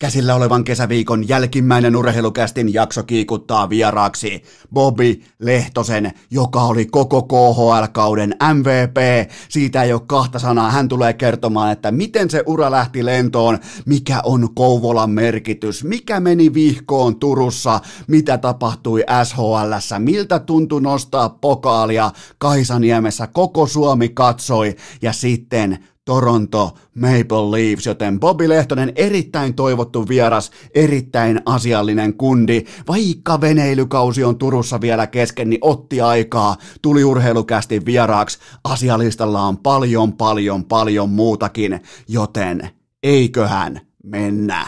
Käsillä olevan kesäviikon jälkimmäinen urheilukästin jakso kiikuttaa vieraaksi Bobby Lehtosen, joka oli koko KHL-kauden MVP. Siitä ei ole kahta sanaa. Hän tulee kertomaan, että miten se ura lähti lentoon, mikä on Kouvolan merkitys, mikä meni vihkoon Turussa, mitä tapahtui SHL, miltä tuntui nostaa pokaalia Kaisaniemessä. Koko Suomi katsoi ja sitten Toronto Maple Leafs, joten Bobby Lehtonen erittäin toivottu vieras, erittäin asiallinen kundi. Vaikka veneilykausi on Turussa vielä kesken, niin otti aikaa, tuli urheilukästi vieraaksi. Asialistalla on paljon, paljon, paljon muutakin, joten eiköhän mennä.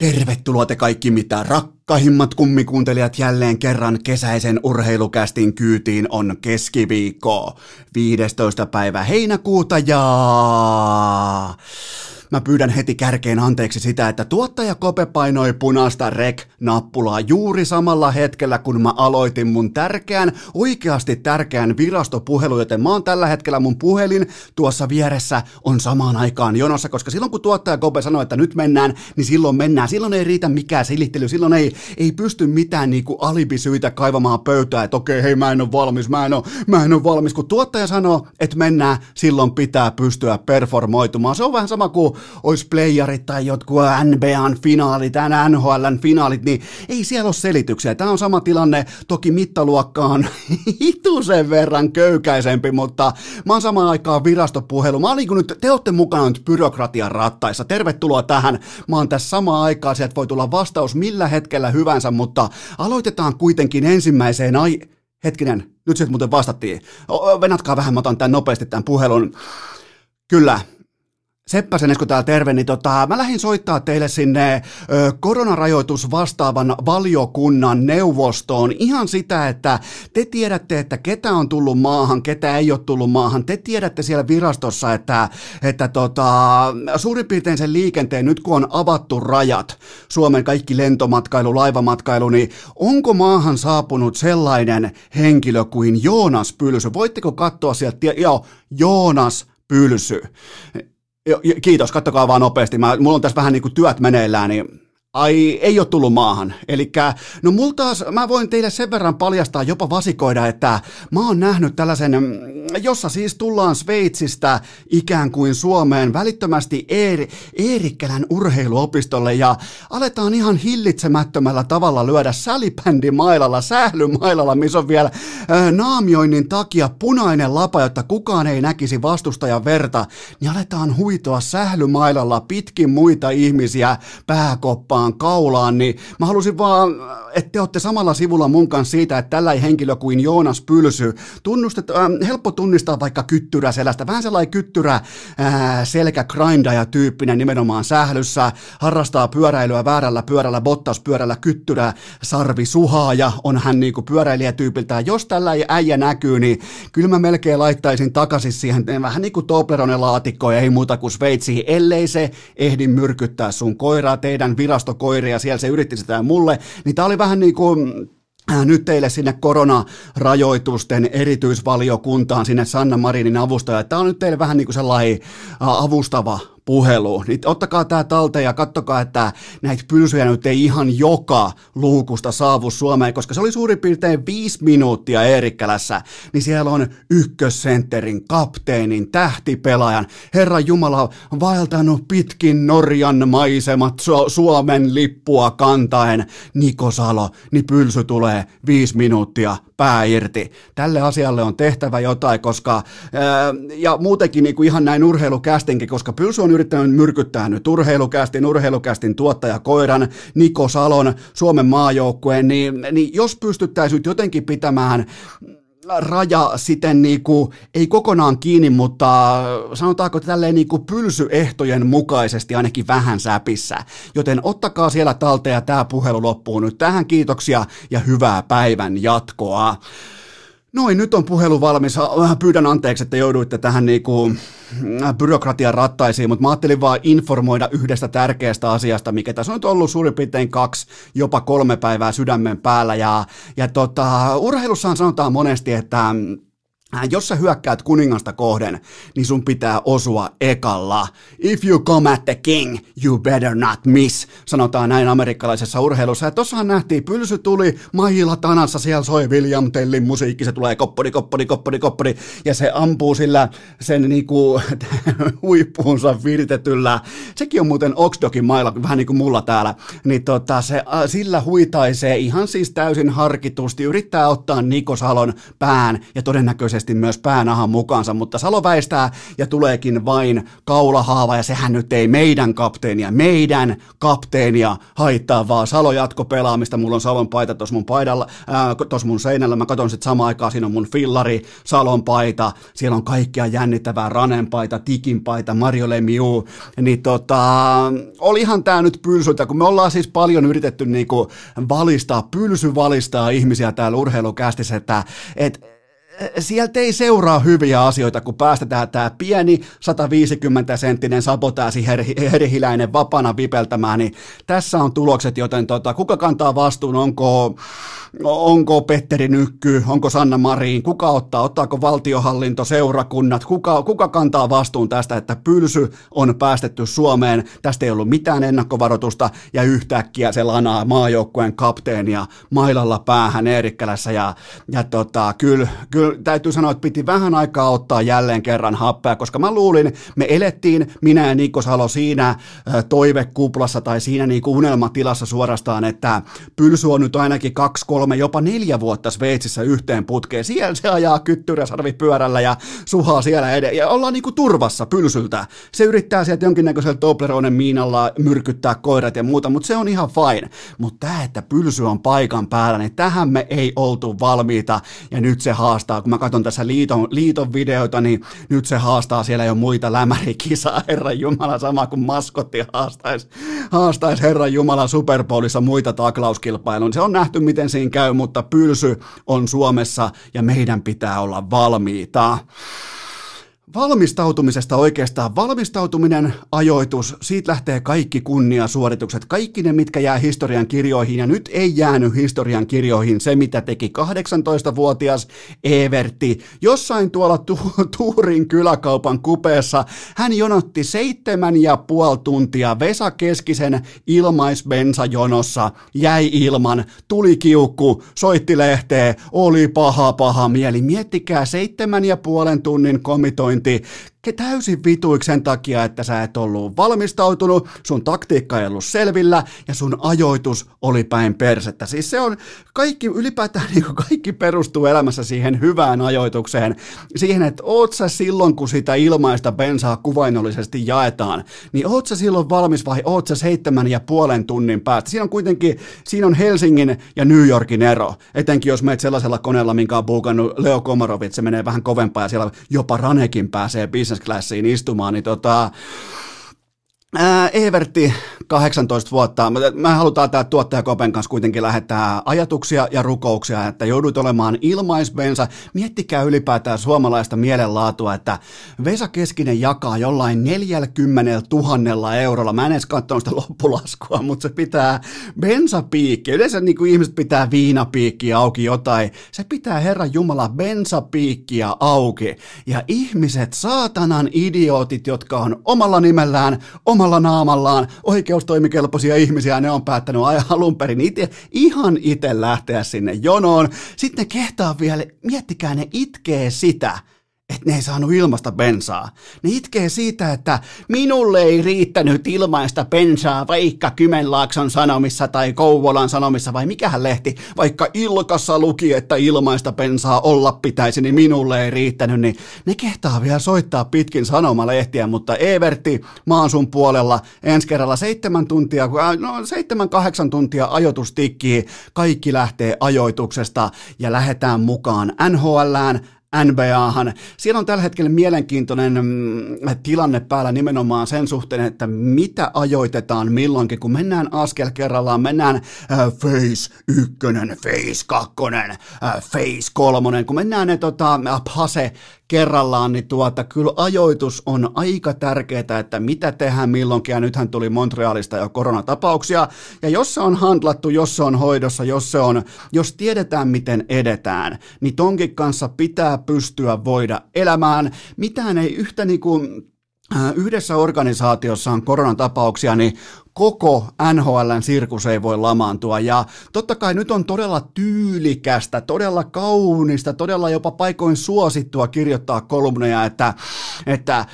Tervetuloa te kaikki mitä rakkahimmat kummikuuntelijat jälleen kerran kesäisen urheilukästin kyytiin on keskiviikko 15. päivä heinäkuuta ja Mä pyydän heti kärkeen anteeksi sitä, että tuottaja Kope painoi punaista rek-nappulaa juuri samalla hetkellä, kun mä aloitin mun tärkeän, oikeasti tärkeän virastopuhelu, joten mä oon tällä hetkellä mun puhelin tuossa vieressä on samaan aikaan jonossa, koska silloin kun tuottaja Kope sanoi, että nyt mennään, niin silloin mennään. Silloin ei riitä mikään silittely, silloin ei, ei pysty mitään niinku alibisyitä kaivamaan pöytää, että okei, hei mä en ole valmis, mä en ole, mä en ole valmis. Kun tuottaja sanoo, että mennään, silloin pitää pystyä performoitumaan. Se on vähän sama kuin olisi playerit tai jotkut NBAn finaalit, NHLn finaalit, niin ei siellä ole selityksiä. Tämä on sama tilanne, toki mittaluokka on hitusen verran köykäisempi, mutta mä oon samaan aikaan virastopuhelu. Mä olin nyt, te olette mukana nyt byrokratian rattaissa. Tervetuloa tähän. Mä oon tässä samaan aikaan, sieltä voi tulla vastaus millä hetkellä hyvänsä, mutta aloitetaan kuitenkin ensimmäiseen ai... Hetkinen, nyt sieltä muuten vastattiin. Venatkaa vähän, mä otan tämän nopeasti tämän puhelun. Kyllä, Seppäsen Esko täällä terve, niin tota, mä lähdin soittaa teille sinne ö, koronarajoitus vastaavan valiokunnan neuvostoon ihan sitä, että te tiedätte, että ketä on tullut maahan, ketä ei ole tullut maahan. Te tiedätte siellä virastossa, että, että tota, suurin piirtein sen liikenteen, nyt kun on avattu rajat, Suomen kaikki lentomatkailu, laivamatkailu, niin onko maahan saapunut sellainen henkilö kuin Joonas Pylsy? Voitteko katsoa sieltä, joo, Joonas Pylsy. Kiitos, kattokaa vaan nopeasti. Mä, mulla on tässä vähän niin kuin työt meneillään, niin Ai, ei ole tullut maahan. Eli no mulla taas, mä voin teille sen verran paljastaa, jopa vasikoida, että mä oon nähnyt tällaisen, mm, jossa siis tullaan Sveitsistä ikään kuin Suomeen välittömästi Eeri, Eerikkälän urheiluopistolle ja aletaan ihan hillitsemättömällä tavalla lyödä salibändimailalla, sählymailalla, missä on vielä ää, naamioinnin takia punainen lapa, jotta kukaan ei näkisi vastustajan verta, niin aletaan huitoa sählymailalla pitkin muita ihmisiä pääkoppaan kaulaan kaulaan, niin mä halusin vaan, että te olette samalla sivulla mun kanssa siitä, että tällä henkilö kuin Joonas Pylsy, tunnustet, äh, helppo tunnistaa vaikka kyttyrä selästä, vähän sellainen kyttyrä äh, selkä grindaja tyyppinen nimenomaan sählyssä, harrastaa pyöräilyä väärällä pyörällä, bottaspyörällä, kyttyrä, sarvi suhaaja, on hän niinku pyöräilijätyypiltään. Jos tällä äijä näkyy, niin kyllä mä melkein laittaisin takaisin siihen vähän niin kuin Tobleronen laatikko, ei muuta kuin Sveitsiin, ellei se ehdi myrkyttää sun koiraa, teidän virasto koiria, siellä se yritti sitä mulle, niin tämä oli vähän niin kuin äh, nyt teille sinne koronarajoitusten erityisvaliokuntaan, sinne Sanna Marinin avustaja. Tämä on nyt teille vähän niin kuin sellainen äh, avustava puhelu. Niin ottakaa tämä talteen ja kattokaa, että näitä pylsyjä nyt ei ihan joka luukusta saavu Suomeen, koska se oli suurin piirtein viisi minuuttia Eerikkälässä, niin siellä on ykkössentterin, kapteenin, tähtipelaajan, Herra Jumala vaeltanut pitkin Norjan maisemat Su- Suomen lippua kantaen, Niko Salo, niin pylsy tulee viisi minuuttia pää irti. Tälle asialle on tehtävä jotain, koska, ää, ja muutenkin niin kuin ihan näin urheilukästinkin, koska Pylsy on yrittänyt myrkyttää nyt urheilukästin, urheilukästin tuottaja Koiran, Niko Salon, Suomen maajoukkueen, niin, niin jos pystyttäisiin jotenkin pitämään raja siten niin kuin, ei kokonaan kiinni, mutta sanotaanko tälleen niin kuin pylsyehtojen mukaisesti ainakin vähän säpissä. Joten ottakaa siellä talteen ja tämä puhelu loppuu nyt tähän. Kiitoksia ja hyvää päivän jatkoa. Noin, nyt on puhelu valmis. Pyydän anteeksi, että jouduitte tähän niinku byrokratian rattaisiin, mutta mä ajattelin vaan informoida yhdestä tärkeästä asiasta, mikä tässä on nyt ollut suurin piirtein kaksi, jopa kolme päivää sydämen päällä. Ja, ja tota, urheilussahan sanotaan monesti, että Äh, jos sä hyökkäät kuningasta kohden, niin sun pitää osua ekalla. If you come at the king, you better not miss, sanotaan näin amerikkalaisessa urheilussa. Ja tossahan nähtiin, pylsy tuli, mailla tanassa, siellä soi William Tellin musiikki, se tulee koppodi, koppodi, koppodi, koppodi, ja se ampuu sillä sen niinku huippuunsa viritetyllä. Sekin on muuten Oxdogin mailla, vähän niin kuin mulla täällä. Niin tota, se, äh, sillä huitaisee ihan siis täysin harkitusti, yrittää ottaa Niko Salon pään ja todennäköisesti ilmeisesti myös päänahan mukaansa, mutta Salo väistää ja tuleekin vain kaulahaava ja sehän nyt ei meidän kapteenia, meidän kapteenia haittaa, vaan Salo jatko pelaamista, mulla on Salon paita tuossa mun paidalla, tuossa mun seinällä, mä katson sitten samaan aikaan, siinä on mun fillari, Salon paita, siellä on kaikkia jännittävää, Ranen paita, Tikin paita, Mario Lemieux, niin tota, olihan tää nyt pylsyltä, kun me ollaan siis paljon yritetty niinku valistaa, pylsy valistaa ihmisiä täällä urheilukästissä, että et, sieltä ei seuraa hyviä asioita, kun päästetään tämä pieni 150-senttinen sabotaasi herhiläinen vapana vipeltämään, niin tässä on tulokset, joten tota, kuka kantaa vastuun, onko, onko Petteri Nykky, onko Sanna Marin, kuka ottaa, ottaako valtiohallinto, seurakunnat, kuka, kuka kantaa vastuun tästä, että pylsy on päästetty Suomeen, tästä ei ollut mitään ennakkovaroitusta ja yhtäkkiä se lanaa maajoukkueen kapteenia mailalla päähän Eerikkälässä ja, ja tota, kyllä, kyllä täytyy sanoa, että piti vähän aikaa ottaa jälleen kerran happea, koska mä luulin, me elettiin, minä ja Nikko Salo siinä toivekuplassa tai siinä niin kuin unelmatilassa suorastaan, että Pylsy on nyt ainakin kaksi, kolme, jopa neljä vuotta Sveitsissä yhteen putkeen. Siellä se ajaa kyttyrä pyörällä ja suhaa siellä edes. Ja ollaan niin kuin turvassa Pylsyltä. Se yrittää sieltä jonkinnäköisellä Tobleronen miinalla myrkyttää koirat ja muuta, mutta se on ihan fine. Mutta tämä, että Pylsy on paikan päällä, niin tähän me ei oltu valmiita ja nyt se haastaa haastaa, kun mä katson tässä liiton, liiton videoita, niin nyt se haastaa siellä jo muita lämärikisaa, Herran Jumala, sama kuin maskotti haastaisi haastais Herran Jumala Superbowlissa muita taklauskilpailuja. Se on nähty, miten siinä käy, mutta pylsy on Suomessa ja meidän pitää olla valmiita. Valmistautumisesta oikeastaan. Valmistautuminen, ajoitus, siitä lähtee kaikki kunniasuoritukset, kaikki ne, mitkä jää historian kirjoihin, ja nyt ei jäänyt historian kirjoihin se, mitä teki 18-vuotias Evertti. Jossain tuolla tu- Tuurin kyläkaupan kupeessa hän jonotti seitsemän ja puoli tuntia Vesa Keskisen ilmaisbensajonossa, jäi ilman, tuli kiukku, soitti lehteen, oli paha paha mieli. Miettikää seitsemän ja puolen tunnin komitointi gente täysin vituiksi sen takia, että sä et ollut valmistautunut, sun taktiikka ei ollut selvillä ja sun ajoitus oli päin persettä. Siis se on kaikki, ylipäätään niin kaikki perustuu elämässä siihen hyvään ajoitukseen, siihen, että oot sä silloin, kun sitä ilmaista bensaa kuvainnollisesti jaetaan, niin oot sä silloin valmis vai oot sä seitsemän ja puolen tunnin päästä. Siinä on kuitenkin, siinä on Helsingin ja New Yorkin ero, etenkin jos meet sellaisella koneella, minkä on buukannut Leo Komarovit, se menee vähän kovempaa ja siellä jopa Ranekin pääsee business classiin istumaan, niin tota, Ää, Evertti, 18 vuotta. Me halutaan tämä tuottaja Kopen kanssa kuitenkin lähettää ajatuksia ja rukouksia, että joudut olemaan ilmaisbensa. Miettikää ylipäätään suomalaista mielenlaatua, että Vesa Keskinen jakaa jollain 40 000 eurolla. Mä en edes katsonut sitä loppulaskua, mutta se pitää bensapiikki. Yleensä niin kuin ihmiset pitää viinapiikkiä auki jotain. Se pitää Herran Jumala bensapiikkiä auki. Ja ihmiset, saatanan idiootit, jotka on omalla nimellään, naamallaan oikeustoimikelpoisia ihmisiä, ne on päättänyt alun perin ite, ihan itse lähteä sinne jonoon. Sitten kehtaa vielä, miettikää, ne itkee sitä, että ne ei saanut ilmasta bensaa. Ne itkee siitä, että minulle ei riittänyt ilmaista bensaa vaikka Kymenlaakson sanomissa tai Kouvolan sanomissa vai mikähän lehti, vaikka Ilkassa luki, että ilmaista bensaa olla pitäisi, niin minulle ei riittänyt, niin ne kehtaa vielä soittaa pitkin sanomalehtiä, mutta Evertti, maan sun puolella, ensi kerralla seitsemän tuntia, no seitsemän, kahdeksan tuntia ajoitustikkii, kaikki lähtee ajoituksesta ja lähdetään mukaan NHLään, NBAhan. Siellä on tällä hetkellä mielenkiintoinen mm, tilanne päällä nimenomaan sen suhteen, että mitä ajoitetaan milloinkin, kun mennään askel kerrallaan, mennään äh, Face 1, Face 2, äh, Face 3, kun mennään ne tota, pase kerrallaan, niin tuota, kyllä ajoitus on aika tärkeää, että mitä tehdään milloinkin, ja nythän tuli Montrealista jo koronatapauksia, ja jos se on handlattu, jos se on hoidossa, jos se on, jos tiedetään miten edetään, niin tonkin kanssa pitää pystyä voida elämään, mitään ei yhtä niin kuin äh, yhdessä organisaatiossa on koronatapauksia, niin koko NHLn sirkus ei voi lamaantua. Ja totta kai nyt on todella tyylikästä, todella kaunista, todella jopa paikoin suosittua kirjoittaa kolumneja, että, että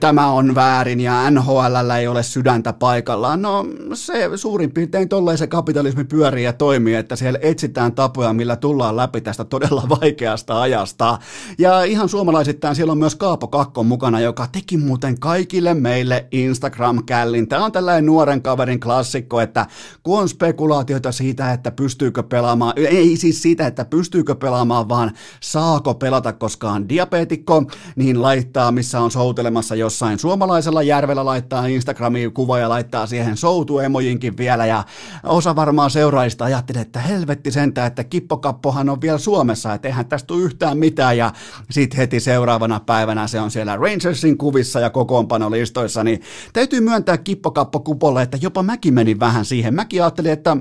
tämä on väärin ja NHL ei ole sydäntä paikallaan. No se suurin piirtein tolleen se kapitalismi pyörii ja toimii, että siellä etsitään tapoja, millä tullaan läpi tästä todella vaikeasta ajasta. Ja ihan suomalaisittain siellä on myös Kaapo Kakko mukana, joka teki muuten kaikille meille Instagram-källin. Tämä on tällainen nuoren kaverin klassikko, että kun on spekulaatioita siitä, että pystyykö pelaamaan, ei siis siitä, että pystyykö pelaamaan, vaan saako pelata, koska on diabeetikko, niin laittaa, missä on soutelemassa jossain suomalaisella järvellä, laittaa Instagramiin kuva ja laittaa siihen soutuemojinkin vielä, ja osa varmaan seuraajista ajattelee, että helvetti sentään, että kippokappohan on vielä Suomessa, että eihän tästä tule yhtään mitään, ja sitten heti seuraavana päivänä se on siellä Rangersin kuvissa ja kokoonpanolistoissa, niin täytyy myöntää kippokappo kupolle, että jopa mäkin menin vähän siihen. Mäkin ajattelin, että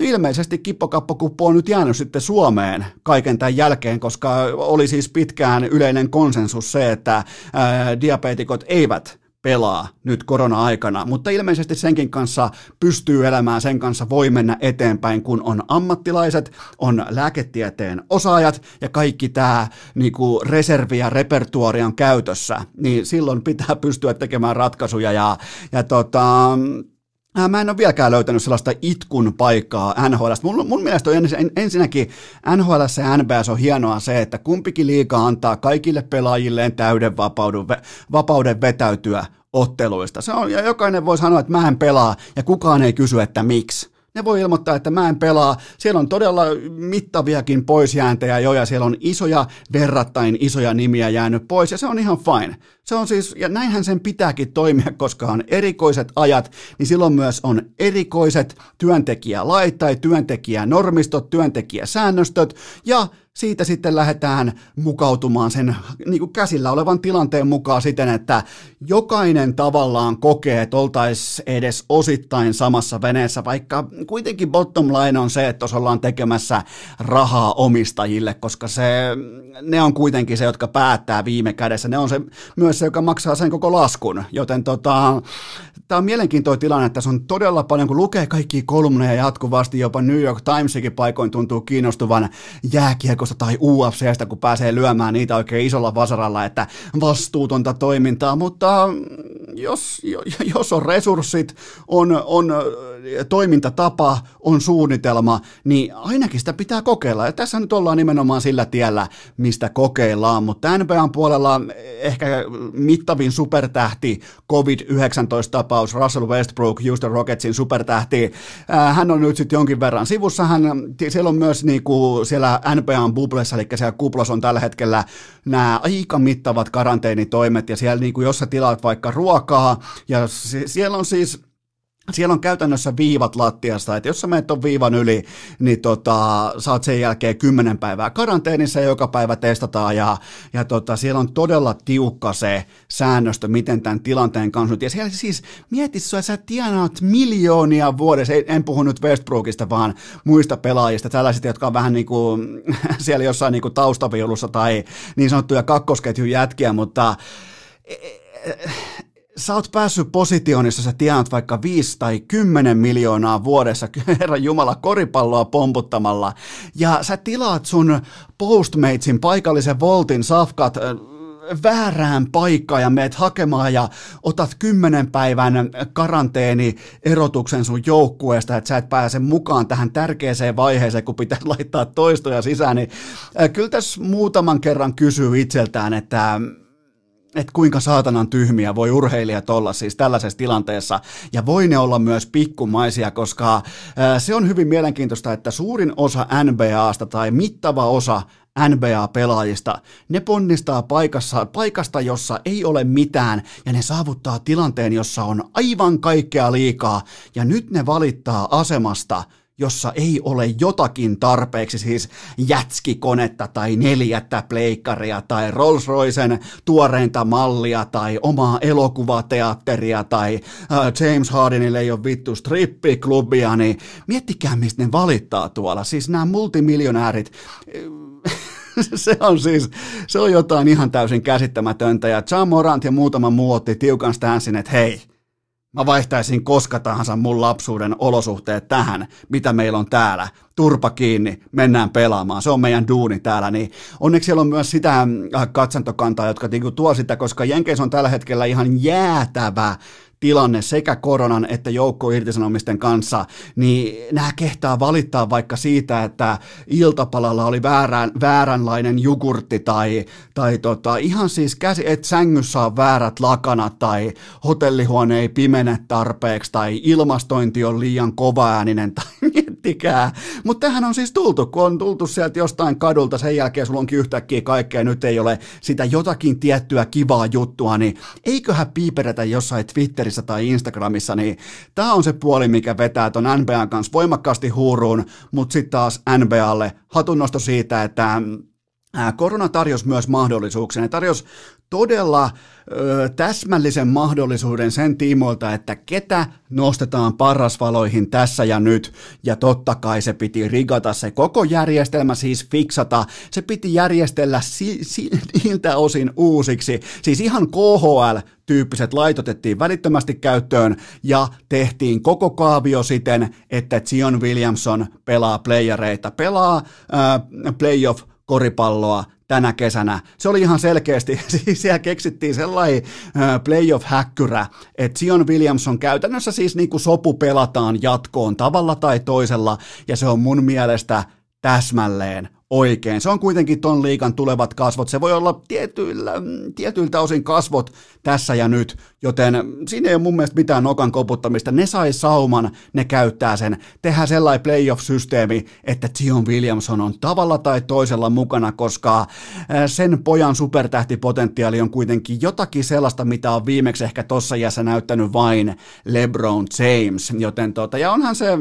ilmeisesti kippokappokuppo on nyt jäänyt sitten Suomeen kaiken tämän jälkeen, koska oli siis pitkään yleinen konsensus se, että ää, eivät pelaa nyt korona-aikana, mutta ilmeisesti senkin kanssa pystyy elämään, sen kanssa voi mennä eteenpäin, kun on ammattilaiset, on lääketieteen osaajat ja kaikki tämä niinku, reservi ja repertuari on käytössä, niin silloin pitää pystyä tekemään ratkaisuja ja, ja tota, mä en ole vieläkään löytänyt sellaista itkun paikkaa NHL. Mun, mun mielestä on ensinnäkin NHL ja NBS on hienoa se, että kumpikin liiga antaa kaikille pelaajilleen täyden vapauden, vapauden vetäytyä otteluista. Se on, ja jokainen voi sanoa, että mä en pelaa, ja kukaan ei kysy, että miksi. Ne voi ilmoittaa, että mä en pelaa. Siellä on todella mittaviakin poisjääntejä jo, ja siellä on isoja, verrattain isoja nimiä jäänyt pois, ja se on ihan fine. Se on siis, ja näinhän sen pitääkin toimia, koska on erikoiset ajat, niin silloin myös on erikoiset työntekijälait tai työntekijänormistot, työntekijäsäännöstöt, ja siitä sitten lähdetään mukautumaan sen niin kuin käsillä olevan tilanteen mukaan siten, että jokainen tavallaan kokee, että oltaisiin edes osittain samassa veneessä, vaikka kuitenkin bottom line on se, että tuossa ollaan tekemässä rahaa omistajille, koska se, ne on kuitenkin se, jotka päättää viime kädessä. Ne on se, myös se, joka maksaa sen koko laskun, joten tota, tämä on mielenkiintoinen tilanne, että se on todella paljon, kun lukee kaikki kolumneja jatkuvasti, jopa New York Timesikin paikoin tuntuu kiinnostuvan jääkiekosta tai UFCstä, kun pääsee lyömään niitä oikein isolla vasaralla, että vastuutonta toimintaa, mutta jos, jos on resurssit, on, on toimintatapa, on suunnitelma, niin ainakin sitä pitää kokeilla. Ja tässä nyt ollaan nimenomaan sillä tiellä, mistä kokeillaan, mutta NBAn puolella ehkä mittavin supertähti COVID-19-tapaus Russell Westbrook, Houston Rocketsin supertähti. Hän on nyt sitten jonkin verran sivussa. Hän, siellä on myös niinku siellä NBAn bublessa, eli siellä kuplos on tällä hetkellä nämä aika mittavat karanteenitoimet, ja siellä niinku, jos sä tilaat vaikka ruokaa, ja siellä on siis siellä on käytännössä viivat lattiasta, että jos sä menet viivan yli, niin tota, oot sen jälkeen kymmenen päivää karanteenissa ja joka päivä testataan ja, ja tota, siellä on todella tiukka se säännöstö, miten tämän tilanteen kanssa. Ja siellä siis mieti, että sä tienaat miljoonia vuodessa, en puhu nyt Westbrookista, vaan muista pelaajista, tällaiset, jotka on vähän niin kuin siellä jossain niin kuin taustaviulussa tai niin sanottuja kakkosketjun jätkiä, mutta e, e, sä oot päässyt positioon, jossa sä tienat vaikka 5 tai 10 miljoonaa vuodessa, herran jumala, koripalloa pomputtamalla, ja sä tilaat sun Postmatesin paikallisen Voltin safkat väärään paikkaan ja meet hakemaan ja otat kymmenen päivän karanteeni erotuksen sun joukkueesta, että sä et pääse mukaan tähän tärkeäseen vaiheeseen, kun pitäisi laittaa toistoja sisään, niin kyllä tässä muutaman kerran kysyy itseltään, että että kuinka saatanan tyhmiä voi urheilijat olla siis tällaisessa tilanteessa, ja voi ne olla myös pikkumaisia, koska se on hyvin mielenkiintoista, että suurin osa NBAsta tai mittava osa NBA-pelaajista, ne ponnistaa paikassa, paikasta, jossa ei ole mitään, ja ne saavuttaa tilanteen, jossa on aivan kaikkea liikaa, ja nyt ne valittaa asemasta, jossa ei ole jotakin tarpeeksi, siis jätskikonetta tai neljättä pleikkaria tai Rolls-Roycen tuoreinta mallia tai omaa elokuvateatteria tai uh, James Hardenille ei ole vittu strippiklubia, niin miettikää mistä ne valittaa tuolla. Siis nämä multimiljonäärit, se on siis, se on jotain ihan täysin käsittämätöntä ja John Morant ja muutama muu otti tiukan stanssin, että hei, Mä vaihtaisin koska tahansa mun lapsuuden olosuhteet tähän, mitä meillä on täällä. Turpa kiinni, mennään pelaamaan. Se on meidän duuni täällä. Niin onneksi siellä on myös sitä äh, katsantokantaa, jotka niinku tuo sitä, koska Jenkeissä on tällä hetkellä ihan jäätävä tilanne sekä koronan että joukko irtisanomisten kanssa, niin nämä kehtaa valittaa vaikka siitä, että iltapalalla oli väärän, vääränlainen jogurtti tai, tai tota, ihan siis käsi, että sängyssä on väärät lakanat tai hotellihuone ei pimene tarpeeksi tai ilmastointi on liian kovaääninen tai miettikää. Mutta tähän on siis tultu, kun on tultu sieltä jostain kadulta, sen jälkeen sulla onkin yhtäkkiä kaikkea, nyt ei ole sitä jotakin tiettyä kivaa juttua, niin eiköhän piiperetä jossain Twitterissä Twitterissä tai Instagramissa, niin tämä on se puoli, mikä vetää ton NBAn kanssa voimakkaasti huuruun, mutta sitten taas NBAlle hatunnosto siitä, että Korona tarjosi myös mahdollisuuksia. Ne tarjosi todella ö, täsmällisen mahdollisuuden sen tiimoilta, että ketä nostetaan parasvaloihin tässä ja nyt. Ja totta kai se piti rigata se koko järjestelmä, siis fiksata. Se piti järjestellä si- si- niiltä osin uusiksi. Siis ihan KHL-tyyppiset laitotettiin välittömästi käyttöön ja tehtiin koko kaavio siten, että Zion Williamson pelaa playereita, pelaa äh, playoff koripalloa tänä kesänä. Se oli ihan selkeästi, siis siellä keksittiin sellainen playoff-häkkyrä, että Sion Williamson käytännössä siis niin kuin sopu pelataan jatkoon tavalla tai toisella, ja se on mun mielestä täsmälleen oikein. Se on kuitenkin ton liikan tulevat kasvot. Se voi olla tietyillä, tietyiltä osin kasvot tässä ja nyt, joten siinä ei ole mun mielestä mitään nokan koputtamista. Ne sai sauman, ne käyttää sen. Tehdään sellainen playoff-systeemi, että Zion Williamson on tavalla tai toisella mukana, koska sen pojan supertähtipotentiaali on kuitenkin jotakin sellaista, mitä on viimeksi ehkä tossa iässä näyttänyt vain LeBron James. Joten tota, ja onhan se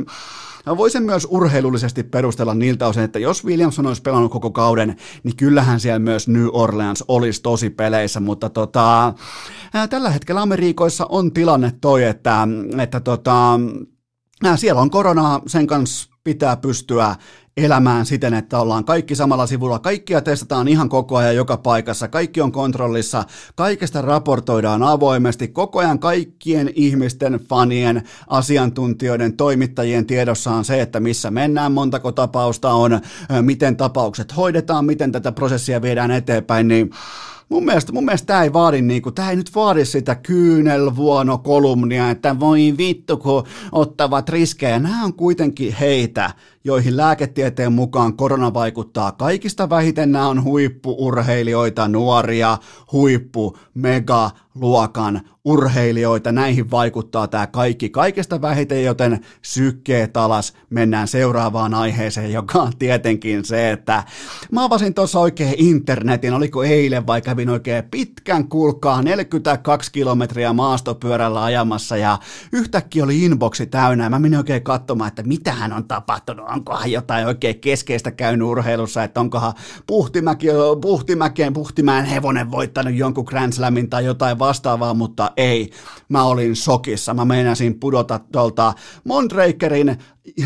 Mä voisin myös urheilullisesti perustella niiltä osin, että jos Williamson olisi pelannut koko kauden, niin kyllähän siellä myös New Orleans olisi tosi peleissä, mutta tota, tällä hetkellä Amerikoissa on tilanne toi, että, että tota, siellä on koronaa, sen kanssa pitää pystyä elämään siten, että ollaan kaikki samalla sivulla, kaikkia testataan ihan koko ajan joka paikassa, kaikki on kontrollissa, kaikesta raportoidaan avoimesti, koko ajan kaikkien ihmisten, fanien, asiantuntijoiden, toimittajien tiedossa on se, että missä mennään, montako tapausta on, miten tapaukset hoidetaan, miten tätä prosessia viedään eteenpäin, niin mun mielestä, mun mielestä tämä ei vaadi, niinku, tämä ei nyt vaadi sitä kyynelvuono kolumnia, että voi vittu, kun ottavat riskejä. Nämä on kuitenkin heitä, joihin lääketieteen mukaan korona vaikuttaa kaikista vähiten. Nämä on huippuurheilijoita, nuoria, huippu, mega, luokan urheilijoita. Näihin vaikuttaa tämä kaikki kaikesta vähiten, joten sykkeet alas. Mennään seuraavaan aiheeseen, joka on tietenkin se, että mä avasin tuossa oikein internetin, oliko eilen vai kävin oikein pitkän kulkaa 42 kilometriä maastopyörällä ajamassa ja yhtäkkiä oli inboxi täynnä mä menin oikein katsomaan, että mitä hän on tapahtunut onkohan jotain oikein keskeistä käynyt urheilussa, että onkohan Puhtimäki, Puhtimäkeen, Puhtimäen hevonen voittanut jonkun Grand Slamin tai jotain vastaavaa, mutta ei. Mä olin sokissa. Mä meinasin pudota tuolta Mondrakerin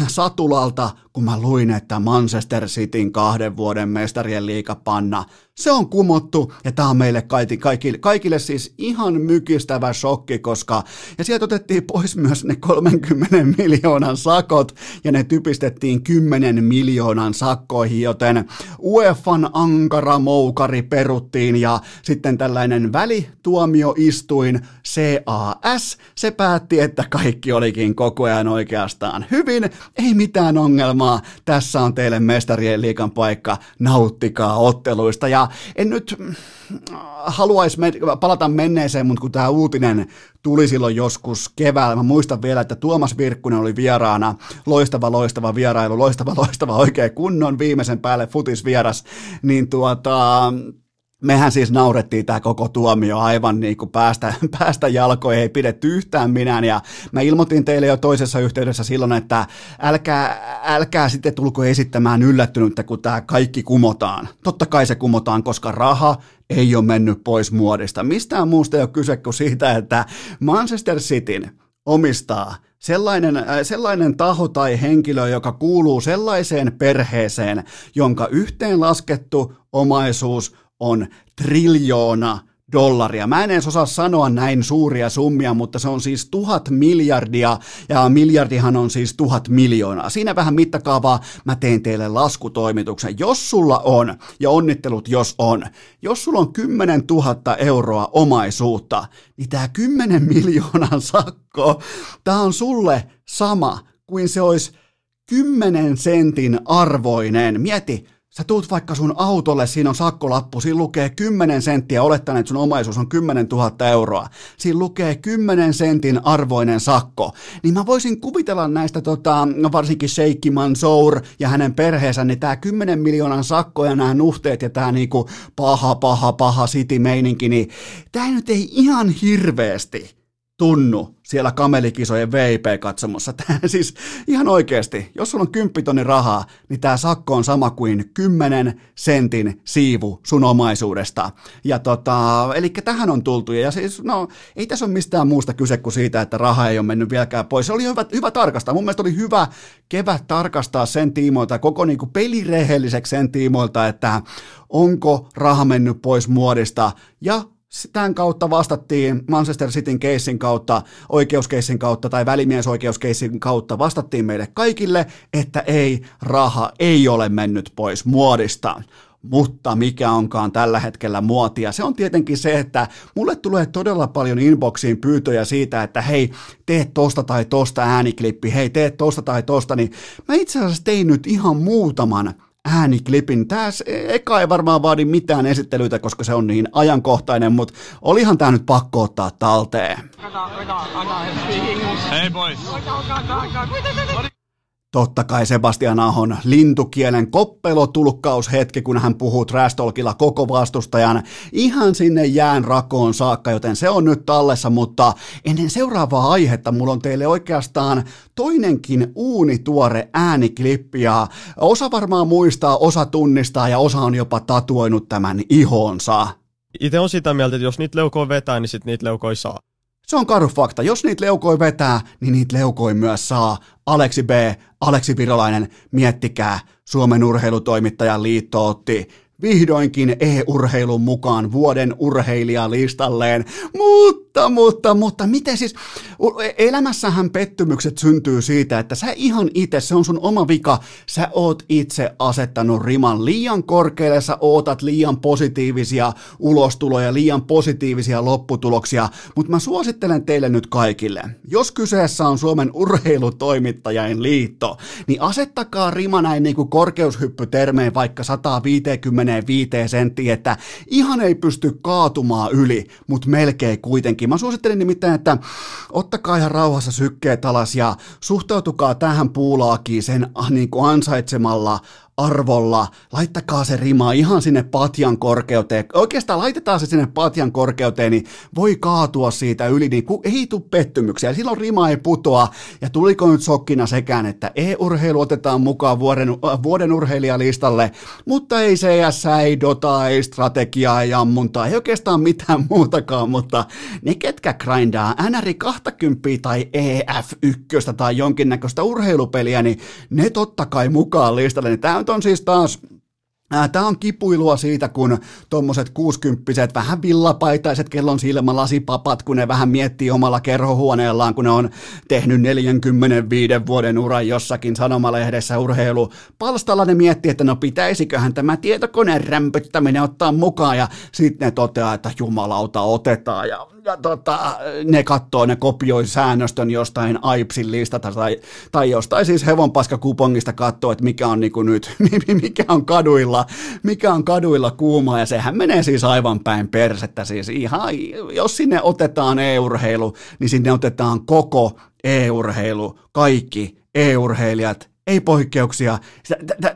satulalta, kun mä luin, että Manchester Cityn kahden vuoden mestarien liikapanna, se on kumottu, ja tämä on meille kaikille, kaikille siis ihan mykistävä shokki, koska, ja sieltä otettiin pois myös ne 30 miljoonan sakot, ja ne typistettiin 10 miljoonan sakkoihin, joten UEFan ankara moukari peruttiin, ja sitten tällainen välituomioistuin CAS, se päätti, että kaikki olikin koko ajan oikeastaan hyvin, ei mitään ongelmaa, kuuntelemaan. Tässä on teille mestarien liikan paikka. Nauttikaa otteluista. Ja en nyt mm, haluaisi palata menneeseen, mutta kun tämä uutinen tuli silloin joskus keväällä, mä muistan vielä, että Tuomas Virkkunen oli vieraana. Loistava, loistava vierailu, loistava, loistava oikein kunnon viimeisen päälle futisvieras. Niin tuota, mehän siis naurettiin tämä koko tuomio aivan niin kuin päästä, päästä jalkoihin, ei pidetty yhtään minään ja mä ilmoitin teille jo toisessa yhteydessä silloin, että älkää, älkää sitten tulko esittämään yllättynyttä, kun tämä kaikki kumotaan. Totta kai se kumotaan, koska raha ei ole mennyt pois muodista. Mistään muusta ei ole kyse kuin siitä, että Manchester Cityn omistaa sellainen, äh, sellainen taho tai henkilö, joka kuuluu sellaiseen perheeseen, jonka yhteenlaskettu omaisuus on triljoona dollaria. Mä en edes osaa sanoa näin suuria summia, mutta se on siis tuhat miljardia ja miljardihan on siis tuhat miljoonaa. Siinä vähän mittakaavaa mä teen teille laskutoimituksen. Jos sulla on, ja onnittelut jos on, jos sulla on 10 000 euroa omaisuutta, niin tämä 10 miljoonan sakko, tää on sulle sama kuin se olisi 10 sentin arvoinen. Mieti, Sä tuut vaikka sun autolle, siinä on sakkolappu, siinä lukee 10 senttiä, olettaen, että sun omaisuus on 10 000 euroa. Siinä lukee 10 sentin arvoinen sakko. Niin mä voisin kuvitella näistä tota, varsinkin Sheikki Mansour ja hänen perheensä, niin tää 10 miljoonan sakko ja nämä nuhteet ja tää niinku paha, paha, paha city-meininki, niin tää nyt ei ihan hirveästi tunnu siellä kamelikisojen VIP-katsomossa. Tämä siis ihan oikeasti, jos sulla on kymppitonni rahaa, niin tämä sakko on sama kuin 10 sentin siivu sun omaisuudesta. Ja tota, eli tähän on tultu. Ja siis, no, ei tässä ole mistään muusta kyse kuin siitä, että raha ei ole mennyt vieläkään pois. Se oli hyvä, hyvä tarkastaa. Mun mielestä oli hyvä kevät tarkastaa sen tiimoilta, koko niin kuin pelirehelliseksi sen tiimoilta, että onko raha mennyt pois muodista ja tämän kautta vastattiin Manchester Cityn keissin kautta, oikeuskeissin kautta tai välimiesoikeuskeissin kautta vastattiin meille kaikille, että ei, raha ei ole mennyt pois muodista. Mutta mikä onkaan tällä hetkellä muotia? Se on tietenkin se, että mulle tulee todella paljon inboxiin pyytöjä siitä, että hei, tee tosta tai tosta ääniklippi, hei, tee tosta tai tosta, niin mä itse asiassa tein nyt ihan muutaman ääniklipin. Tämä eka ei varmaan vaadi mitään esittelyitä, koska se on niin ajankohtainen, mutta olihan tämä nyt pakko ottaa talteen. Hei boys! Totta kai Sebastian Ahon lintukielen koppelotulkkaushetki, kun hän puhuu trash koko vastustajan ihan sinne jään rakoon saakka, joten se on nyt tallessa, mutta ennen seuraavaa aihetta mulla on teille oikeastaan toinenkin uunituore ääniklippi ja osa varmaan muistaa, osa tunnistaa ja osa on jopa tatuoinut tämän ihonsa. Itse on sitä mieltä, että jos niitä leukoja vetää, niin sitten niitä leukoja saa. Se on karu fakta. Jos niitä leukoja vetää, niin niitä leukoja myös saa. Aleksi B, Aleksi Virolainen, miettikää, Suomen urheilutoimittajan liitto otti vihdoinkin e-urheilun mukaan vuoden urheilijalistalleen. Mutta, mutta, mutta, miten siis, elämässähän pettymykset syntyy siitä, että sä ihan itse, se on sun oma vika, sä oot itse asettanut riman liian korkealle, sä ootat liian positiivisia ulostuloja, liian positiivisia lopputuloksia, mutta mä suosittelen teille nyt kaikille, jos kyseessä on Suomen urheilutoimittajain liitto, niin asettakaa rima näin niin kuin korkeushyppytermeen vaikka 150 viiteen senttiin, että ihan ei pysty kaatumaan yli, mutta melkein kuitenkin. Mä suosittelen nimittäin, että ottakaa ihan rauhassa sykkeet alas ja suhtautukaa tähän puulaakiin sen ah, niin kuin ansaitsemalla arvolla, laittakaa se rima ihan sinne patjan korkeuteen. Oikeastaan laitetaan se sinne patjan korkeuteen, niin voi kaatua siitä yli, niin ei tule pettymyksiä. Silloin rima ei putoa. Ja tuliko nyt sokkina sekään, että e-urheilu otetaan mukaan vuoden, äh, vuoden urheilijalistalle, mutta ei CS, ei Dota, ei strategiaa, ei ammuntaa, ei oikeastaan mitään muutakaan, mutta ne ketkä grindaa NRI 20 tai EF1 tai jonkinnäköistä urheilupeliä, niin ne totta kai mukaan listalle. Niin tämä nyt on siis taas Tämä on kipuilua siitä, kun tuommoiset kuusikymppiset, vähän villapaitaiset kellon silmälasipapat, kun ne vähän miettii omalla kerhohuoneellaan, kun ne on tehnyt 45 vuoden uran jossakin sanomalehdessä urheilu. Palstalla ne miettii, että no pitäisiköhän tämä tietokoneen rämpyttäminen ottaa mukaan, ja sitten ne toteaa, että jumalauta otetaan, ja ja tota, ne katsoo, ne kopioi säännöstön jostain AIPSin listata tai, tai jostain siis hevonpaskakupongista katsoo, että mikä on niinku nyt, mikä on kaduilla, mikä on kaduilla kuuma. Ja sehän menee siis aivan päin persettä. Siis ihan, jos sinne otetaan e-urheilu, niin sinne otetaan koko e-urheilu, kaikki e-urheilijat, ei poikkeuksia.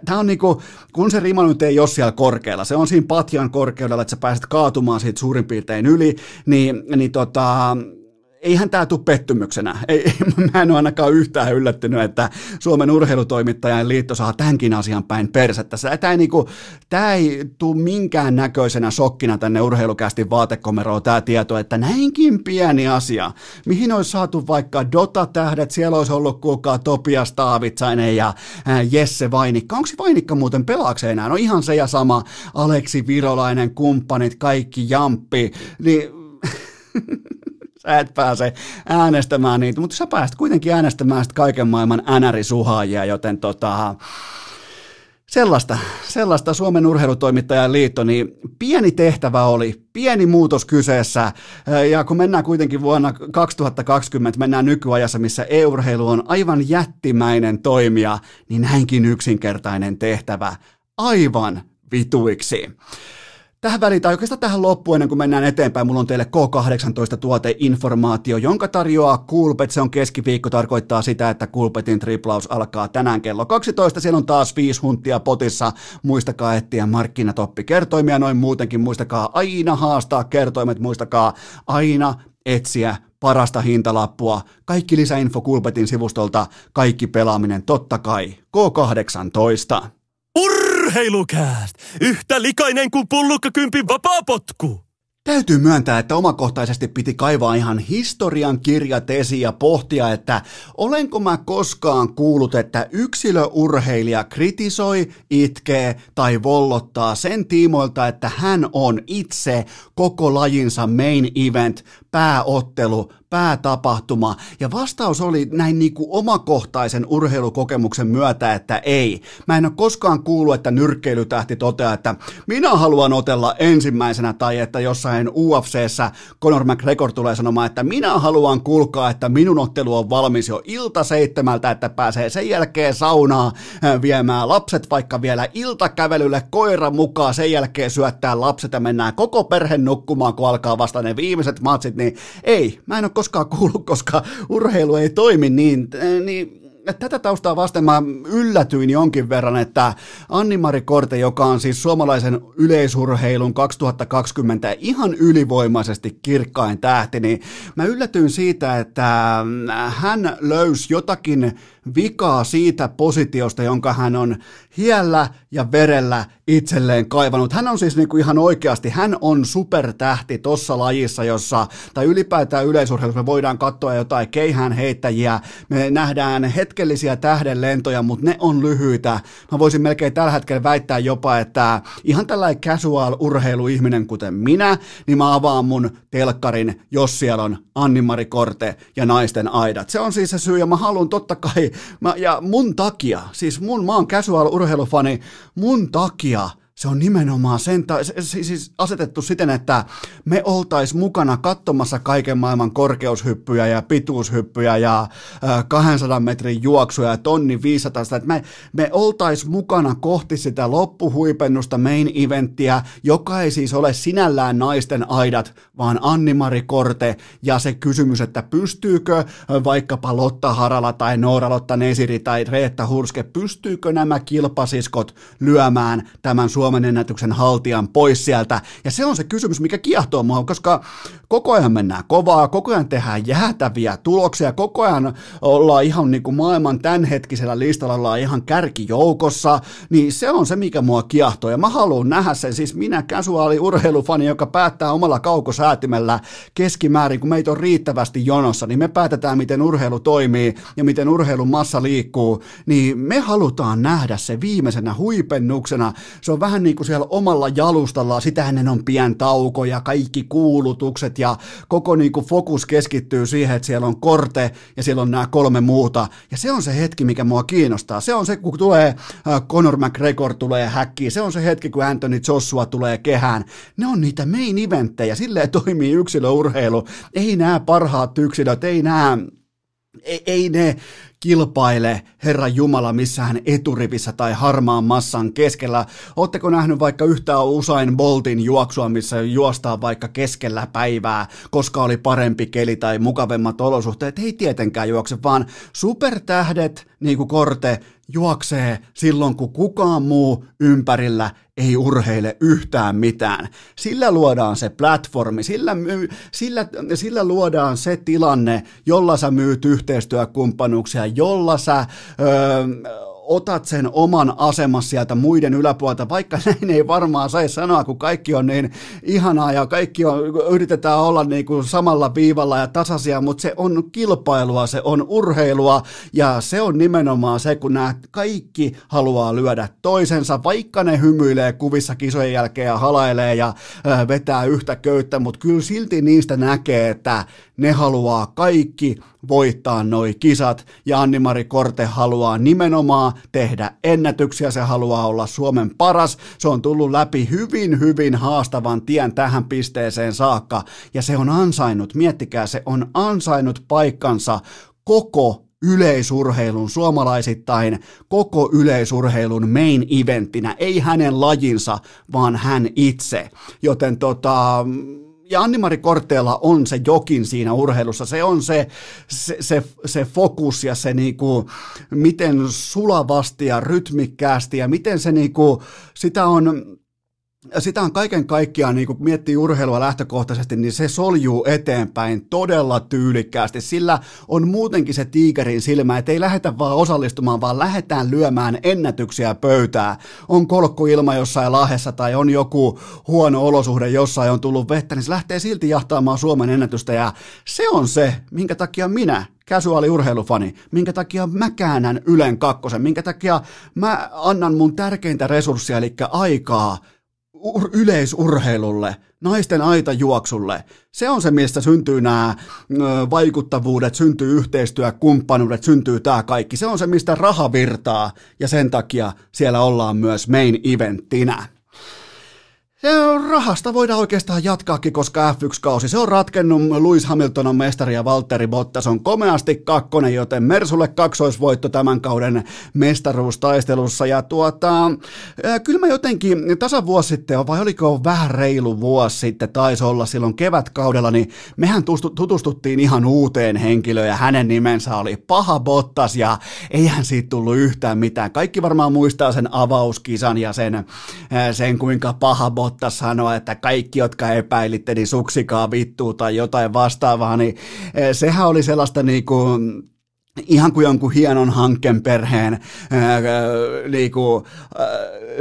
Tämä on niinku, kun se rima nyt ei ole siellä korkealla, se on siinä patjan korkeudella, että sä pääset kaatumaan siitä suurin piirtein yli, niin, niin tota, eihän tämä tule pettymyksenä. Ei, mä en ole ainakaan yhtään yllättynyt, että Suomen urheilutoimittajan liitto saa tämänkin asian päin persettä. Tämä ei, niinku, ei tule minkään näköisenä sokkina tänne urheilukästi vaatekomeroon tämä tieto, että näinkin pieni asia, mihin olisi saatu vaikka Dota-tähdet, siellä olisi ollut kuulkaa Topias Taavitsainen ja Jesse Vainikka. Onko Vainikka muuten pelaakseen enää? No ihan se ja sama, Aleksi Virolainen, kumppanit, kaikki jamppi, niin sä et pääse äänestämään niitä, mutta sä pääset kuitenkin äänestämään sitä kaiken maailman änärisuhaajia, joten tota, sellaista, sellaista Suomen urheilutoimittajan liitto, niin pieni tehtävä oli, pieni muutos kyseessä, ja kun mennään kuitenkin vuonna 2020, mennään nykyajassa, missä e-urheilu on aivan jättimäinen toimija, niin näinkin yksinkertainen tehtävä aivan vituiksi. Tähän väliin, tai oikeastaan tähän loppuun ennen kuin mennään eteenpäin, mulla on teille K18-tuoteinformaatio, jonka tarjoaa Coolbet. Se on keskiviikko, tarkoittaa sitä, että Coolbetin triplaus alkaa tänään kello 12. Siellä on taas viisi huntia potissa. Muistakaa etsiä markkinatoppi kertoimia, noin muutenkin muistakaa aina haastaa kertoimet, muistakaa aina etsiä parasta hintalappua. Kaikki lisäinfo Coolbetin sivustolta, kaikki pelaaminen totta kai. K18. Urheilukääst! Yhtä likainen kuin pullukkakympin vapaapotku! Täytyy myöntää, että omakohtaisesti piti kaivaa ihan historian kirjat esiin ja pohtia, että olenko mä koskaan kuullut, että yksilöurheilija kritisoi, itkee tai vollottaa sen tiimoilta, että hän on itse koko lajinsa main event, pääottelu, päätapahtuma? Ja vastaus oli näin niin kuin omakohtaisen urheilukokemuksen myötä, että ei. Mä en ole koskaan kuullut, että nyrkkeilytähti toteaa, että minä haluan otella ensimmäisenä, tai että jossain UFCssä Conor McGregor tulee sanomaan, että minä haluan kulkaa, että minun ottelu on valmis jo ilta seitsemältä, että pääsee sen jälkeen saunaa viemään lapset vaikka vielä iltakävelylle koira mukaan, sen jälkeen syöttää lapset ja mennään koko perhe nukkumaan, kun alkaa vasta ne viimeiset matsit, niin ei, mä en ole koskaan kuullut, koska urheilu ei toimi niin, niin tätä taustaa vasten mä yllätyin jonkin verran, että Anni-Mari Korte, joka on siis suomalaisen yleisurheilun 2020 ihan ylivoimaisesti kirkkain tähti, niin mä yllätyin siitä, että hän löysi jotakin vikaa siitä positiosta, jonka hän on hiellä ja verellä itselleen kaivannut. Hän on siis niin kuin ihan oikeasti, hän on supertähti tuossa lajissa, jossa, tai ylipäätään yleisurheilussa me voidaan katsoa jotain keihään heittäjiä, me nähdään hetkellisiä tähdenlentoja, mutta ne on lyhyitä. Mä voisin melkein tällä hetkellä väittää jopa, että ihan tällainen casual urheiluihminen kuten minä, niin mä avaan mun telkkarin, jos siellä on Anni-Mari Korte ja naisten aidat. Se on siis se syy, ja mä haluan totta kai Mä, ja mun takia, siis mun, mä oon casual urheilufani, mun takia se on nimenomaan sen, ta- siis asetettu siten, että me oltais mukana katsomassa kaiken maailman korkeushyppyjä ja pituushyppyjä ja äh, 200 metrin juoksuja ja tonni 500, että me, me oltais mukana kohti sitä loppuhuipennusta main eventtiä, joka ei siis ole sinällään naisten aidat, vaan Anni-Mari Korte ja se kysymys, että pystyykö vaikkapa Lotta Harala tai Noora Lotta Nesiri tai Reetta Hurske, pystyykö nämä kilpasiskot lyömään tämän Suomen Suomen ennätyksen haltijan pois sieltä. Ja se on se kysymys, mikä kiehtoo mua, koska koko ajan mennään kovaa, koko ajan tehdään jäätäviä tuloksia, koko ajan ollaan ihan niin kuin maailman tämänhetkisellä listalla ollaan ihan kärkijoukossa, niin se on se, mikä mua kiehtoo. Ja mä haluan nähdä sen, siis minä casuaali urheilufani, joka päättää omalla kaukosäätimellä keskimäärin, kun meitä on riittävästi jonossa, niin me päätetään, miten urheilu toimii ja miten urheilun massa liikkuu, niin me halutaan nähdä se viimeisenä huipennuksena. Se on vähän vähän niin kuin siellä omalla jalustalla, sitä ennen on pien tauko ja kaikki kuulutukset ja koko niin kuin fokus keskittyy siihen, että siellä on korte ja siellä on nämä kolme muuta. Ja se on se hetki, mikä mua kiinnostaa. Se on se, kun tulee äh, Conor McGregor tulee häkkiin, se on se hetki, kun Anthony Joshua tulee kehään. Ne on niitä main eventtejä, silleen toimii yksilöurheilu. Ei nämä parhaat yksilöt, ei nämä ei, ei ne kilpaile Herra Jumala missään eturivissä tai harmaan massan keskellä. Oletteko nähnyt vaikka yhtään Usain Boltin juoksua, missä juostaa vaikka keskellä päivää, koska oli parempi keli tai mukavemmat olosuhteet? Ei tietenkään juokse, vaan supertähdet, niin kuin Korte, juoksee silloin, kun kukaan muu ympärillä ei urheile yhtään mitään. Sillä luodaan se platformi, sillä, sillä, sillä luodaan se tilanne, jolla sä myyt yhteistyökumppanuuksia, jolla sä öö, otat sen oman asemas sieltä muiden yläpuolelta, vaikka näin ei varmaan saisi sanoa, kun kaikki on niin ihanaa ja kaikki on, yritetään olla niin kuin samalla viivalla ja tasaisia, mutta se on kilpailua, se on urheilua ja se on nimenomaan se, kun nämä kaikki haluaa lyödä toisensa, vaikka ne hymyilee kuvissa kisojen jälkeen ja halailee ja vetää yhtä köyttä, mutta kyllä silti niistä näkee, että ne haluaa kaikki voittaa noi kisat. Ja Anni-Mari Korte haluaa nimenomaan tehdä ennätyksiä, se haluaa olla Suomen paras, se on tullut läpi hyvin hyvin haastavan tien tähän pisteeseen saakka. Ja se on ansainnut, miettikää se on ansainnut paikkansa koko yleisurheilun suomalaisittain koko yleisurheilun main eventtinä, ei hänen lajinsa, vaan hän itse. Joten tota, ja Anni-Mari Korteella on se jokin siinä urheilussa, se on se, se, se, se fokus ja se niinku, miten sulavasti ja rytmikkäästi ja miten se niinku, sitä on, sitä on kaiken kaikkiaan, niin kun miettii urheilua lähtökohtaisesti, niin se soljuu eteenpäin todella tyylikkäästi. Sillä on muutenkin se tiikerin silmä, että ei lähdetä vaan osallistumaan, vaan lähdetään lyömään ennätyksiä pöytää. On kolkkuilma jossain lahessa tai on joku huono olosuhde jossain on tullut vettä, niin se lähtee silti jahtaamaan Suomen ennätystä ja se on se, minkä takia minä casuaali urheilufani, minkä takia mä käännän Ylen kakkosen, minkä takia mä annan mun tärkeintä resurssia, eli aikaa ur- yleisurheilulle, naisten aitajuoksulle. Se on se, mistä syntyy nämä vaikuttavuudet, syntyy yhteistyö, kumppanuudet, syntyy tämä kaikki. Se on se, mistä raha virtaa ja sen takia siellä ollaan myös main eventtinä. Ja rahasta voidaan oikeastaan jatkaakin, koska F1-kausi se on ratkennut. Lewis Hamilton on mestari ja Valtteri Bottas on komeasti kakkonen, joten Mersulle kaksoisvoitto tämän kauden mestaruustaistelussa. Ja tuota, kyllä mä jotenkin tasan vuosi sitten, vai oliko vähän reilu vuosi sitten, taisi olla silloin kevätkaudella, niin mehän tutustuttiin ihan uuteen henkilöön ja hänen nimensä oli Paha Bottas ja eihän siitä tullut yhtään mitään. Kaikki varmaan muistaa sen avauskisan ja sen, sen kuinka paha Bottas Bottas sanoa, että kaikki, jotka epäilitte, niin suksikaa vittuu tai jotain vastaavaa, niin eh, sehän oli sellaista niin kuin, ihan kuin jonkun hienon hankkeen perheen ää, niinku, ää,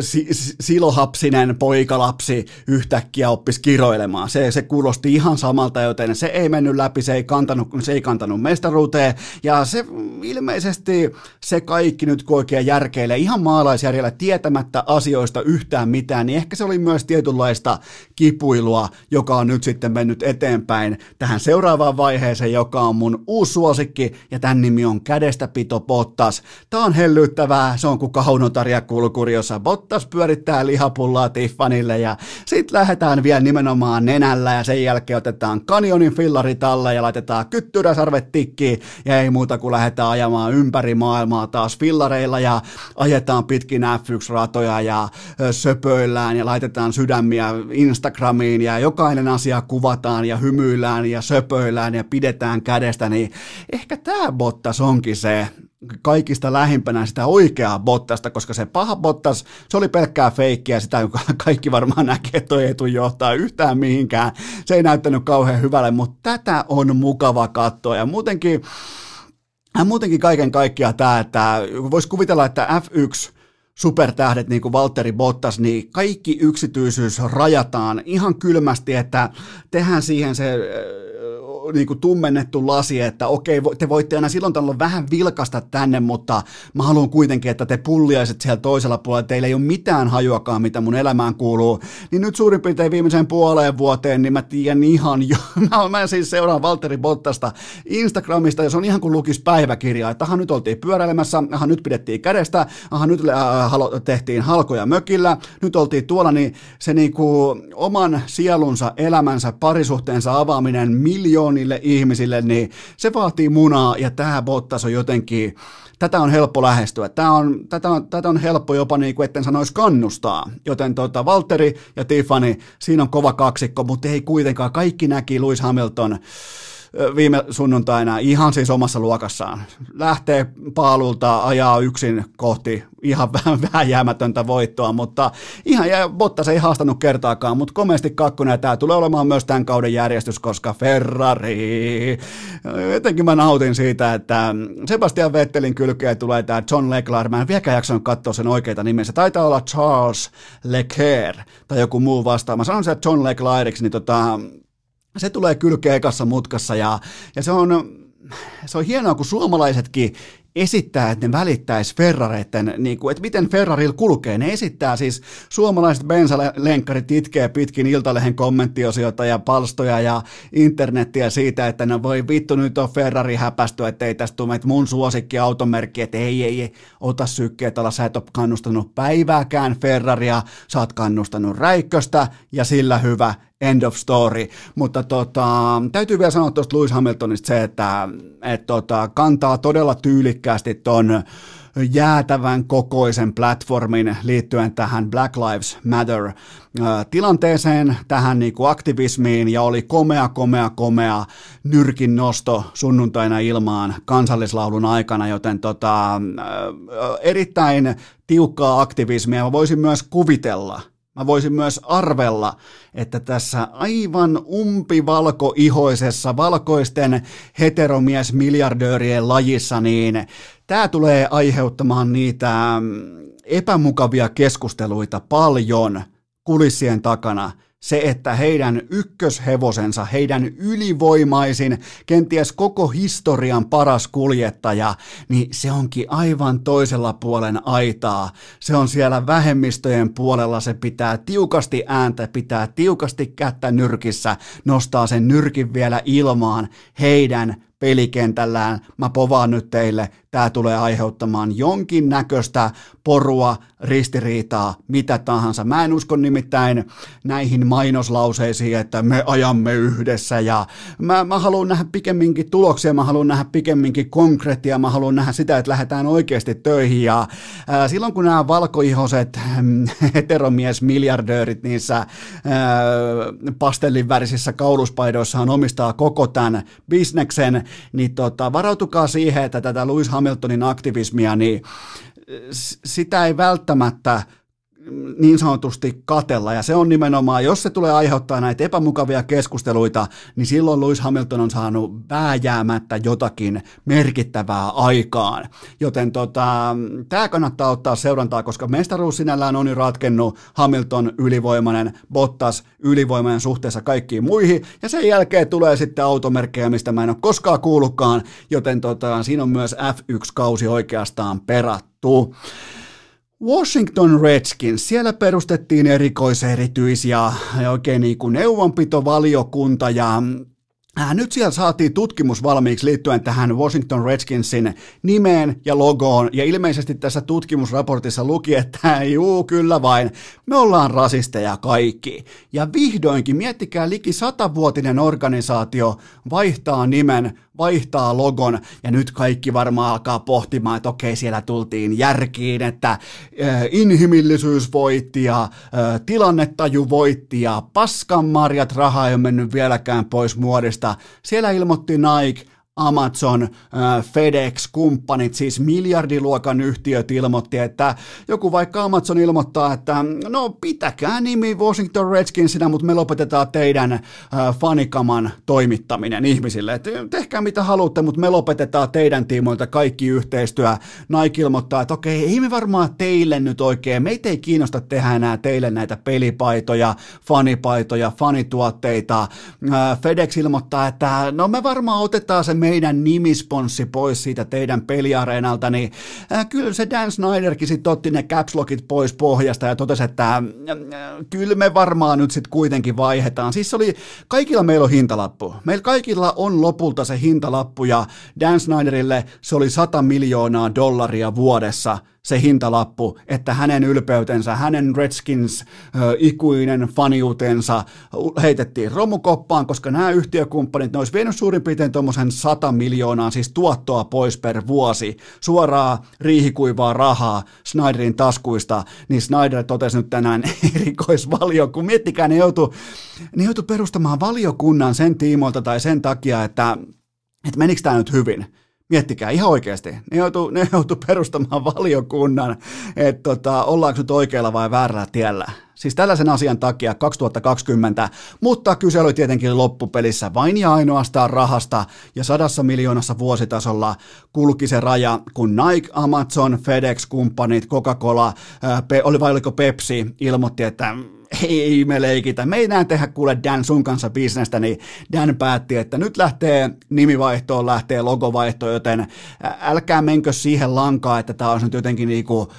si, silohapsinen poikalapsi yhtäkkiä oppisi kiroilemaan. Se, se kuulosti ihan samalta, joten se ei mennyt läpi, se ei kantanut, se ei kantanut mestaruuteen, ja se ilmeisesti se kaikki nyt kun oikein järkeilee ihan maalaisjärjellä tietämättä asioista yhtään mitään, niin ehkä se oli myös tietynlaista kipuilua, joka on nyt sitten mennyt eteenpäin tähän seuraavaan vaiheeseen, joka on mun uusi suosikki, ja tämän nimi on Kädestäpito Bottas. Tää on hellyttävää, se on kuin kaunotarja kulkuri, jossa Bottas pyörittää lihapullaa Tiffanille ja sit lähdetään vielä nimenomaan nenällä ja sen jälkeen otetaan kanjonin fillarit alle ja laitetaan kyttyräsarvet tikkiin ja ei muuta kuin lähdetään ajamaan ympäri maailmaa taas fillareilla ja ajetaan pitkin F1-ratoja ja söpöillään ja laitetaan sydämiä Instagramiin ja jokainen asia kuvataan ja hymyillään ja söpöillään ja pidetään kädestä, niin ehkä tämä Bottas Bottas onkin se kaikista lähimpänä sitä oikeaa Bottasta, koska se paha Bottas, se oli pelkkää feikkiä, sitä kaikki varmaan näkee, että toi ei tule johtaa yhtään mihinkään. Se ei näyttänyt kauhean hyvälle, mutta tätä on mukava katsoa ja muutenkin, muutenkin kaiken kaikkiaan tämä, että voisi kuvitella, että F1 supertähdet niin kuin Valtteri Bottas, niin kaikki yksityisyys rajataan ihan kylmästi, että tehdään siihen se niin kuin tummennettu lasi, että okei, te voitte aina silloin tällöin vähän vilkasta tänne, mutta mä haluan kuitenkin, että te pulliaiset siellä toisella puolella, teillä ei ole mitään hajuakaan, mitä mun elämään kuuluu, niin nyt suurin piirtein viimeisen puoleen vuoteen, niin mä tiedän ihan jo, mä, siis seuraan Valtteri Bottasta Instagramista, ja se on ihan kuin lukisi päiväkirjaa, että aha, nyt oltiin pyöräilemässä, aha, nyt pidettiin kädestä, aha, nyt äh, tehtiin halkoja mökillä, nyt oltiin tuolla, niin se niinku oman sielunsa, elämänsä, parisuhteensa avaaminen miljoonille ihmisille, niin se vaatii munaa, ja tämä Bottas on jotenkin, tätä on helppo lähestyä. Tämä on, tätä, on, tätä on helppo jopa, niin kuin etten sanoisi kannustaa. Joten tota, Valtteri ja Tiffany, siinä on kova kaksikko, mutta ei kuitenkaan. Kaikki näki Lewis Hamilton viime sunnuntaina ihan siis omassa luokassaan. Lähtee paalulta, ajaa yksin kohti ihan vähän jäämätöntä voittoa, mutta ihan ja Bottas ei haastanut kertaakaan, mutta komeasti kakkonen ja tämä tulee olemaan myös tämän kauden järjestys, koska Ferrari, etenkin mä nautin siitä, että Sebastian Vettelin kylkeä tulee tämä John Leclerc, mä en vieläkään jaksanut katsoa sen oikeita nimensä, taitaa olla Charles Leclerc tai joku muu vastaava, mä sanon se John Leclerciksi, niin tota, se tulee kylkeä ekassa mutkassa ja, ja se on, se on hienoa, kun suomalaisetkin esittää, että ne välittäisi Ferrareiden, niin kuin, että miten Ferrarilla kulkee. Ne esittää siis suomalaiset bensalenkkarit itkee pitkin Iltalehen kommenttiosioita ja palstoja ja internettiä siitä, että ne voi vittu nyt on Ferrari häpästy, että ei tästä tule mun suosikki automerkki, että ei, ei, ei ota sykkeet alla, sä et ole kannustanut päivääkään Ferraria, sä oot kannustanut Räikköstä ja sillä hyvä, end of story. Mutta tota, täytyy vielä sanoa tuosta Lewis Hamiltonista se, että et tota, kantaa todella tyylikkäästi ton jäätävän kokoisen platformin liittyen tähän Black Lives Matter tilanteeseen, tähän niin kuin aktivismiin ja oli komea, komea, komea nyrkin nosto sunnuntaina ilmaan kansallislaulun aikana, joten tota, erittäin tiukkaa aktivismia. Mä voisin myös kuvitella, Mä voisin myös arvella, että tässä aivan umpivalkoihoisessa valkoisten heteromies miljardöörien lajissa, niin tämä tulee aiheuttamaan niitä mm, epämukavia keskusteluita paljon kulissien takana – se, että heidän ykköshevosensa, heidän ylivoimaisin, kenties koko historian paras kuljettaja, niin se onkin aivan toisella puolen aitaa. Se on siellä vähemmistöjen puolella, se pitää tiukasti ääntä, pitää tiukasti kättä nyrkissä, nostaa sen nyrkin vielä ilmaan heidän pelikentällään. Mä povaan nyt teille, tämä tulee aiheuttamaan jonkin näköistä porua, ristiriitaa, mitä tahansa. Mä en usko nimittäin näihin mainoslauseisiin, että me ajamme yhdessä ja mä, mä haluan nähdä pikemminkin tuloksia, mä haluan nähdä pikemminkin konkreettia, mä haluan nähdä sitä, että lähdetään oikeasti töihin ja ää, silloin kun nämä valkoihoset heteromies miljardöörit niissä ää, pastellin värisissä kauluspaidoissaan omistaa koko tämän bisneksen, niin tota, varautukaa siihen, että tätä Lewis Hamiltonin aktivismia, niin sitä ei välttämättä niin sanotusti katella, ja se on nimenomaan, jos se tulee aiheuttaa näitä epämukavia keskusteluita, niin silloin Lewis Hamilton on saanut vääjäämättä jotakin merkittävää aikaan. Joten tota, tämä kannattaa ottaa seurantaa, koska mestaruus sinällään on jo ratkennut Hamilton ylivoimainen, Bottas ylivoimainen suhteessa kaikkiin muihin, ja sen jälkeen tulee sitten automerkkejä, mistä mä en ole koskaan kuullutkaan, joten tota, siinä on myös F1-kausi oikeastaan perattu. Washington Redskins, siellä perustettiin erikoiserityis ja oikein niin kuin neuvonpitovaliokunta ja Äh, nyt siellä saatiin tutkimus valmiiksi liittyen tähän Washington Redskinsin nimeen ja logoon, ja ilmeisesti tässä tutkimusraportissa luki, että juu, kyllä vain, me ollaan rasisteja kaikki. Ja vihdoinkin, miettikää, liki satavuotinen organisaatio vaihtaa nimen, vaihtaa logon, ja nyt kaikki varmaan alkaa pohtimaan, että okei, siellä tultiin järkiin, että inhimillisyys voitti, ja tilannetaju voitti, ja paskanmarjat raha ei ole mennyt vieläkään pois muodista, siellä ilmoitti Nike, Amazon, äh, FedEx, kumppanit, siis miljardiluokan yhtiöt ilmoitti, että joku vaikka Amazon ilmoittaa, että no pitäkää nimi Washington Redskinsinä, mutta me lopetetaan teidän äh, fanikaman toimittaminen ihmisille. Et tehkää mitä haluatte, mutta me lopetetaan teidän tiimoilta kaikki yhteistyö. Nike ilmoittaa, että okei, ei me varmaan teille nyt oikein, meitä ei kiinnosta tehdä enää teille näitä pelipaitoja, fanipaitoja, fanituotteita. Äh, FedEx ilmoittaa, että no me varmaan otetaan se meidän nimisponssi pois siitä teidän peliareenalta, niin äh, kyllä se Dan Snyderkin sitten otti ne caps pois pohjasta ja totesi, että äh, kyllä me varmaan nyt sitten kuitenkin vaihdetaan. Siis oli, kaikilla meillä on hintalappu. Meillä kaikilla on lopulta se hintalappu ja Dan Snyderille se oli 100 miljoonaa dollaria vuodessa – se hintalappu, että hänen ylpeytensä, hänen Redskins äh, ikuinen faniutensa heitettiin romukoppaan, koska nämä yhtiökumppanit, ne olisi vienyt suurin piirtein tuommoisen 100 miljoonaa, siis tuottoa pois per vuosi, suoraa riihikuivaa rahaa Snyderin taskuista, niin Snyder totesi nyt tänään erikoisvalio, kun miettikää, ne joutui, ne joutui perustamaan valiokunnan sen tiimoilta tai sen takia, että, että menikö tämä nyt hyvin, Miettikää ihan oikeasti. Ne joutuu, ne joutuu perustamaan valiokunnan, että tota, ollaanko nyt oikealla vai väärällä tiellä. Siis tällaisen asian takia 2020, mutta kyse oli tietenkin loppupelissä vain ja ainoastaan rahasta ja sadassa miljoonassa vuositasolla kulki se raja, kun Nike, Amazon, FedEx, kumppanit, Coca-Cola, pe, oli vai oliko Pepsi, ilmoitti, että ei me leikitä, me ei enää tehdä kuule Dan sun kanssa bisnestä, niin Dan päätti, että nyt lähtee nimivaihtoon, lähtee logovaihtoon, joten älkää menkö siihen lankaan, että tämä on nyt jotenkin niinku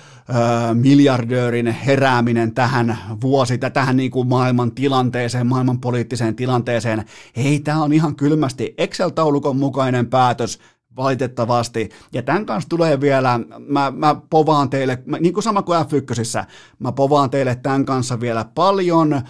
miljardöörin herääminen tähän vuosi, tähän niin kuin maailman tilanteeseen, maailman poliittiseen tilanteeseen. Hei, tämä on ihan kylmästi Excel-taulukon mukainen päätös, valitettavasti. Ja tämän kanssa tulee vielä, mä, mä povaan teille, mä, niin kuin sama kuin F1, mä povaan teille tämän kanssa vielä paljon ö,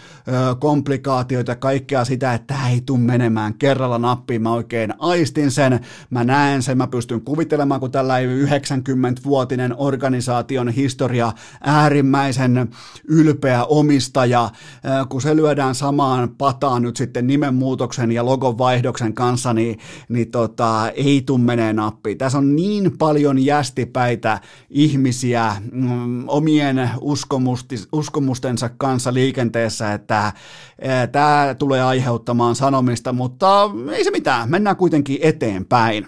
komplikaatioita, kaikkea sitä, että tämä ei tule menemään kerralla nappiin, mä oikein aistin sen, mä näen sen, mä pystyn kuvittelemaan, kun tällä 90-vuotinen organisaation historia, äärimmäisen ylpeä omistaja, ö, kun se lyödään samaan pataan nyt sitten nimenmuutoksen ja logon vaihdoksen kanssa, niin, niin tota, ei tule menee nappiin. Tässä on niin paljon jästipäitä ihmisiä mm, omien uskomustensa kanssa liikenteessä, että e, tämä tulee aiheuttamaan sanomista, mutta ei se mitään, mennään kuitenkin eteenpäin.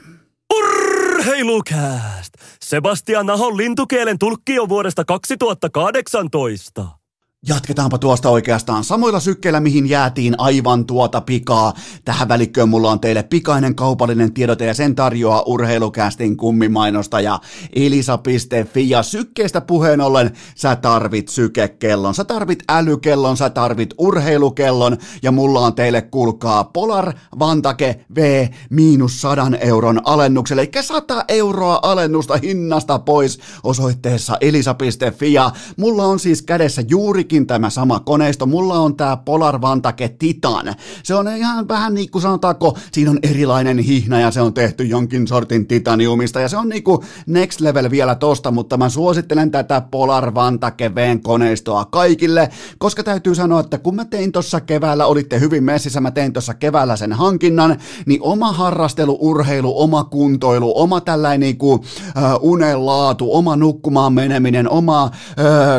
Urheilukääst! Sebastian Ahon lintukielen tulkki on vuodesta 2018. Jatketaanpa tuosta oikeastaan samoilla sykkeillä, mihin jäätiin aivan tuota pikaa. Tähän välikköön mulla on teille pikainen kaupallinen tiedote ja sen tarjoaa urheilukästin kummimainostaja elisa.fi. Ja sykkeestä puheen ollen sä tarvit sykekellon, sä tarvit älykellon, sä tarvit urheilukellon ja mulla on teille kuulkaa Polar Vantake V miinus sadan euron alennukselle, eli 100 euroa alennusta hinnasta pois osoitteessa elisa.fi. Ja mulla on siis kädessä juuri juurikin tämä sama koneisto. Mulla on tämä Polar Vantake Titan. Se on ihan vähän niin kuin sanotaanko, siinä on erilainen hihna ja se on tehty jonkin sortin titaniumista ja se on niin kuin next level vielä tosta, mutta mä suosittelen tätä Polar Vantake Vn koneistoa kaikille, koska täytyy sanoa, että kun mä tein tuossa keväällä, olitte hyvin messissä, mä tein tuossa keväällä sen hankinnan, niin oma harrastelu, urheilu, oma kuntoilu, oma tällainen niin kuin, äh, unenlaatu, oma nukkumaan meneminen, oma äh,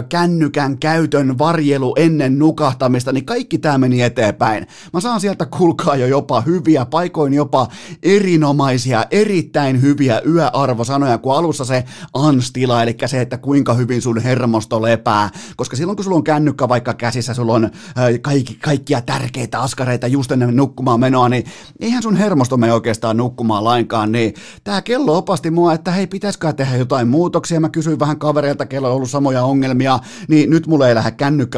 kännykän käytön varjelu ennen nukahtamista, niin kaikki tämä meni eteenpäin. Mä saan sieltä kulkaa jo jopa hyviä, paikoin jopa erinomaisia, erittäin hyviä yöarvosanoja, kun alussa se anstila, eli se, että kuinka hyvin sun hermosto lepää, koska silloin kun sulla on kännykkä vaikka käsissä, sulla on kaikki, kaikkia tärkeitä askareita just ennen nukkumaan menoa, niin eihän sun hermosto mene oikeastaan nukkumaan lainkaan, niin tää kello opasti mua, että hei, pitäisikö tehdä jotain muutoksia, mä kysyin vähän kavereilta, kello on ollut samoja ongelmia, niin nyt mulla ei lähde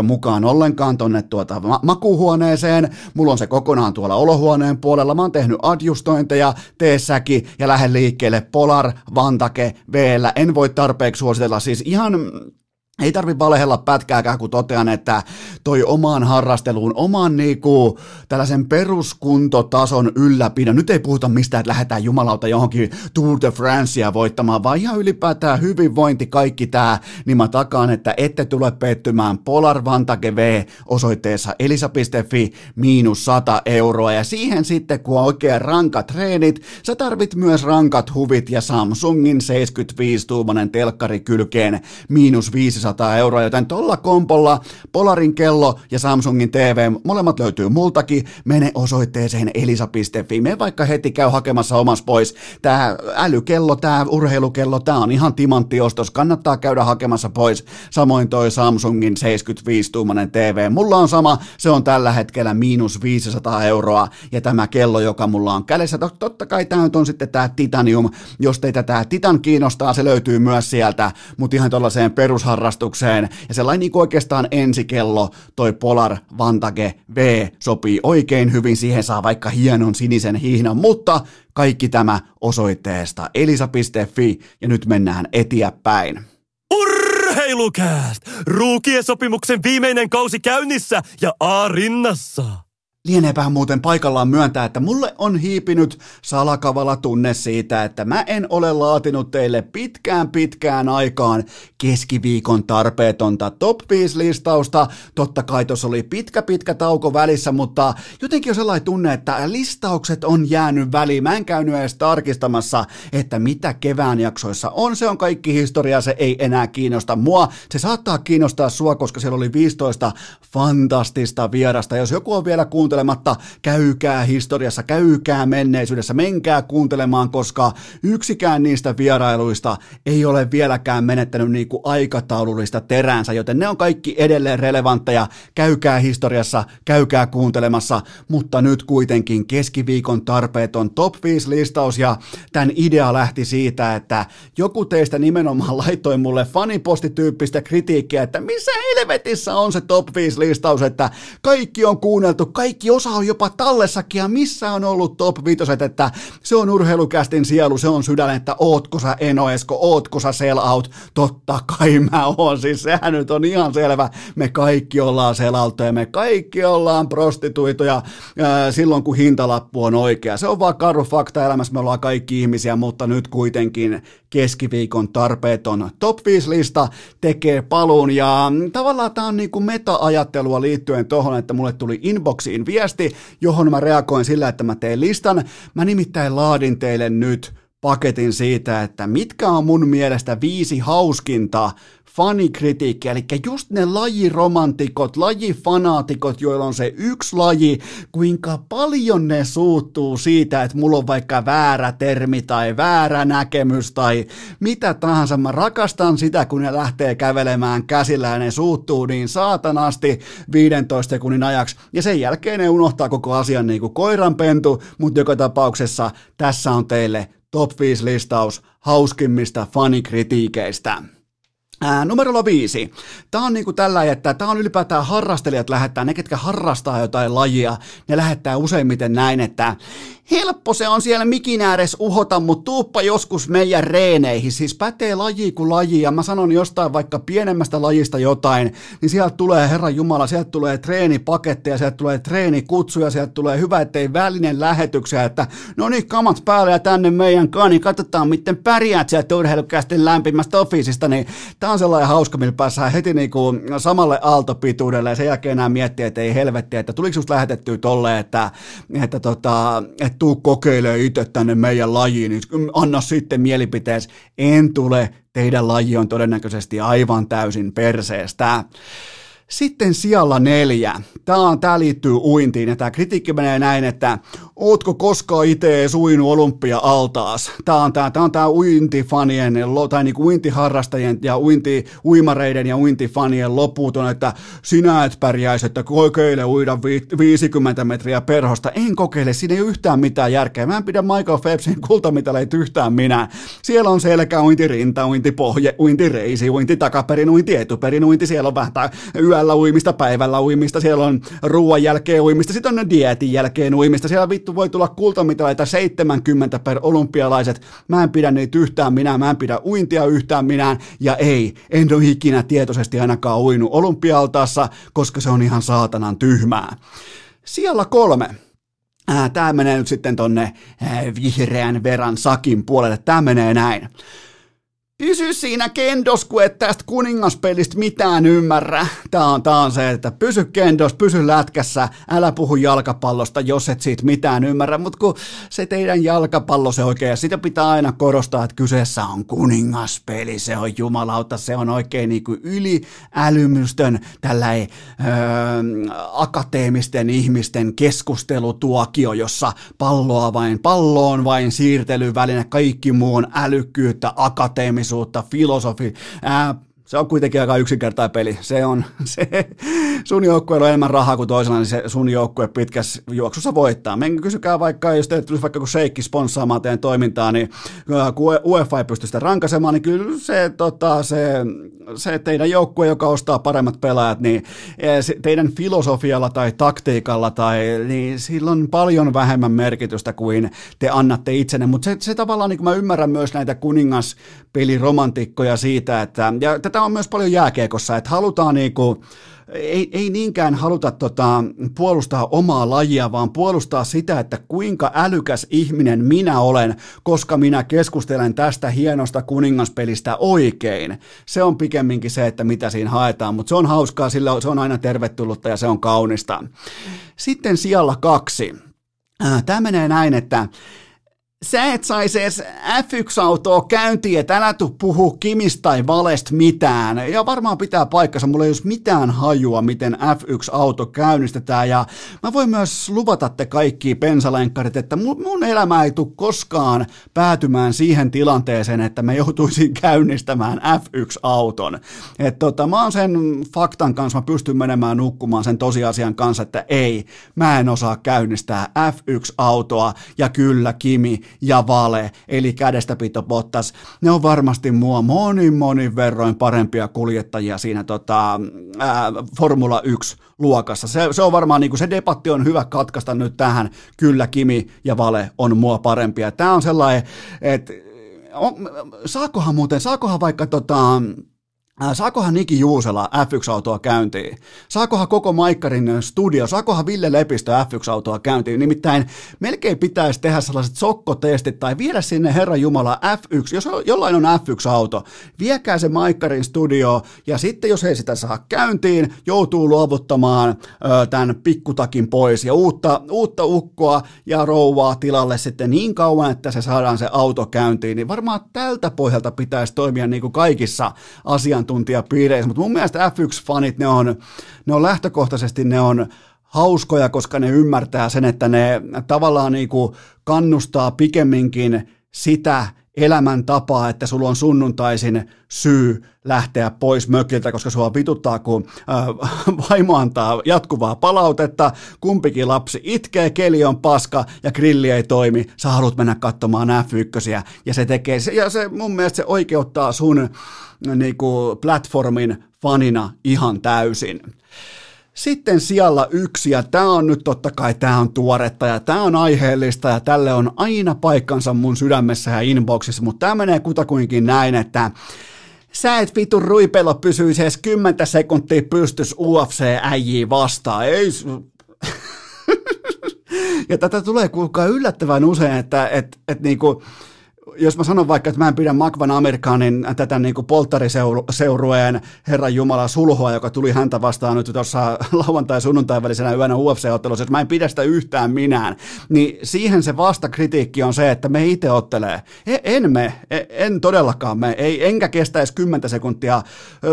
mukaan ollenkaan tonne tuota makuhuoneeseen, mulla on se kokonaan tuolla olohuoneen puolella, mä oon tehnyt adjustointeja, tee säki ja lähde liikkeelle. Polar Vantake v En voi tarpeeksi suositella, siis ihan ei tarvi valehella pätkääkään, kun totean, että toi omaan harrasteluun, oman niinku, tällaisen peruskuntotason ylläpidon, nyt ei puhuta mistään, että lähdetään jumalauta johonkin Tour de Francea voittamaan, vaan ihan ylipäätään hyvinvointi, kaikki tää, niin mä takaan, että ette tule pettymään. Polar Vantage V osoitteessa elisa.fi miinus 100 euroa, ja siihen sitten, kun on oikein rankat treenit, sä tarvit myös rankat huvit ja Samsungin 75-tuumanen telkkari kylkeen miinus 500 500 euroa, joten tuolla kompolla Polarin kello ja Samsungin TV, molemmat löytyy multakin, mene osoitteeseen elisa.fi, me vaikka heti käy hakemassa omas pois. Tämä älykello, tämä urheilukello, tämä on ihan timanttiostos, kannattaa käydä hakemassa pois. Samoin toi Samsungin 75-tuumainen TV, mulla on sama, se on tällä hetkellä miinus 500 euroa, ja tämä kello, joka mulla on kädessä, totta kai tämä on sitten tämä Titanium, jos teitä tämä Titan kiinnostaa, se löytyy myös sieltä, mutta ihan tuollaiseen perusharrastukseen harrastukseen. Ja sellainen niin oikeastaan ensikello, toi Polar Vantage V sopii oikein hyvin, siihen saa vaikka hienon sinisen hihnan, mutta kaikki tämä osoitteesta elisa.fi ja nyt mennään eteenpäin. Urheilukääst! Ruukien sopimuksen viimeinen kausi käynnissä ja A rinnassa. Lieneepähän muuten paikallaan myöntää, että mulle on hiipinyt salakavala tunne siitä, että mä en ole laatinut teille pitkään pitkään aikaan keskiviikon tarpeetonta top 5 listausta. Totta kai tuossa oli pitkä pitkä tauko välissä, mutta jotenkin on sellainen tunne, että listaukset on jäänyt väliin. Mä en käynyt edes tarkistamassa, että mitä kevään jaksoissa on. Se on kaikki historia, se ei enää kiinnosta mua. Se saattaa kiinnostaa sua, koska siellä oli 15 fantastista vierasta. Jos joku on vielä kuuntelut kuuntelematta, käykää historiassa, käykää menneisyydessä, menkää kuuntelemaan, koska yksikään niistä vierailuista ei ole vieläkään menettänyt niin kuin aikataulullista teräänsä, joten ne on kaikki edelleen relevantteja, käykää historiassa, käykää kuuntelemassa, mutta nyt kuitenkin keskiviikon tarpeeton top 5 listaus ja tämän idea lähti siitä, että joku teistä nimenomaan laittoi mulle fanipostityyppistä kritiikkiä, että missä helvetissä on se top 5 listaus, että kaikki on kuunneltu, kaikki kaikki osa on jopa tallessakin ja missä on ollut top 5, että se on urheilukästin sielu, se on sydän, että ootko sä Eno Esko, ootko sä sell out, totta kai mä oon, siis sehän nyt on ihan selvä, me kaikki ollaan sell ja me kaikki ollaan prostituituja ää, silloin kun hintalappu on oikea, se on vaan karu fakta elämässä, me ollaan kaikki ihmisiä, mutta nyt kuitenkin keskiviikon tarpeeton top 5 lista tekee paluun. Ja tavallaan tämä on niin kuin meta-ajattelua liittyen tuohon, että mulle tuli inboxiin viesti, johon mä reagoin sillä, että mä teen listan. Mä nimittäin laadin teille nyt paketin siitä, että mitkä on mun mielestä viisi hauskinta fanikritiikki, eli just ne lajiromantikot, lajifanaatikot, joilla on se yksi laji, kuinka paljon ne suuttuu siitä, että mulla on vaikka väärä termi tai väärä näkemys tai mitä tahansa. Mä rakastan sitä, kun ne lähtee kävelemään käsillä ja ne suuttuu niin saatanasti 15 sekunnin ajaksi ja sen jälkeen ne unohtaa koko asian niin kuin koiranpentu, mutta joka tapauksessa tässä on teille top 5 listaus hauskimmista fanikritiikeistä. Ää, numerolla viisi. Tämä on niinku tällä, että tämä on ylipäätään harrastelijat lähettää, ne ketkä harrastaa jotain lajia, ne lähettää useimmiten näin, että helppo se on siellä mikin ääressä uhota, mutta tuuppa joskus meidän reeneihin. Siis pätee laji kuin laji, ja mä sanon jostain vaikka pienemmästä lajista jotain, niin sieltä tulee, Herran Jumala, sieltä tulee treenipaketteja, sieltä tulee treenikutsuja, sieltä tulee hyvä, ettei välinen lähetyksiä, että no niin, kamat päälle ja tänne meidän kanssa, niin katsotaan, miten pärjäät sieltä urheilukästin lämpimästä officeista, niin tää on sellainen hauska, millä päässään heti niinku samalle aaltopituudelle, ja sen jälkeen enää miettiä, että ei helvetti, että tuliko just lähetettyä tolle, että, että, tota, että et tuu kokeilemaan itse tänne meidän lajiin, niin anna sitten mielipiteesi. En tule, teidän laji on todennäköisesti aivan täysin perseestä. Sitten sijalla neljä. Tämä, on, tämä liittyy uintiin ja tämä kritiikki menee näin, että ootko koskaan itse edes uinut olympia-altaas? Tämä on tämä, tämä, on tämä uintifanien tai niin kuin uintiharrastajien ja uinti, uimareiden ja uintifanien loputon, että sinä et pärjäisi, että kokeile uida 50 metriä perhosta. En kokeile, siinä ei ole yhtään mitään järkeä. Mä en pidä Michael Phelpsin kultamitaleita yhtään minä. Siellä on selkä, uinti rinta, uinti pohje, uinti reisi, uinti siellä on vähän yöllä uimista, päivällä uimista, siellä on ruoan jälkeen uimista, sitten on dietin jälkeen uimista, siellä vittu voi tulla kultamitaleita 70 per olympialaiset, mä en pidä niitä yhtään minä, mä en pidä uintia yhtään minä, ja ei, en ole ikinä tietoisesti ainakaan uinut olympialtaassa, koska se on ihan saatanan tyhmää. Siellä kolme. Tämä menee nyt sitten tonne vihreän veran sakin puolelle. Tämä menee näin. Pysy siinä kendos, kun et tästä kuningaspelistä mitään ymmärrä. Tää on, tää on se, että pysy kendos, pysy lätkässä, älä puhu jalkapallosta, jos et siitä mitään ymmärrä. Mutta kun se teidän jalkapallo se oikein, ja sitä pitää aina korostaa, että kyseessä on kuningaspeli, se on jumalauta, se on oikein niin kuin yliälymystön tällainen öö, akateemisten ihmisten keskustelutuokio, jossa palloa vain, palloon vain siirtelyväline, kaikki muu on älykkyyttä, akateemista akateemisuutta, filosofi, ää, se on kuitenkin aika yksinkertainen peli. Se on, se, sun joukkueella on enemmän rahaa kuin toisella, niin se sun joukkue pitkässä juoksussa voittaa. Men kysykää vaikka, jos teille tulisi vaikka kun Sheikki sponssaamaan teidän toimintaa, niin kun UEFA ei pysty sitä rankasemaan, niin kyllä se, tota, se, se teidän joukkue, joka ostaa paremmat pelaajat, niin teidän filosofialla tai taktiikalla, tai, niin sillä on paljon vähemmän merkitystä kuin te annatte itsenne. Mutta se, se tavallaan, niin kuin mä ymmärrän myös näitä kuningaspeliromantikkoja siitä, että, ja tätä on myös paljon jääkiekossa, että halutaan niinku, ei, ei niinkään haluta tota, puolustaa omaa lajia, vaan puolustaa sitä, että kuinka älykäs ihminen minä olen, koska minä keskustelen tästä hienosta kuningaspelistä oikein. Se on pikemminkin se, että mitä siinä haetaan, mutta se on hauskaa, sillä se on aina tervetullutta ja se on kaunista. Sitten siellä kaksi. Tämä menee näin, että sä et saisi edes F1-autoa käyntiin, että älä tuu puhu Kimistä tai Valesta mitään. Ja varmaan pitää paikkansa, mulla ei ole mitään hajua, miten F1-auto käynnistetään. Ja mä voin myös luvata te kaikki pensalenkkarit, että mun elämä ei tule koskaan päätymään siihen tilanteeseen, että mä joutuisin käynnistämään F1-auton. Että tota, mä oon sen faktan kanssa, mä pystyn menemään nukkumaan sen tosiasian kanssa, että ei, mä en osaa käynnistää F1-autoa. Ja kyllä, Kimi, ja Vale, eli kädestäpito Bottas, ne on varmasti mua monin monin verroin parempia kuljettajia siinä tota, ää, Formula 1 luokassa. Se, se on varmaan, niin kuin se debatti on hyvä katkaista nyt tähän, kyllä Kimi ja Vale on mua parempia. Tämä on sellainen, että saakohan muuten, saakohan vaikka tota, Saakohan Niki Juusela F1-autoa käyntiin? Saakohan koko Maikkarin studio, saakohan Ville Lepistö F1-autoa käyntiin? Nimittäin melkein pitäisi tehdä sellaiset sokkotestit tai viedä sinne Herra Jumala F1, jos jollain on F1-auto, viekää se Maikkarin studio ja sitten jos ei sitä saa käyntiin, joutuu luovuttamaan ö, tämän pikkutakin pois ja uutta, uutta ukkoa ja rouvaa tilalle sitten niin kauan, että se saadaan se auto käyntiin, niin varmaan tältä pohjalta pitäisi toimia niin kuin kaikissa asian asiantuntijapiireissä, mutta mun mielestä F1-fanit, ne on, ne on lähtökohtaisesti, ne on hauskoja, koska ne ymmärtää sen, että ne tavallaan niin kuin kannustaa pikemminkin sitä elämäntapaa, että sulla on sunnuntaisin syy lähteä pois mökiltä, koska sua vituttaa, kun äh, vaimo antaa jatkuvaa palautetta, kumpikin lapsi itkee, keli on paska ja grilli ei toimi, sä haluat mennä katsomaan F1 ja se tekee, ja se mun mielestä se oikeuttaa sun niin kuin platformin fanina ihan täysin. Sitten siellä yksi, ja tämä on nyt totta kai, tämä on tuoretta ja tämä on aiheellista ja tälle on aina paikkansa mun sydämessä ja inboxissa, mutta tämä menee kutakuinkin näin, että sä et vitu ruipelo pysyisi edes 10 sekuntia pystys UFC-äijiä vastaan. Ei, ja tätä tulee kuulkaa yllättävän usein, että et, et niinku, jos mä sanon vaikka, että mä en pidä Makvan Amerikaanin tätä niin kuin polttariseurueen Herran Jumala sulhoa, joka tuli häntä vastaan nyt tuossa lauantai- sunnuntai välisenä yönä UFC-ottelussa, että mä en pidä sitä yhtään minään, niin siihen se vastakritiikki on se, että me itse ottelee. E, en me, e, en todellakaan me, ei, enkä kestäisi 10 sekuntia.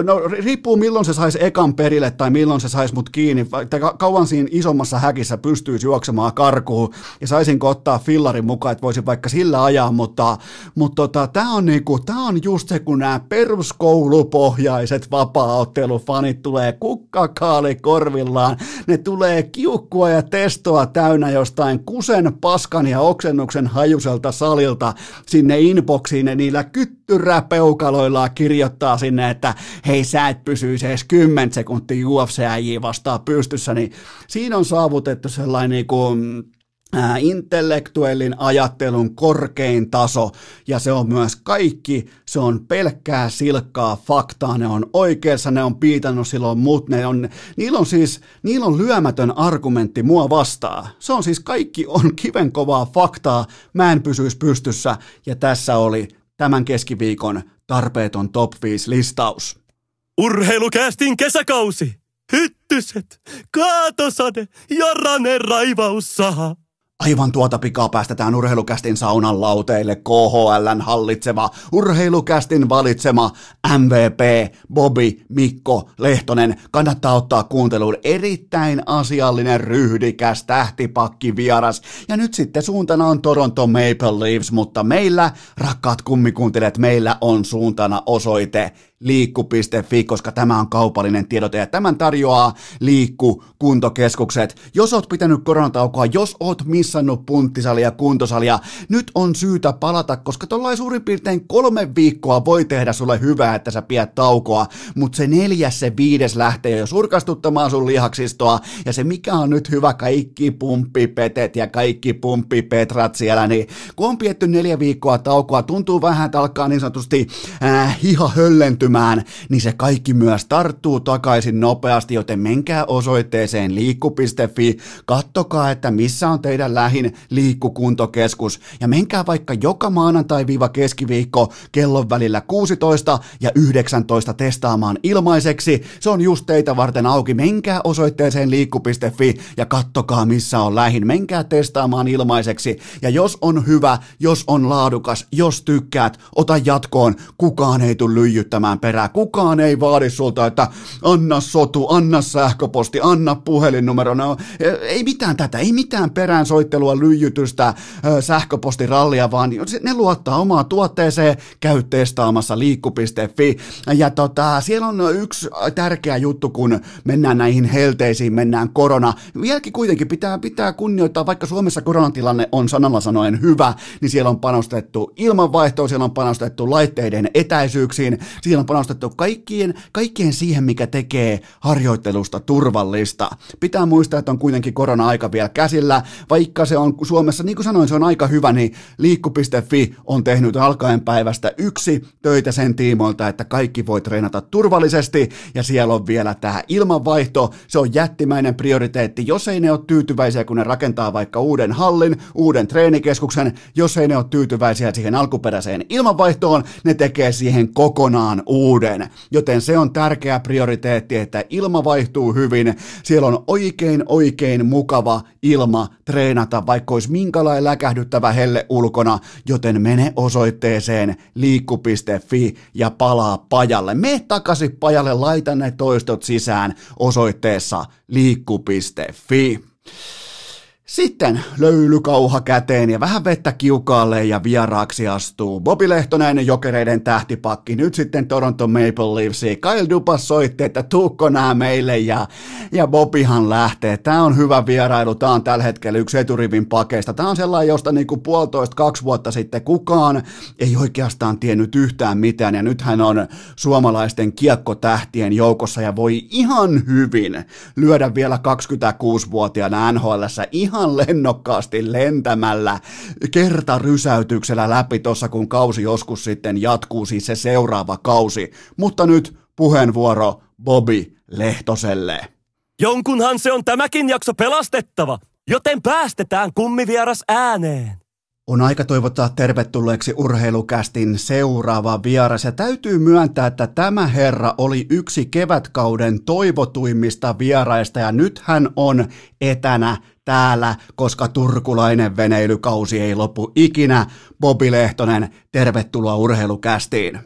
No riippuu milloin se saisi ekan perille tai milloin se saisi mut kiinni, tai kauan siinä isommassa häkissä pystyisi juoksemaan karkuun ja saisinko ottaa fillarin mukaan, että voisin vaikka sillä ajaa, mutta mutta tota, tämä on, niinku, tää on just se, kun nämä peruskoulupohjaiset vapaa-ottelufanit tulee kukkakaali korvillaan, ne tulee kiukkua ja testoa täynnä jostain kusen, paskan ja oksennuksen hajuselta salilta. Sinne inboxiin ja niillä kyttyräpeukaloilla kirjoittaa sinne, että hei sä et pysyisi edes 10 sekuntia UFC vastaan pystyssä, niin siinä on saavutettu sellainen niin kuin, äh, intellektuellin ajattelun korkein taso, ja se on myös kaikki, se on pelkkää silkkaa faktaa, ne on oikeassa, ne on piitannut silloin mut, ne on, niillä on siis, niillä on lyömätön argumentti mua vastaan. Se on siis kaikki on kivenkovaa faktaa, mä en pysyisi pystyssä, ja tässä oli tämän keskiviikon tarpeeton top 5 listaus. Urheilukästin kesäkausi! Hyttyset, kaatosade ja Rane raivaussaha. Aivan tuota pikaa päästetään urheilukästin saunan lauteille KHLn hallitseva, urheilukästin valitsema MVP Bobby Mikko Lehtonen. Kannattaa ottaa kuunteluun erittäin asiallinen, ryhdikäs tähtipakki vieras. Ja nyt sitten suuntana on Toronto Maple Leafs, mutta meillä, rakkaat kummikuuntelijat, meillä on suuntana osoite liikku.fi, koska tämä on kaupallinen tiedote ja tämän tarjoaa Liikku kuntokeskukset. Jos oot pitänyt koronataukoa, jos oot missannut punttisalia, kuntosalia, nyt on syytä palata, koska tuollain suurin piirtein kolme viikkoa voi tehdä sulle hyvää, että sä pidät taukoa, mutta se neljäs, se viides lähtee jo surkastuttamaan sun lihaksistoa ja se mikä on nyt hyvä, kaikki pumppipetet ja kaikki pumppipetrat siellä, niin kun on pietty neljä viikkoa taukoa, tuntuu vähän, että alkaa niin sanotusti äh, hiha höllentymään kysymään, niin se kaikki myös tarttuu takaisin nopeasti, joten menkää osoitteeseen liikku.fi, kattokaa, että missä on teidän lähin liikkukuntokeskus ja menkää vaikka joka maanantai-keskiviikko kellon välillä 16 ja 19 testaamaan ilmaiseksi. Se on just teitä varten auki. Menkää osoitteeseen liikku.fi ja kattokaa, missä on lähin. Menkää testaamaan ilmaiseksi ja jos on hyvä, jos on laadukas, jos tykkäät, ota jatkoon. Kukaan ei tule lyijyttämään perää. Kukaan ei vaadi sulta, että anna sotu, anna sähköposti, anna puhelinnumero. No, ei mitään tätä, ei mitään perään soittelua, lyijytystä, sähköpostirallia, vaan ne luottaa omaan tuotteeseen, käy testaamassa liikku.fi. Ja tota, siellä on yksi tärkeä juttu, kun mennään näihin helteisiin, mennään korona. Vieläkin kuitenkin pitää, pitää kunnioittaa, vaikka Suomessa koronatilanne on sanalla sanoen hyvä, niin siellä on panostettu ilmanvaihtoon, siellä on panostettu laitteiden etäisyyksiin, siellä on panostettu kaikkien, kaikkien siihen, mikä tekee harjoittelusta turvallista. Pitää muistaa, että on kuitenkin korona-aika vielä käsillä, vaikka se on Suomessa, niin kuin sanoin, se on aika hyvä, niin liikku.fi on tehnyt alkaen päivästä yksi töitä sen tiimoilta, että kaikki voi treenata turvallisesti, ja siellä on vielä tämä ilmanvaihto, se on jättimäinen prioriteetti, jos ei ne ole tyytyväisiä, kun ne rakentaa vaikka uuden hallin, uuden treenikeskuksen, jos ei ne ole tyytyväisiä siihen alkuperäiseen ilmanvaihtoon, ne tekee siihen kokonaan uuden. Joten se on tärkeä prioriteetti, että ilma vaihtuu hyvin. Siellä on oikein oikein mukava ilma treenata, vaikka olisi minkälainen läkähdyttävä helle ulkona, joten mene osoitteeseen liikku.fi ja palaa pajalle. Me takaisin pajalle, laita ne toistot sisään osoitteessa liikku.fi. Sitten löylykauha käteen ja vähän vettä kiukaalle ja vieraaksi astuu Bobi Lehtonen, jokereiden tähtipakki, nyt sitten Toronto Maple Leafs. Kyle Dupas soitti, että tuukko nää meille ja, ja Bobihan lähtee. Tää on hyvä vierailu, tää on tällä hetkellä yksi eturivin pakeista. Tää on sellainen, josta niinku puolitoista, kaksi vuotta sitten kukaan ei oikeastaan tiennyt yhtään mitään ja nyt hän on suomalaisten kiekkotähtien joukossa ja voi ihan hyvin lyödä vielä 26-vuotiaana NHLssä ihan ihan lennokkaasti lentämällä kertarysäytyksellä läpi tuossa, kun kausi joskus sitten jatkuu, siis se seuraava kausi. Mutta nyt puheenvuoro Bobby Lehtoselle. Jonkunhan se on tämäkin jakso pelastettava, joten päästetään kummivieras ääneen. On aika toivottaa tervetulleeksi urheilukästin seuraava vieras ja täytyy myöntää, että tämä herra oli yksi kevätkauden toivotuimmista vieraista ja nyt hän on etänä täällä, koska turkulainen veneilykausi ei lopu ikinä. Bobi Lehtonen, tervetuloa urheilukästiin.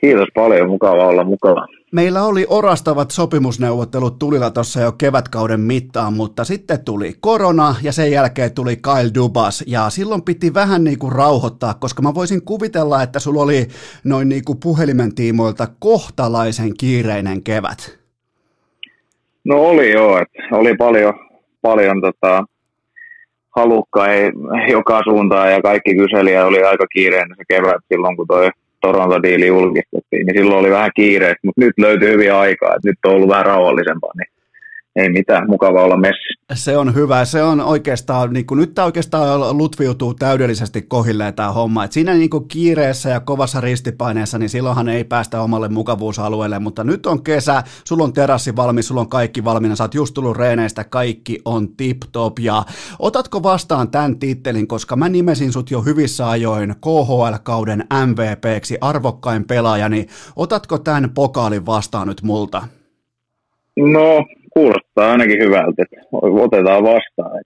Kiitos paljon, mukava olla mukava. Meillä oli orastavat sopimusneuvottelut tulilla tuossa jo kevätkauden mittaan, mutta sitten tuli korona ja sen jälkeen tuli Kyle Dubas ja silloin piti vähän niin kuin rauhoittaa, koska mä voisin kuvitella, että sulla oli noin niin kuin puhelimen tiimoilta kohtalaisen kiireinen kevät. No oli joo, että oli paljon, paljon tota, halukka ei joka suuntaan ja kaikki kyseli ja oli aika kiireinen se kevät silloin, kun toi Toronto-diili julkistettiin, niin silloin oli vähän kiireistä, mutta nyt löytyy hyvin aikaa, että nyt on ollut vähän rauhallisempaa, niin ei mitään, mukava olla messi. Se on hyvä, se on oikeastaan, niin kuin, nyt tämä oikeastaan lutviutuu täydellisesti kohilleen tämä homma, että siinä niin kuin kiireessä ja kovassa ristipaineessa, niin silloinhan ei päästä omalle mukavuusalueelle, mutta nyt on kesä, sulla on terassi valmis, sulla on kaikki valmiina, sä oot just tullut reeneistä, kaikki on tip-top, ja otatko vastaan tämän tittelin, koska mä nimesin sut jo hyvissä ajoin KHL-kauden MVPksi, arvokkain pelaaja, niin otatko tämän pokaalin vastaan nyt multa? No, kuulostaa ainakin hyvältä, että otetaan vastaan.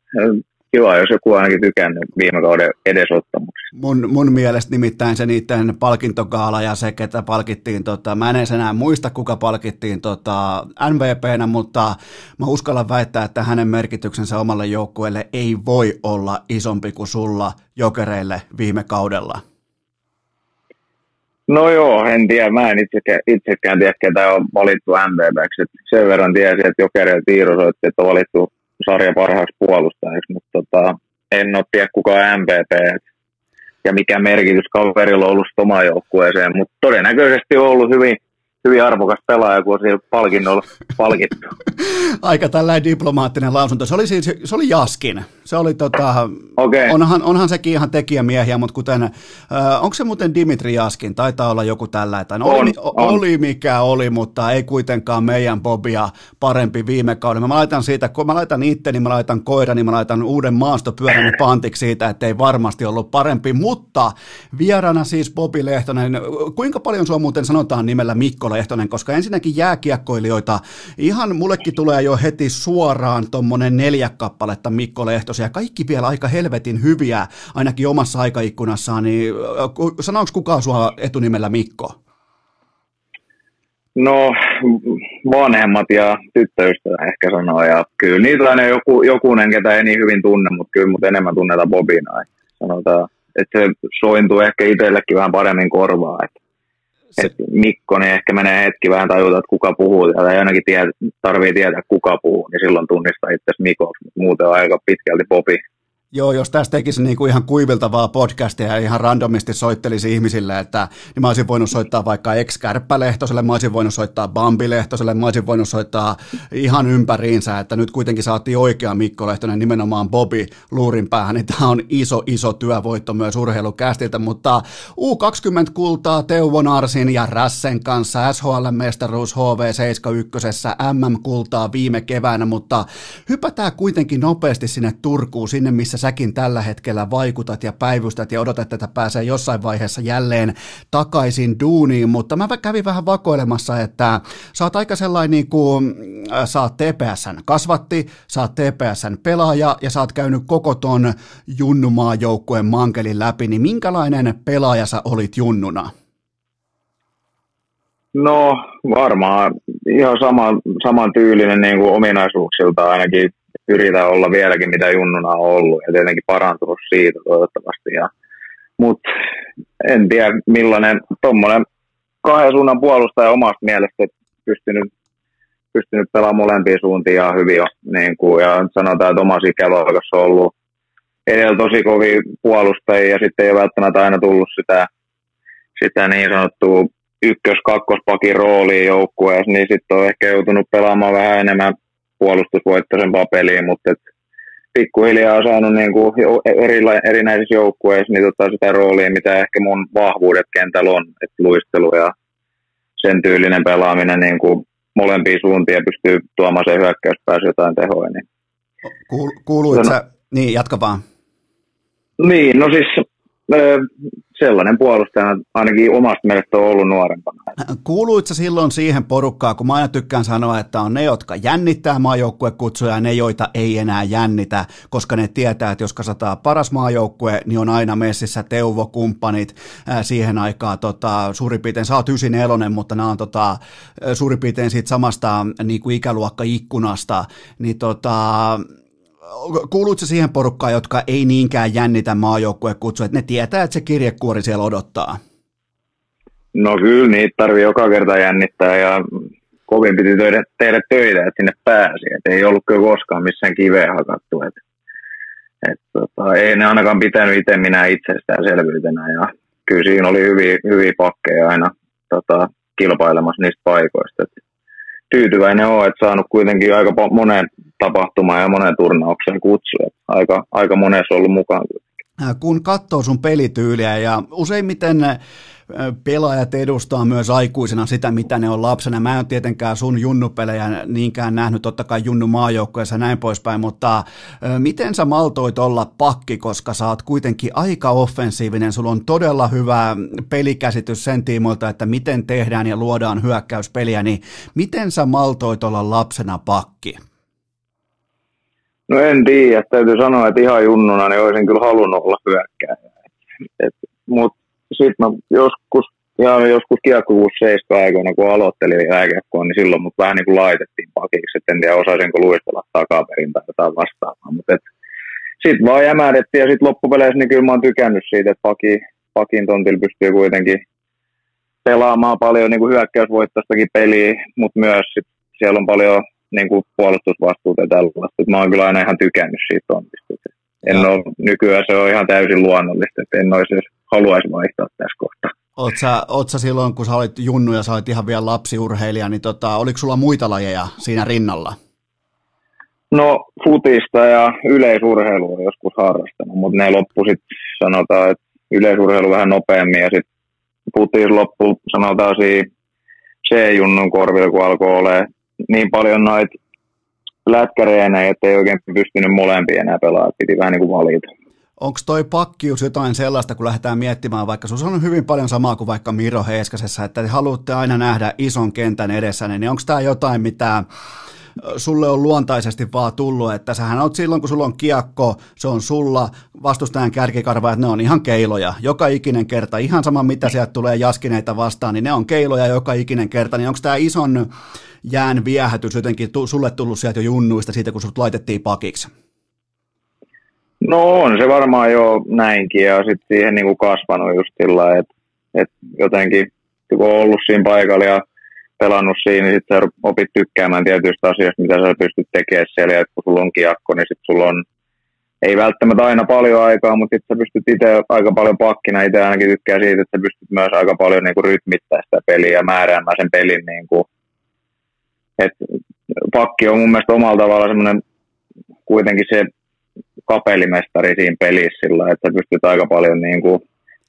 Kiva, jos joku ainakin tykännyt viime kauden edesottamuksesta. Mun, mun mielestä nimittäin se niiden palkintogaala ja se, ketä palkittiin, tota, mä en enää muista, kuka palkittiin tota, MVPnä, mutta mä uskallan väittää, että hänen merkityksensä omalle joukkueelle ei voi olla isompi kuin sulla jokereille viime kaudella. No joo, en tiedä. Mä en itsekään, itsekään tiedä, ketä on valittu MVPksi. Sen verran tiesin, että Jokeri ja Tiiro soitti, että on valittu sarja parhaaksi puolustajaksi, mutta tota, en ole tiedä kuka MVP ja mikä merkitys kaverilla on ollut omaan joukkueeseen, mutta todennäköisesti on ollut hyvin hyvin arvokas pelaaja, kun on siellä palkinnolla palkittu. Aika tällainen diplomaattinen lausunto. Se oli, siis, se oli Jaskin. Se oli tota, okay. onhan, onhan sekin ihan tekijämiehiä, mutta kuten, äh, onko se muuten Dimitri Jaskin? Taitaa olla joku tällainen. Oli, on, on. oli mikä oli, mutta ei kuitenkaan meidän Bobia parempi viime kauden. Mä laitan siitä, kun mä laitan itteni, mä laitan koirani, mä laitan uuden maastopyörän pantiksi siitä, että ei varmasti ollut parempi, mutta vierana siis Bobi Lehtonen. Kuinka paljon sua muuten sanotaan nimellä Mikko Lehtonen, koska ensinnäkin jääkiekkoilijoita, ihan mullekin tulee jo heti suoraan tuommoinen neljä kappaletta Mikko Lehtosia, kaikki vielä aika helvetin hyviä, ainakin omassa aikaikkunassaan, niin sanooko kukaan sua etunimellä Mikko? No, vanhemmat ja tyttöystävä ehkä sanoo, ja kyllä niitä aina joku, jokunen, ketä ei niin hyvin tunne, mutta kyllä mut enemmän tunnetaan Bobina. Sanotaan, että se sointuu ehkä itsellekin vähän paremmin korvaa. Että se... Mikko, niin ehkä menee hetki vähän tajuta, että kuka puhuu, tai ainakin tiedä, tarvii tietää, kuka puhuu, niin silloin tunnistaa itse Mikoksi, mutta muuten on aika pitkälti Bobi. Joo, jos tästä tekisi niin kuin ihan kuiviltavaa podcastia ja ihan randomisti soittelisi ihmisille, että niin mä olisin voinut soittaa vaikka ex Lehtoselle, mä olisin voinut soittaa Bambi Lehtoselle, mä olisin voinut soittaa ihan ympäriinsä, että nyt kuitenkin saatiin oikea Mikko Lehtonen nimenomaan Bobi luurin päähän, niin tämä on iso, iso työvoitto myös urheilukästiltä, mutta U20 kultaa Teuvo Narsin ja Rassen kanssa, SHL-mestaruus HV71, MM-kultaa viime keväänä, mutta hypätään kuitenkin nopeasti sinne Turkuun, sinne missä säkin tällä hetkellä vaikutat ja päivystät ja odotat, että pääsee jossain vaiheessa jälleen takaisin duuniin, mutta mä kävin vähän vakoilemassa, että sä oot aika sellainen niin kuin, äh, sä oot TPSn kasvatti, sä oot TPSn pelaaja ja sä oot käynyt koko ton junnumaajoukkueen mankelin läpi, niin minkälainen pelaaja sä olit junnuna? No varmaan ihan sama, saman tyylinen niin kuin ominaisuuksilta ainakin yritä olla vieläkin mitä junnuna on ollut ja tietenkin parantunut siitä toivottavasti. Mutta en tiedä millainen tuommoinen kahden suunnan puolustaja omasta mielestä pystynyt, pystynyt pelaamaan molempiin suuntiin ihan hyvin jo. Niin kuin, ja sanotaan, että omassa ikäluokassa on ollut edellä tosi kovia puolustajia ja sitten ei ole välttämättä aina tullut sitä, sitä niin sanottua ykkös-kakkospakin rooliin joukkueessa, niin sitten on ehkä joutunut pelaamaan vähän enemmän puolustusvoittoisempaa peliä, mutta et pikkuhiljaa on saanut niin kuin erila- erinäisissä joukkueissa niin tota sitä roolia, mitä ehkä mun vahvuudet kentällä on, että luistelu ja sen tyylinen pelaaminen niin kuin molempiin suuntiin ja pystyy tuomaan sen hyökkäyspäässä jotain tehoja. Niin. Kuul, kuuluit no, sä, niin jatka vaan. Niin, no siis sellainen puolustaja ainakin omasta mielestä on ollut nuorempana. Kuuluitko silloin siihen porukkaan, kun mä aina tykkään sanoa, että on ne, jotka jännittää maajoukkuekutsuja ja ne, joita ei enää jännitä, koska ne tietää, että jos kasataan paras maajoukkue, niin on aina messissä Teuvo-kumppanit siihen aikaan tota, suurin piirtein, sä oot 94, mutta nämä on tota, suurin piirtein siitä samasta niin kuin ikäluokka-ikkunasta, niin tota, kuuluuko siihen porukkaan, jotka ei niinkään jännitä maajoukkuekutsua, että ne tietää, että se kirjekuori siellä odottaa? No kyllä, niitä tarvii joka kerta jännittää ja kovin piti tehdä, tehdä töitä, että sinne pääsi. Et ei ollut kyllä koskaan missään kiveen hakattu. Et, et, tota, ei ne ainakaan pitänyt itse minä itsestäänselvyytenä ja kyllä siinä oli hyviä, hyviä pakkeja aina tota, kilpailemassa niistä paikoista. Et tyytyväinen on, että saanut kuitenkin aika moneen tapahtumaan ja moneen turnaukseen kutsuja. Aika, aika monessa ollut mukaan. Äh, kun katsoo sun pelityyliä ja useimmiten äh, pelaajat edustaa myös aikuisena sitä, mitä ne on lapsena. Mä en tietenkään sun junnupelejä niinkään nähnyt, totta kai junnu maajoukkoessa ja näin poispäin, mutta äh, miten sä maltoit olla pakki, koska sä oot kuitenkin aika offensiivinen, sulla on todella hyvä pelikäsitys sen tiimoilta, että miten tehdään ja luodaan hyökkäyspeliä, niin miten sä maltoit olla lapsena pakki? No en tiedä, täytyy sanoa, että ihan junnuna niin olisin kyllä halunnut olla hyökkääjä. Mutta sitten mä joskus, ihan joskus kiekko 7 aikoina, kun aloittelin jääkiekkoa, niin silloin mut vähän niin kuin laitettiin pakiksi, että en tiedä osaisinko luistella takaperin tai jotain vastaavaa. Mutta sitten vaan jämähdettiin ja sitten loppupeleissä niin kyllä mä oon tykännyt siitä, että paki, pakin tontilla pystyy kuitenkin pelaamaan paljon niin kuin peliä, mutta myös sit siellä on paljon niin kuin puolustusvastuuta ja tällaista. Mä oon kyllä aina ihan tykännyt siitä tontista. En ole, nykyään se on ihan täysin luonnollista, että en olisi edes haluaisi vaihtaa tässä kohtaa. Oot sä, oot sä silloin, kun sä olit junnu ja sä olit ihan vielä lapsiurheilija, niin tota, oliko sulla muita lajeja siinä rinnalla? No futista ja yleisurheilua joskus harrastanut, mutta ne loppu sitten sanotaan, että yleisurheilu vähän nopeammin ja sitten futis loppu sanotaan siinä C-junnun korvilla, kun alkoi olemaan niin paljon noita lätkäreenä, että ei oikein pystynyt molempia enää pelaamaan, piti vähän niin kuin valita. Onko toi pakkius jotain sellaista, kun lähdetään miettimään, vaikka se on hyvin paljon samaa kuin vaikka Miro Heiskasessa, että te haluatte aina nähdä ison kentän edessä, niin onko tämä jotain, mitä sulle on luontaisesti vaan tullut, että sähän oot silloin, kun sulla on kiekko, se on sulla, vastustajan kärkikarva, että ne on ihan keiloja. Joka ikinen kerta, ihan sama mitä sieltä tulee jaskineita vastaan, niin ne on keiloja joka ikinen kerta, niin onko tämä ison jään viehätys jotenkin sulle tullut sieltä jo junnuista siitä, kun sut laitettiin pakiksi? No on se varmaan jo näinkin ja sitten siihen niin kuin kasvanut just sillä että, että jotenkin kun on ollut siinä paikalla ja pelannut siinä, niin sitten sä opit tykkäämään tietyistä asioista, mitä sä pystyt tekemään siellä, ja kun sulla on kiekko, niin sitten sulla on ei välttämättä aina paljon aikaa, mutta sitten sä pystyt itse aika paljon pakkina, itse ainakin tykkää siitä, että sä pystyt myös aika paljon niin kuin rytmittää sitä peliä ja määräämään sen pelin niin kuin, et pakki on mun mielestä omalla tavalla semmoinen kuitenkin se kapellimestari siinä pelissä sillä, että pystyt aika paljon niin kuin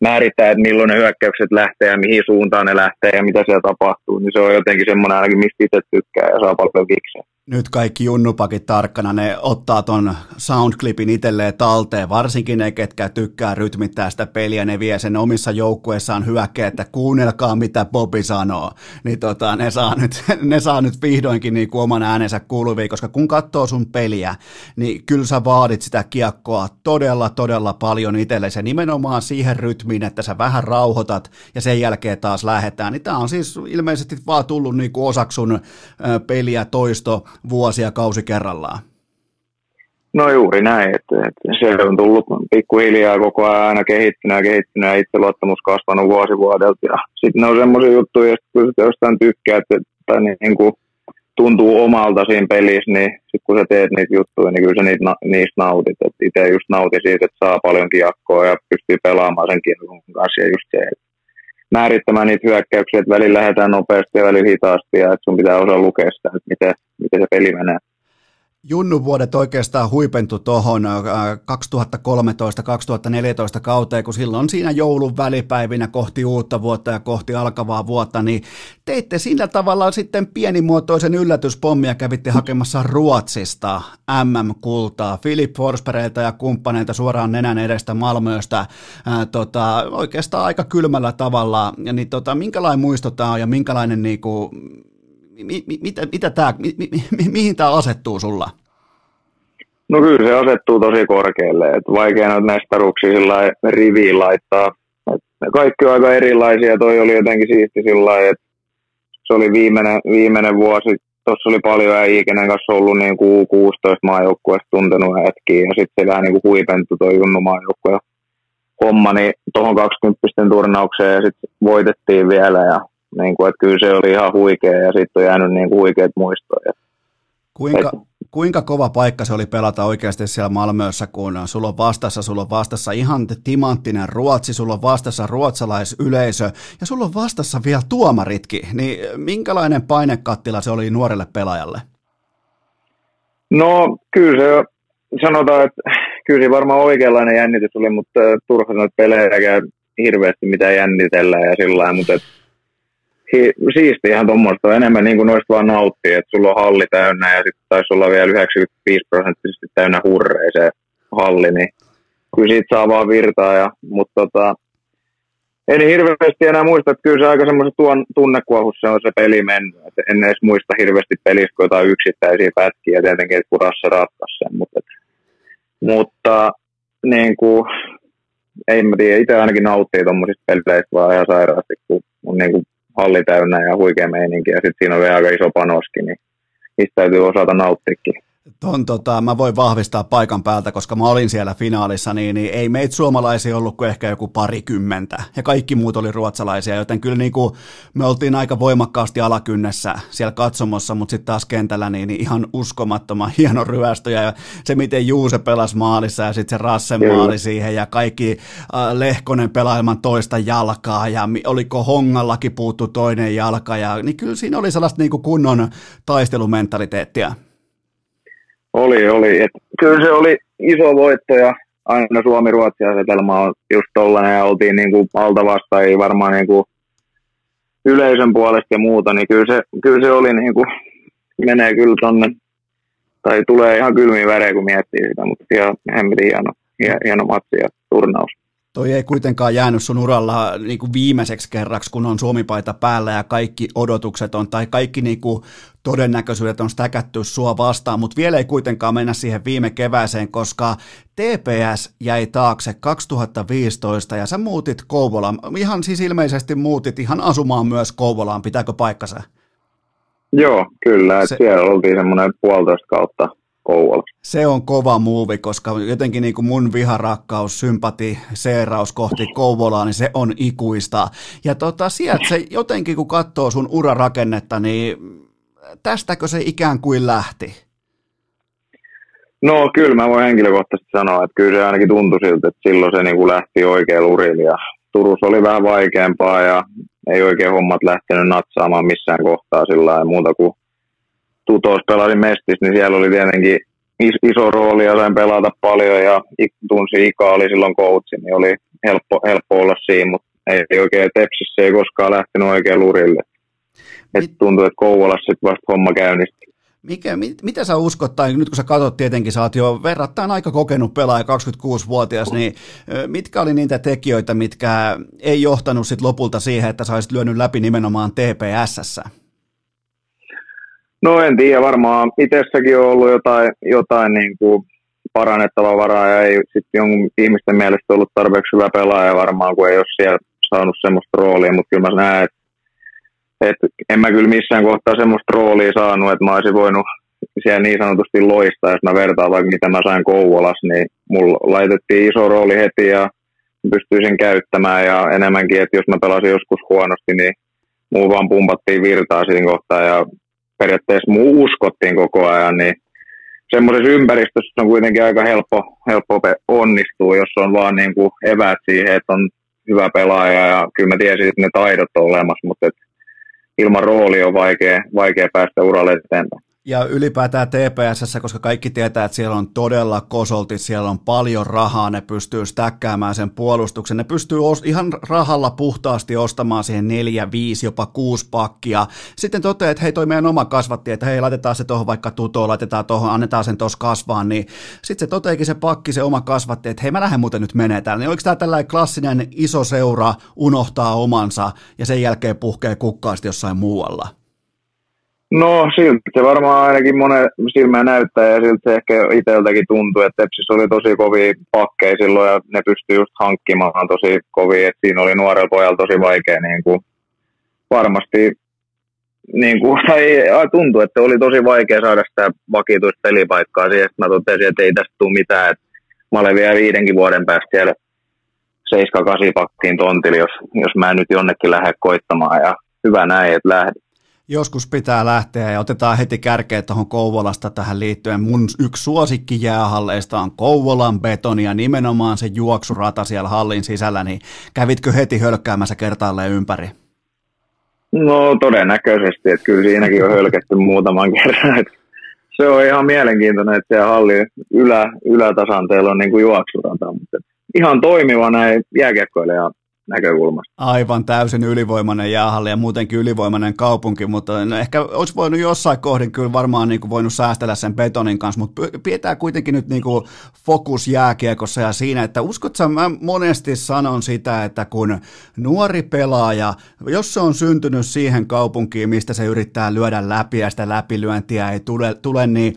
määrittää, että milloin ne hyökkäykset lähtee ja mihin suuntaan ne lähtee ja mitä siellä tapahtuu, niin se on jotenkin semmoinen ainakin, mistä itse tykkää ja saa paljon kikseä nyt kaikki junnupakit tarkkana, ne ottaa ton soundclipin itselleen talteen, varsinkin ne, ketkä tykkää rytmittää sitä peliä, ne vie sen omissa joukkueissaan hyökkäin, että kuunnelkaa mitä Bobby sanoo, niin tota, ne, saa nyt, ne saa nyt vihdoinkin niin kuin oman äänensä kuuluviin, koska kun katsoo sun peliä, niin kyllä sä vaadit sitä kiekkoa todella, todella paljon itsellesi, ja nimenomaan siihen rytmiin, että sä vähän rauhoitat, ja sen jälkeen taas lähetään, niin tää on siis ilmeisesti vaan tullut niin kuin peliä toisto vuosia kausi kerrallaan? No juuri näin, että, että se on tullut pikkuhiljaa koko ajan aina kehittynyt ja kehittynyt ja itseluottamus kasvanut vuosi vuodelta. Ja sitten ne on semmoisia juttuja, että kun jostain tykkää, että, tai niin, kuin tuntuu omalta siinä pelissä, niin sitten kun sä teet niitä juttuja, niin kyllä sä niitä, niistä nautit. Itse just nautin siitä, että saa paljon kiekkoa ja pystyy pelaamaan sen kiekon kanssa ja just se, että määrittämään niitä hyökkäyksiä, että välillä lähdetään nopeasti ja välillä hitaasti ja että sun pitää osaa lukea sitä, että miten, miten se peli menee. Junnu vuodet oikeastaan huipentu tuohon 2013-2014 kauteen, kun silloin siinä joulun välipäivinä kohti uutta vuotta ja kohti alkavaa vuotta, niin teitte sillä tavalla sitten pienimuotoisen yllätyspommia, kävitte hakemassa Ruotsista MM-kultaa, Philip Forsbergilta ja kumppaneilta suoraan nenän edestä Malmöstä, ää, tota, oikeastaan aika kylmällä tavalla, ja niin tota, minkälainen muisto tämä on ja minkälainen niinku, mi, mi, mitä, mitä tää, mi, mi, mi, mihin tämä asettuu sulla? No kyllä se asettuu tosi korkealle, että vaikea noita mestaruksia sillä riviin laittaa. Et kaikki on aika erilaisia, toi oli jotenkin siisti sillä että se oli viimeinen, viimeinen vuosi, tuossa oli paljon äijä, kenen kanssa ollut niin kuin 16 maajoukkueesta tuntenut hetkiä, ja sitten vähän niin kuin huipentui tuo Junnu maajoukkue homma niin tuohon 20 turnaukseen ja sitten voitettiin vielä ja niin kuin, että kyllä se oli ihan huikea ja sitten on jäänyt niin kuin huikeat muistoja. Kuinka, kuinka kova paikka se oli pelata oikeasti siellä Malmössä, kun sulla on vastassa, sulla on vastassa ihan timanttinen Ruotsi, sulla on vastassa ruotsalaisyleisö ja sulla on vastassa vielä tuomaritkin, niin minkälainen painekattila se oli nuorelle pelaajalle? No kyllä se sanotaan, että kyllä se varmaan oikeanlainen jännitys oli, mutta turha sanoa, että pelejä hirveästi mitä jännitellä ja sillä mutta et siistiähän tuommoista. Enemmän niin kuin noista vaan nauttii, että sulla on halli täynnä ja sitten taisi olla vielä 95 prosenttisesti täynnä hurreja se halli, niin kyllä siitä saa vaan virtaa. Ja, mutta tota, en hirveästi enää muista, että kyllä se aika semmoisen tuon tunnekuohussa on se peli mennyt. Et en edes muista hirveästi pelistä, kun jotain yksittäisiä pätkiä tietenkin, että kurassa ratkaisi sen. Mutta, et, mutta niin kuin, ei mä tiedä, itse ainakin nauttii tuommoisista peleistä vaan ihan sairaasti, kun on niin kuin halli täynnä ja huikea meininki ja sitten siinä on vielä aika iso panoskin, niin niistä täytyy osata nauttikin. Ton, tota, mä voin vahvistaa paikan päältä, koska mä olin siellä finaalissa, niin, niin ei meitä suomalaisia ollut kuin ehkä joku parikymmentä. Ja kaikki muut oli ruotsalaisia, joten kyllä niin kuin me oltiin aika voimakkaasti alakynnessä siellä katsomossa, mutta sitten taas kentällä niin, niin ihan uskomattoman hieno ryöstö. Ja se, miten Juuse pelasi maalissa ja sitten se Rassen maali siihen ja kaikki äh, Lehkonen pelaailman toista jalkaa ja oliko Hongallakin puuttu toinen jalka. Ja, niin kyllä siinä oli sellaista niin kuin kunnon taistelumentaliteettia. Oli, oli. Et kyllä se oli iso voitto ja aina Suomi-Ruotsi asetelma on just tollainen ja oltiin niin kuin alta vastaajia varmaan niin kuin yleisön puolesta ja muuta, niin kyllä se, kyllä se oli niin kuin, menee kyllä tonne, tai tulee ihan kylmiä värejä, kun miettii sitä, mutta ihan hemmetin hieno, hieno matsi ja turnaus. Toi ei kuitenkaan jäänyt sun uralla niin kuin viimeiseksi kerraksi, kun on Suomipaita päällä ja kaikki odotukset on, tai kaikki niin kuin todennäköisyydet on stäkätty sua vastaan, mutta vielä ei kuitenkaan mennä siihen viime kevääseen, koska TPS jäi taakse 2015 ja sä muutit Kouvolaan. Ihan siis ilmeisesti muutit ihan asumaan myös Kouvolaan, pitääkö paikkansa? Joo, kyllä. Se... Siellä oltiin semmoinen puolitoista kautta Kouvolassa. Se on kova muuvi, koska jotenkin niin kuin mun viharakkaus, sympati, seeraus kohti Kouvolaa, niin se on ikuista. Ja tota, sieltä se jotenkin, kun katsoo sun urarakennetta, niin tästäkö se ikään kuin lähti? No kyllä mä voin henkilökohtaisesti sanoa, että kyllä se ainakin tuntui siltä, että silloin se niin kuin lähti oikein urille ja Turussa oli vähän vaikeampaa ja ei oikein hommat lähtenyt natsaamaan missään kohtaa sillä muuta kuin tutos pelasin Mestis, niin siellä oli tietenkin iso rooli ja sain pelata paljon ja tunsi Ika oli silloin coachi, niin oli helppo, helppo olla siinä, mutta ei oikein Tepsissä ei koskaan lähtenyt oikein lurille. Et tuntuu, että Kouvolassa sitten vasta homma käynnistyi. Mikä, mit, mitä sä uskot, tai nyt kun sä katsot tietenkin, sä oot jo verrattain aika kokenut pelaaja, 26-vuotias, niin mitkä oli niitä tekijöitä, mitkä ei johtanut sit lopulta siihen, että sä olisit lyönyt läpi nimenomaan TPSssä? No en tiedä, varmaan itsessäkin on ollut jotain, jotain niin kuin parannettavaa varaa ja ei sitten jonkun ihmisten mielestä ollut tarpeeksi hyvä pelaaja varmaan, kun ei ole siellä saanut semmoista roolia, mutta kyllä mä näen, että, että en mä kyllä missään kohtaa semmoista roolia saanut, että mä olisin voinut siellä niin sanotusti loistaa, jos mä vertaan vaikka mitä mä sain Kouvolas, niin mulla laitettiin iso rooli heti ja pystyisin käyttämään ja enemmänkin, että jos mä pelasin joskus huonosti, niin muu vaan pumpattiin virtaa siinä kohtaa ja periaatteessa muu uskottiin koko ajan, niin semmoisessa ympäristössä on kuitenkin aika helppo, helppo onnistua, jos on vaan niin kuin eväät siihen, että on hyvä pelaaja ja kyllä mä tiesin, että ne taidot on olemassa, mutta et ilman rooli on vaikea, vaikea päästä uralle eteenpäin. Ja ylipäätään TPSssä, koska kaikki tietää, että siellä on todella kosolti, siellä on paljon rahaa, ne pystyy stäkkäämään sen puolustuksen, ne pystyy ihan rahalla puhtaasti ostamaan siihen neljä, viisi, jopa kuusi pakkia. Sitten toteaa, että hei toi meidän oma kasvatti, että hei laitetaan se tuohon vaikka tutoon, laitetaan tuohon, annetaan sen tuossa kasvaa, niin sitten se toteekin se pakki, se oma kasvatti, että hei mä lähden muuten nyt menee täällä. Niin oliko tämä tällainen klassinen iso seura unohtaa omansa ja sen jälkeen puhkee kukkaasti jossain muualla? No siltä se varmaan ainakin monen silmään näyttää ja siltä se ehkä itseltäkin tuntuu, että Tepsissä oli tosi kovia pakkeja silloin ja ne pystyi just hankkimaan tosi kovia, että siinä oli nuorella pojalla tosi vaikea niin kuin varmasti niin kuin, tai tuntuu, että oli tosi vaikea saada sitä vakituista pelipaikkaa siihen, että mä totesin, että ei tästä tule mitään, että mä olen vielä viidenkin vuoden päästä siellä 7-8 pakkiin tontilla, jos, jos mä nyt jonnekin lähde koittamaan. Ja hyvä näin, että lähden joskus pitää lähteä ja otetaan heti kärkeä tuohon Kouvolasta tähän liittyen. Mun yksi suosikki jäähalleista on Kouvolan betoni ja nimenomaan se juoksurata siellä hallin sisällä, niin kävitkö heti hölkkäämässä kertaalleen ympäri? No todennäköisesti, että kyllä siinäkin on hölketty muutaman kerran. Että se on ihan mielenkiintoinen, että siellä hallin ylä, ylätasanteella on niin kuin juoksurata, mutta ihan toimiva näin jääkiekkoilijan näkökulmasta. Aivan täysin ylivoimainen jäähalli ja muutenkin ylivoimainen kaupunki, mutta no ehkä olisi voinut jossain kohdin kyllä varmaan niin kuin voinut säästellä sen betonin kanssa, mutta pidetään kuitenkin nyt niin kuin fokus jääkiekossa ja siinä, että uskotko mä monesti sanon sitä, että kun nuori pelaaja, jos se on syntynyt siihen kaupunkiin, mistä se yrittää lyödä läpi ja sitä läpilyöntiä ei tule, tule niin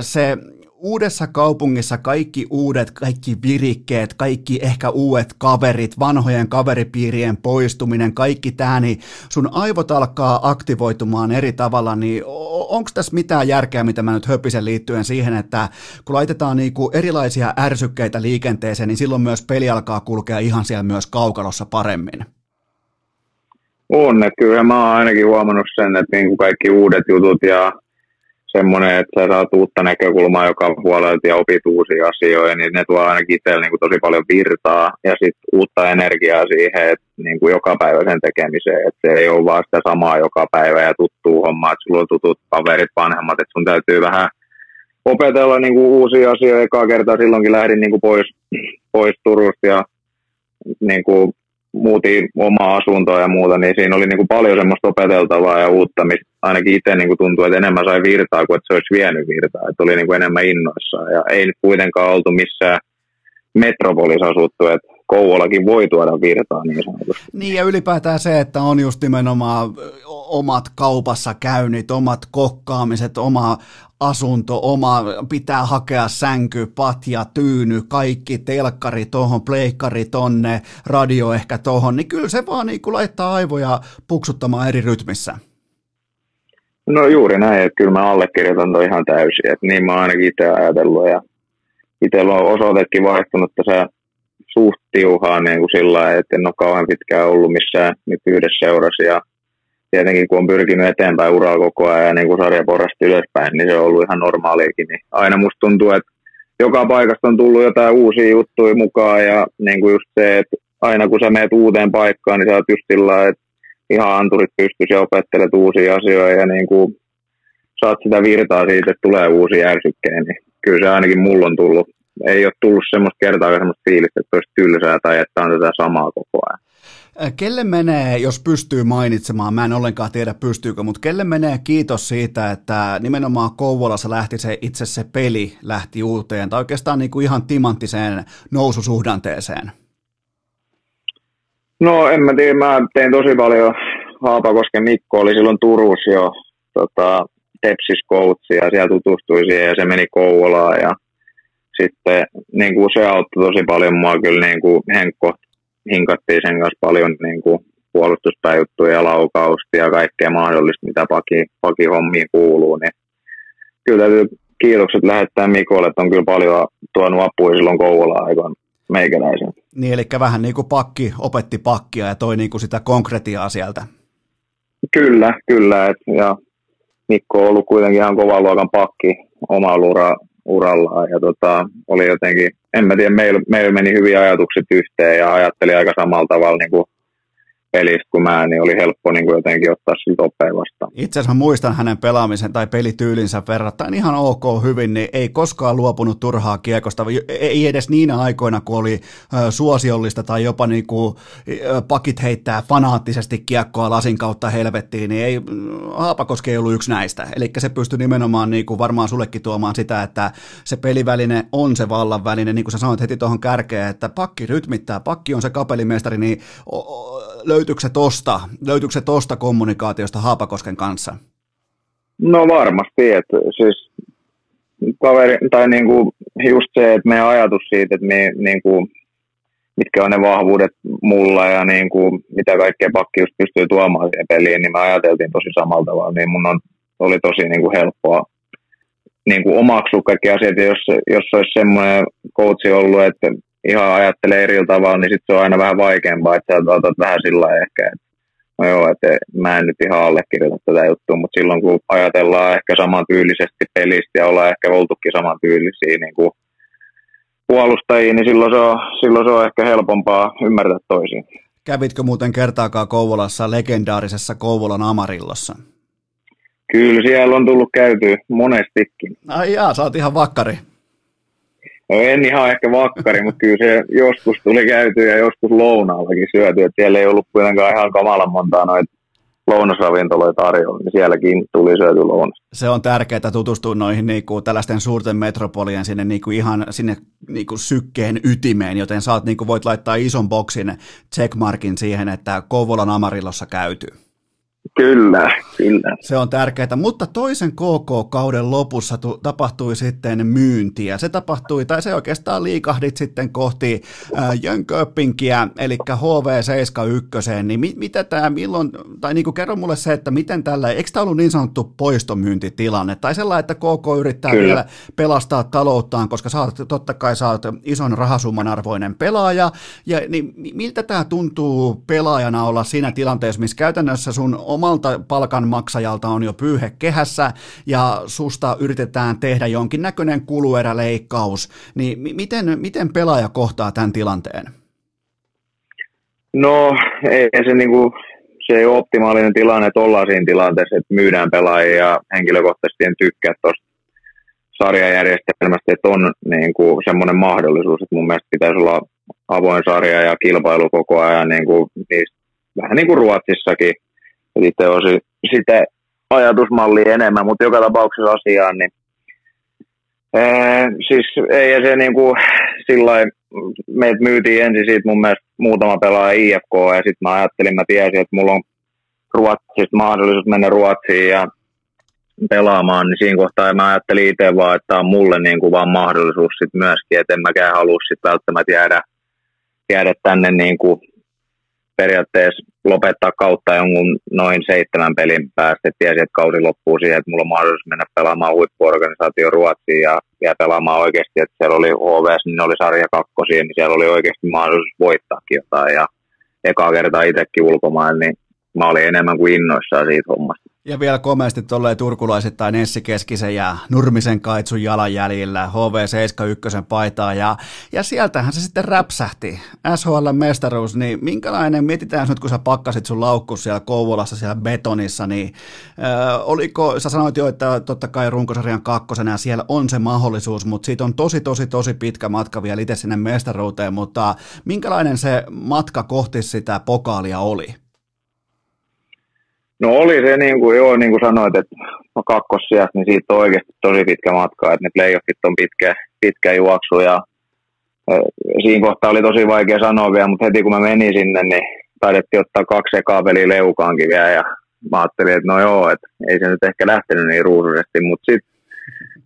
se uudessa kaupungissa kaikki uudet, kaikki virikkeet, kaikki ehkä uudet kaverit, vanhojen kaveripiirien poistuminen, kaikki tämä, niin sun aivot alkaa aktivoitumaan eri tavalla, niin onko tässä mitään järkeä, mitä mä nyt höpisen liittyen siihen, että kun laitetaan niinku erilaisia ärsykkeitä liikenteeseen, niin silloin myös peli alkaa kulkea ihan siellä myös kaukalossa paremmin? On, kyllä mä oon ainakin huomannut sen, että niin kuin kaikki uudet jutut ja semmoinen, että sä saat uutta näkökulmaa joka puolelta ja opit uusia asioita, niin ne tuo ainakin itselle niin tosi paljon virtaa ja sitten uutta energiaa siihen, että niin kuin joka päivä sen tekemiseen, että se ei ole vaan sitä samaa joka päivä ja tuttuu hommaa, että sulla on tutut kaverit, vanhemmat, että sun täytyy vähän opetella niin kuin uusia asioita. Ekaa kertaa silloinkin lähdin niin kuin pois, pois Turusta ja niin kuin muutin omaa asuntoa ja muuta, niin siinä oli niin kuin paljon semmoista opeteltavaa ja uutta, mistä ainakin itse niin kuin tuntui, että enemmän sai virtaa kuin että se olisi vienyt virtaa, että oli niin kuin enemmän innoissaan. Ja ei nyt kuitenkaan oltu missään metropolissa asuttu, että Kouvolakin voi tuoda virtaa niin sanotusti. Niin ja ylipäätään se, että on just nimenomaan omat kaupassa käynnit, omat kokkaamiset, oma asunto, oma, pitää hakea sänky, patja, tyyny, kaikki, telkkari tohon, pleikkari tonne, radio ehkä tohon, niin kyllä se vaan niin laittaa aivoja puksuttamaan eri rytmissä. No juuri näin, että kyllä mä allekirjoitan toi ihan täysin, että niin mä oon ainakin itse ajatellut ja itsellä on osoitekin vaihtunut tässä suht tiuhaan niin kuin sillä että en ole kauhean pitkään ollut missään nyt yhdessä seurassa ja tietenkin kun on pyrkinyt eteenpäin uraa koko ajan ja niin kuin sarjaporrasti ylöspäin, niin se on ollut ihan normaaliakin. Niin aina musta tuntuu, että joka paikasta on tullut jotain uusia juttuja mukaan ja niin kuin just se, että aina kun sä meet uuteen paikkaan, niin sä oot just sillä että ihan anturit pystyisi ja opettelet uusia asioita ja niin kuin saat sitä virtaa siitä, että tulee uusia ärsykkejä, niin kyllä se ainakin mulla on tullut. Ei ole tullut semmoista kertaa semmoista fiilistä, että olisi tylsää tai että on tätä samaa koko ajan. Kelle menee, jos pystyy mainitsemaan, mä en ollenkaan tiedä pystyykö, mutta kelle menee kiitos siitä, että nimenomaan Kouvolassa lähti se itse se peli lähti uuteen, tai oikeastaan niin kuin ihan timanttiseen noususuhdanteeseen? No en mä tiedä, mä tein tosi paljon, Haapakosken Mikko oli silloin Turussa jo tota, Tepsis ja siellä tutustui siihen ja se meni Kouvolaan ja sitten niin kuin se auttoi tosi paljon mua kyllä niin kuin Henkko hinkattiin sen kanssa paljon niin kuin puolustuspäijuttuja ja laukausta ja kaikkea mahdollista, mitä paki, paki hommiin kuuluu, niin kyllä täytyy kiitokset lähettää Mikolle, että on kyllä paljon tuonut apua silloin Kouvola aikaan meikäläisen. Niin, eli vähän niin kuin pakki opetti pakkia ja toi niin kuin sitä konkretiaa sieltä. Kyllä, kyllä. Et, ja Mikko on ollut kuitenkin ihan kovan luokan pakki oma ura, urallaan. Ja tota, oli jotenkin, en mä tiedä, meillä, meillä meni hyviä ajatukset yhteen ja ajatteli aika samalla tavalla niin kuin pelistä kuin mä, niin oli helppo niin kuin jotenkin ottaa siltä oppeen vastaan. Itse asiassa muistan hänen pelaamisen tai pelityylinsä verrattain ihan ok hyvin, niin ei koskaan luopunut turhaa kiekosta, ei edes niinä aikoina, kun oli suosiollista tai jopa niin kuin pakit heittää fanaattisesti kiekkoa lasin kautta helvettiin, niin ei, Haapakoski ei ollut yksi näistä. Eli se pystyi nimenomaan niin kuin varmaan sullekin tuomaan sitä, että se peliväline on se vallan väline, niin kuin sä sanoit heti tuohon kärkeen, että pakki rytmittää, pakki on se kapelimestari, niin löytyykö se tosta, löytyykö se tosta kommunikaatiosta Haapakosken kanssa? No varmasti, että siis kaveri, tai niinku just se, että meidän ajatus siitä, että me, niinku, mitkä on ne vahvuudet mulla ja niinku, mitä kaikkea pakki just pystyy tuomaan siihen peliin, niin me ajateltiin tosi samalla tavalla, niin mun on, oli tosi niinku helppoa niinku omaksua kaikki asiat, jos, jos olisi semmoinen coachi ollut, että ihan ajattelee eri tavalla, niin sitten se on aina vähän vaikeampaa, että sä otat vähän sillä ehkä, että no joo, että mä en nyt ihan allekirjoita tätä juttua, mutta silloin kun ajatellaan ehkä samantyylisesti pelistä ja ollaan ehkä oltukin samantyylisiä niin kuin puolustajia, niin silloin se, on, silloin se on ehkä helpompaa ymmärtää toisiin. Kävitkö muuten kertaakaan Kouvolassa legendaarisessa Kouvolan Amarillossa? Kyllä, siellä on tullut käyty monestikin. Ai jaa, sä oot ihan vakkari. No en ihan ehkä vakkari, mutta kyllä se joskus tuli käyty ja joskus lounaallakin syöty. Että siellä ei ollut kuitenkaan ihan kamalan montaa noita lounasravintoloja tarjolla, niin sielläkin tuli syöty lounas. Se on tärkeää tutustua noihin niin kuin, tällaisten suurten metropolien sinne niin kuin, ihan sinne niin kuin, sykkeen ytimeen, joten saat, niin kuin, voit laittaa ison boksin checkmarkin siihen, että Kouvolan Amarillossa käyty. Kyllä, kyllä. Se on tärkeää, mutta toisen KK-kauden lopussa tu- tapahtui sitten myyntiä. Se tapahtui, tai se oikeastaan liikahdit sitten kohti äh, Jönköpinkiä, eli HV71, niin mi- mitä tämä milloin, tai niin kuin kerro mulle se, että miten tällä, eikö tämä ollut niin sanottu poistomyyntitilanne, tai sellainen, että KK yrittää Kyllä. vielä pelastaa talouttaan, koska sä oot, totta kai sä oot ison rahasumman arvoinen pelaaja, ja niin miltä tämä tuntuu pelaajana olla siinä tilanteessa, missä käytännössä sun omalta palkanmaksajalta on jo pyyhe kehässä ja susta yritetään tehdä jonkinnäköinen kulueräleikkaus, niin miten, miten pelaaja kohtaa tämän tilanteen? No ei se, niinku, se ei ole optimaalinen tilanne, että ollaan siinä tilanteessa, että myydään pelaajia ja henkilökohtaisesti en tykkää tuosta sarjajärjestelmästä, että on niin kuin, semmoinen mahdollisuus, että mun mielestä pitäisi olla avoin sarja ja kilpailu koko ajan niin kuin, niistä, vähän niin kuin Ruotsissakin, itse olisi sitä ajatusmallia enemmän, mutta joka tapauksessa asiaan, niin ee, siis ei se niin kuin sillä meitä myytiin ensin siitä mun mielestä muutama pelaaja IFK ja sitten mä ajattelin, mä tiesin, että mulla on Ruotsista mahdollisuus mennä Ruotsiin ja pelaamaan, niin siinä kohtaa mä ajattelin itse vaan, että tämä on mulle niin kuin vaan mahdollisuus sitten myöskin, että en mäkään halua sitten välttämättä jäädä, jäädä tänne niin kuin periaatteessa lopettaa kautta jonkun noin seitsemän pelin päästä. Tiesi, että kausi loppuu siihen, että mulla on mahdollisuus mennä pelaamaan huippuorganisaatio Ruotsiin ja, ja pelaamaan oikeasti, että siellä oli HVS, niin oli sarja kakkosia, niin siellä oli oikeasti mahdollisuus voittaakin jotain. Ja ekaa kertaa itsekin ulkomaan, niin mä olin enemmän kuin innoissaan siitä hommasta. Ja vielä komeasti tolleen turkulaisittain Essi Keskisen ja Nurmisen kaitsun jalanjäljillä HV71 paitaa ja, ja sieltähän se sitten räpsähti. SHL-mestaruus, niin minkälainen, mietitään nyt kun sä pakkasit sun laukku siellä Kouvolassa siellä betonissa, niin äh, oliko, sä sanoit jo, että totta kai runkosarjan kakkosena ja siellä on se mahdollisuus, mutta siitä on tosi tosi tosi pitkä matka vielä itse sinne mestaruuteen, mutta minkälainen se matka kohti sitä pokaalia oli? No oli se, niin kuin, joo, niin kuin sanoit, että kakkossijasta, niin siitä on oikeasti tosi pitkä matka, että ne playoffit on pitkä, pitkä juoksu ja siinä kohtaa oli tosi vaikea sanoa vielä, mutta heti kun mä menin sinne, niin taidettiin ottaa kaksi ekaa peliä leukaankin vielä ja mä ajattelin, että no joo, että ei se nyt ehkä lähtenyt niin ruusuisesti, mutta sitten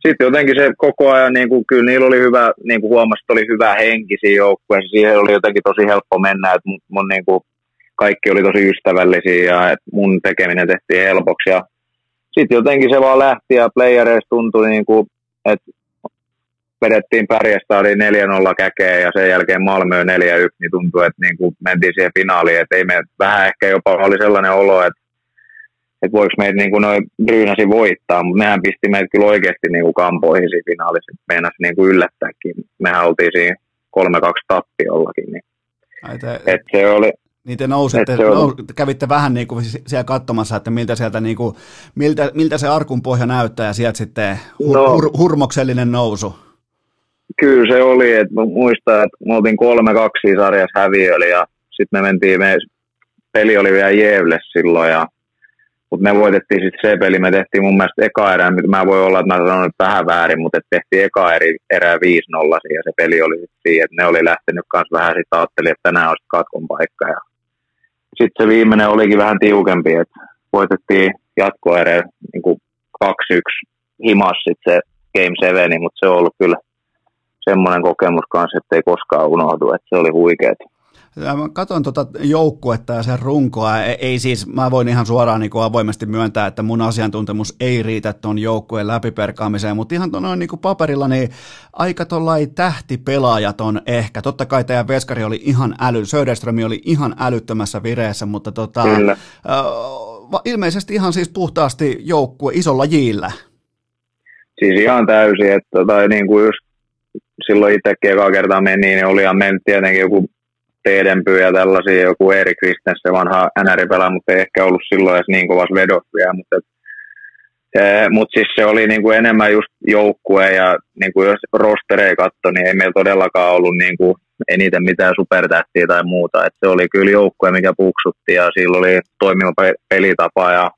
sit jotenkin se koko ajan, niin kuin, kyllä niillä oli hyvä, niin kuin huomasi, oli hyvä henki siinä joukkueessa, siihen oli jotenkin tosi helppo mennä, että mun, mun niin kuin, kaikki oli tosi ystävällisiä ja mun tekeminen tehtiin helpoksi. Ja sitten jotenkin se vaan lähti ja playereissa tuntui, niin kuin, että vedettiin pärjästä, oli 4-0 käkeä ja sen jälkeen Malmö 4-1, niin tuntui, että niin kuin mentiin siihen finaaliin, että ei me, vähän ehkä jopa oli sellainen olo, että että voiko meitä niin kuin noin Brynäsi voittaa, mutta nehän pisti meitä kyllä oikeasti niin kuin kampoihin siinä finaalissa, että meinasi niin kuin yllättääkin. Mehän oltiin siinä 3-2 tappiollakin, niin et se oli, Niin te nousitte, nous, kävitte vähän niin kuin siellä katsomassa, että miltä, sieltä niin kuin, miltä, miltä se arkun pohja näyttää ja sieltä sitten hur, No. hur, hurmoksellinen nousu. Kyllä se oli, että muistan, että me oltiin kolme kaksi sarjassa häviöllä ja sitten me mentiin, me, peli oli vielä Jevle silloin ja mutta me voitettiin sitten se peli, me tehtiin mun mielestä eka erää, mitä mä voi olla, että mä sanon nyt vähän väärin, mutta tehtiin eka eri, erää 5-0 ja se peli oli sit siinä, että ne oli lähtenyt kanssa vähän sitten ajattelin, että tänään olisi katkon paikka ja sitten se viimeinen olikin vähän tiukempi, että voitettiin jatkoerä niin kuin 2-1 himas sitten se Game 7, mutta se on ollut kyllä semmoinen kokemus kanssa, että ei koskaan unohdu, että se oli huikeet. Mä katson tuota joukkuetta ja sen runkoa, ei, ei siis, mä voin ihan suoraan niin avoimesti myöntää, että mun asiantuntemus ei riitä tuon joukkueen läpiperkaamiseen, mutta ihan tuon noin niin paperilla, niin aika tuollain tähtipelaajat on ehkä. Totta kai teidän veskari oli ihan äly, Söderström oli ihan älyttömässä vireessä, mutta tota, Kyllä. äh, ilmeisesti ihan siis puhtaasti joukkue isolla jillä. Siis ihan täysin, että tai niin kuin just silloin itsekin eka kertaa meni, niin oli meillä tietenkin joku Teedenpy ja tällaisia, joku Erik Kristensen vanha NR-pelaaja, mutta ei ehkä ollut silloin edes niin vedossa vielä, mutta et, e, mut siis se oli niin kuin enemmän just joukkue ja kuin jos rostereja katsoi, niin ei meillä todellakaan ollut niin kuin eniten mitään supertähtiä tai muuta. Et se oli kyllä joukkue, mikä puksutti ja sillä oli toimiva pe- pelitapa ja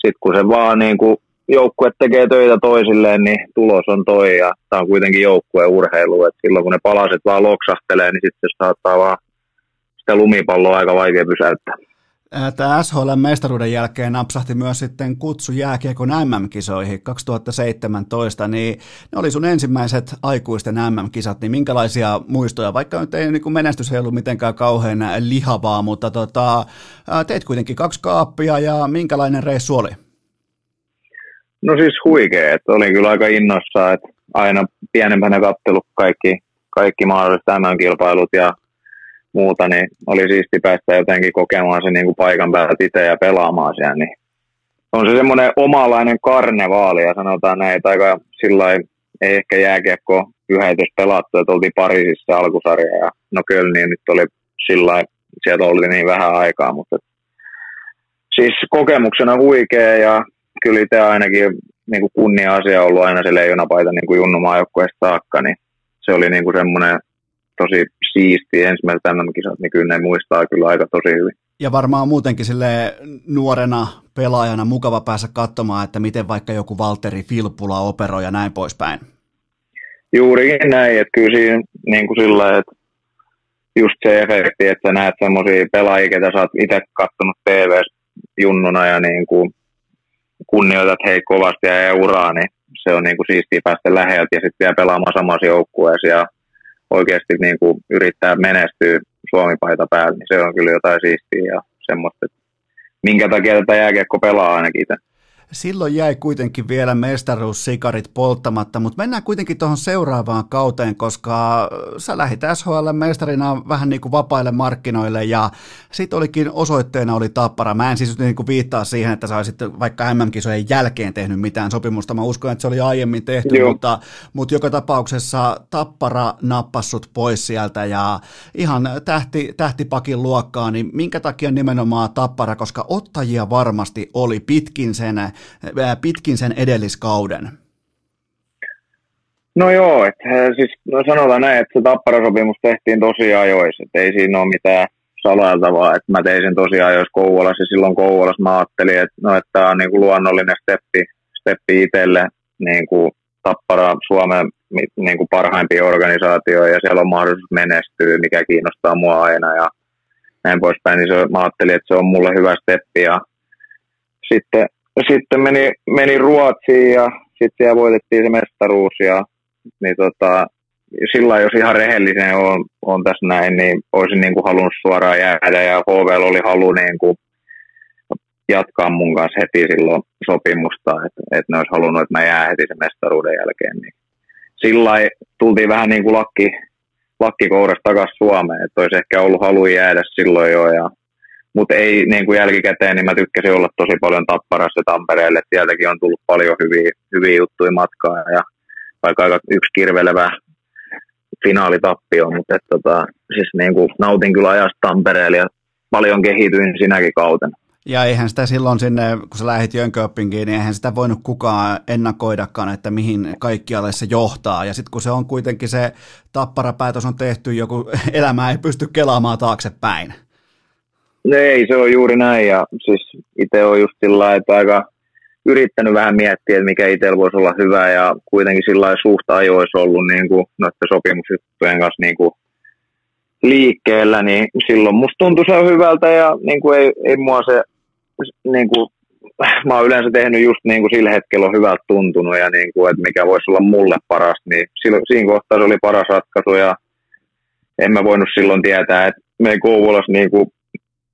sitten kun se vaan niin kuin joukkue tekee töitä toisilleen, niin tulos on toi ja tämä on kuitenkin joukkueen urheilu. Et silloin kun ne palaset vaan loksahtelee, niin sitten se saattaa vaan sitä lumipalloa aika vaikea pysäyttää. Tämä SHL-mestaruuden jälkeen napsahti myös sitten kutsu jääkiekon MM-kisoihin 2017, niin ne oli sun ensimmäiset aikuisten MM-kisat, niin minkälaisia muistoja, vaikka nyt ei niin menestys ei ollut mitenkään kauhean lihavaa, mutta tota, ää, teit kuitenkin kaksi kaappia ja minkälainen reissu oli? No siis huikea, että olin kyllä aika innossa, että aina pienempänä kattellut kaikki, kaikki mahdolliset MM-kilpailut ja muuta, niin oli siisti päästä jotenkin kokemaan se niin kuin paikan päällä itse ja pelaamaan siellä, niin on se semmoinen omalainen karnevaali ja sanotaan näin, että aika sillä ei ehkä jääkiekko yhdäitys pelattu, että oltiin Pariisissa alkusarja ja no Kölniin nyt oli sillä sieltä oli niin vähän aikaa, mutta siis kokemuksena huikea ja kyllä itse ainakin niin kuin kunnia-asia ollut aina se leijonapaita niin kuin junnumaajoukkueesta saakka, niin se oli niin kuin semmoinen tosi siisti ensimmäiset MM-kisat, niin kyllä ne muistaa kyllä aika tosi hyvin. Ja varmaan muutenkin sille nuorena pelaajana mukava päästä katsomaan, että miten vaikka joku Valtteri Filppula operoi ja näin poispäin. Juurikin näin, että kyllä siinä niin kuin sillä että just se efekti, että näet semmoisia pelaajia, ketä sä oot itse kattonut tv junnuna ja niin kuin kunnioitat heitä kovasti ja euraa, niin se on niin kuin siistiä päästä läheltä ja sitten vielä pelaamaan samassa joukkueessa ja oikeasti niin kuin yrittää menestyä Suomi-paita päällä, niin se on kyllä jotain siistiä ja semmoista, että minkä takia tätä jääkiekko pelaa ainakin itse. Silloin jäi kuitenkin vielä mestaruussikarit polttamatta, mutta mennään kuitenkin tuohon seuraavaan kauteen, koska sä lähit SHL-mestarina vähän niin kuin vapaille markkinoille ja sitten olikin osoitteena oli Tappara. Mä en siis niin kuin viittaa siihen, että sä olisit vaikka MM-kisojen jälkeen tehnyt mitään sopimusta. Mä uskon, että se oli aiemmin tehty, Joo. mutta, mutta joka tapauksessa Tappara nappassut pois sieltä ja ihan tähti, tähtipakin luokkaa, niin minkä takia nimenomaan Tappara, koska ottajia varmasti oli pitkin sen, pitkin sen edelliskauden. No joo, että siis no sanotaan näin, että se tapparasopimus tehtiin tosi ajoissa, että ei siinä ole mitään salailtavaa, että mä tein sen tosi ajoissa Kouvolassa ja silloin Kouvolassa mä ajattelin, että no, tämä on niin kuin luonnollinen steppi, steppi itselle niin kuin tappara Suomen niin kuin parhaimpia organisaatioita ja siellä on mahdollisuus menestyä, mikä kiinnostaa mua aina ja näin poispäin, niin se, mä ajattelin, että se on mulle hyvä steppi ja sitten, sitten meni, meni Ruotsiin ja sitten siellä voitettiin se mestaruus ja niin tota, sillä jos ihan rehellinen on, on tässä näin, niin olisin niin kuin halunnut suoraan jäädä ja HVL oli halu niin kuin jatkaa mun kanssa heti silloin sopimusta, että, että ne olisi halunnut, että mä jää heti sen mestaruuden jälkeen. Niin sillä tultiin vähän niin kuin lakki, lakkikourasta takaisin Suomeen, että olisi ehkä ollut halu jäädä silloin jo ja mutta ei niin kuin jälkikäteen, niin mä tykkäsin olla tosi paljon Tapparassa Tampereelle. Sieltäkin on tullut paljon hyviä, hyviä juttuja matkaa ja vaikka aika yksi kirvelevä finaalitappio, mutta et, tota, siis niin kuin nautin kyllä ajasta Tampereelle ja paljon kehityin sinäkin kautena. Ja eihän sitä silloin sinne, kun sä lähdit Jönköpingiin, niin eihän sitä voinut kukaan ennakoidakaan, että mihin kaikkialle se johtaa. Ja sitten kun se on kuitenkin se tapparapäätös on tehty, joku elämä ei pysty kelaamaan taaksepäin. No ei, se on juuri näin. Ja siis itse on just sillä että aika yrittänyt vähän miettiä, että mikä itsellä voisi olla hyvä ja kuitenkin sillä suht ajoissa ollut niin kuin, noiden sopimusjuttujen kanssa niin kuin liikkeellä, niin silloin musta tuntui se hyvältä ja niin kuin ei, ei mua se, niin kuin, mä oon yleensä tehnyt just niin kuin sillä hetkellä on hyvältä tuntunut ja niin kuin, että mikä voisi olla mulle paras, niin silloin, siinä kohtaa se oli paras ratkaisu ja en mä voinut silloin tietää, että me Kouvolassa niin kuin,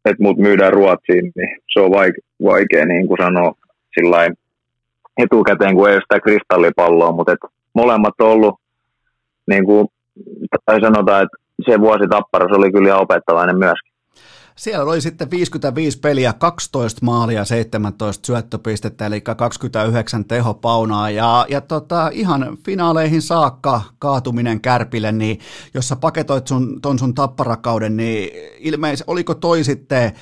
että mut myydään Ruotsiin, niin se on vaikea, vaikea niin kuin sanoa sillä etukäteen, kun ei ole sitä kristallipalloa, mutta et molemmat on ollut, niin kuin, tai sanotaan, että se vuosi Tapparas oli kyllä opettavainen myöskin. Siellä oli sitten 55 peliä, 12 maalia, 17 syöttöpistettä, eli 29 tehopaunaa. Ja, ja tota, ihan finaaleihin saakka kaatuminen kärpille, niin jos sä paketoit sun, ton sun tapparakauden, niin ilmeisesti oliko toi sitten,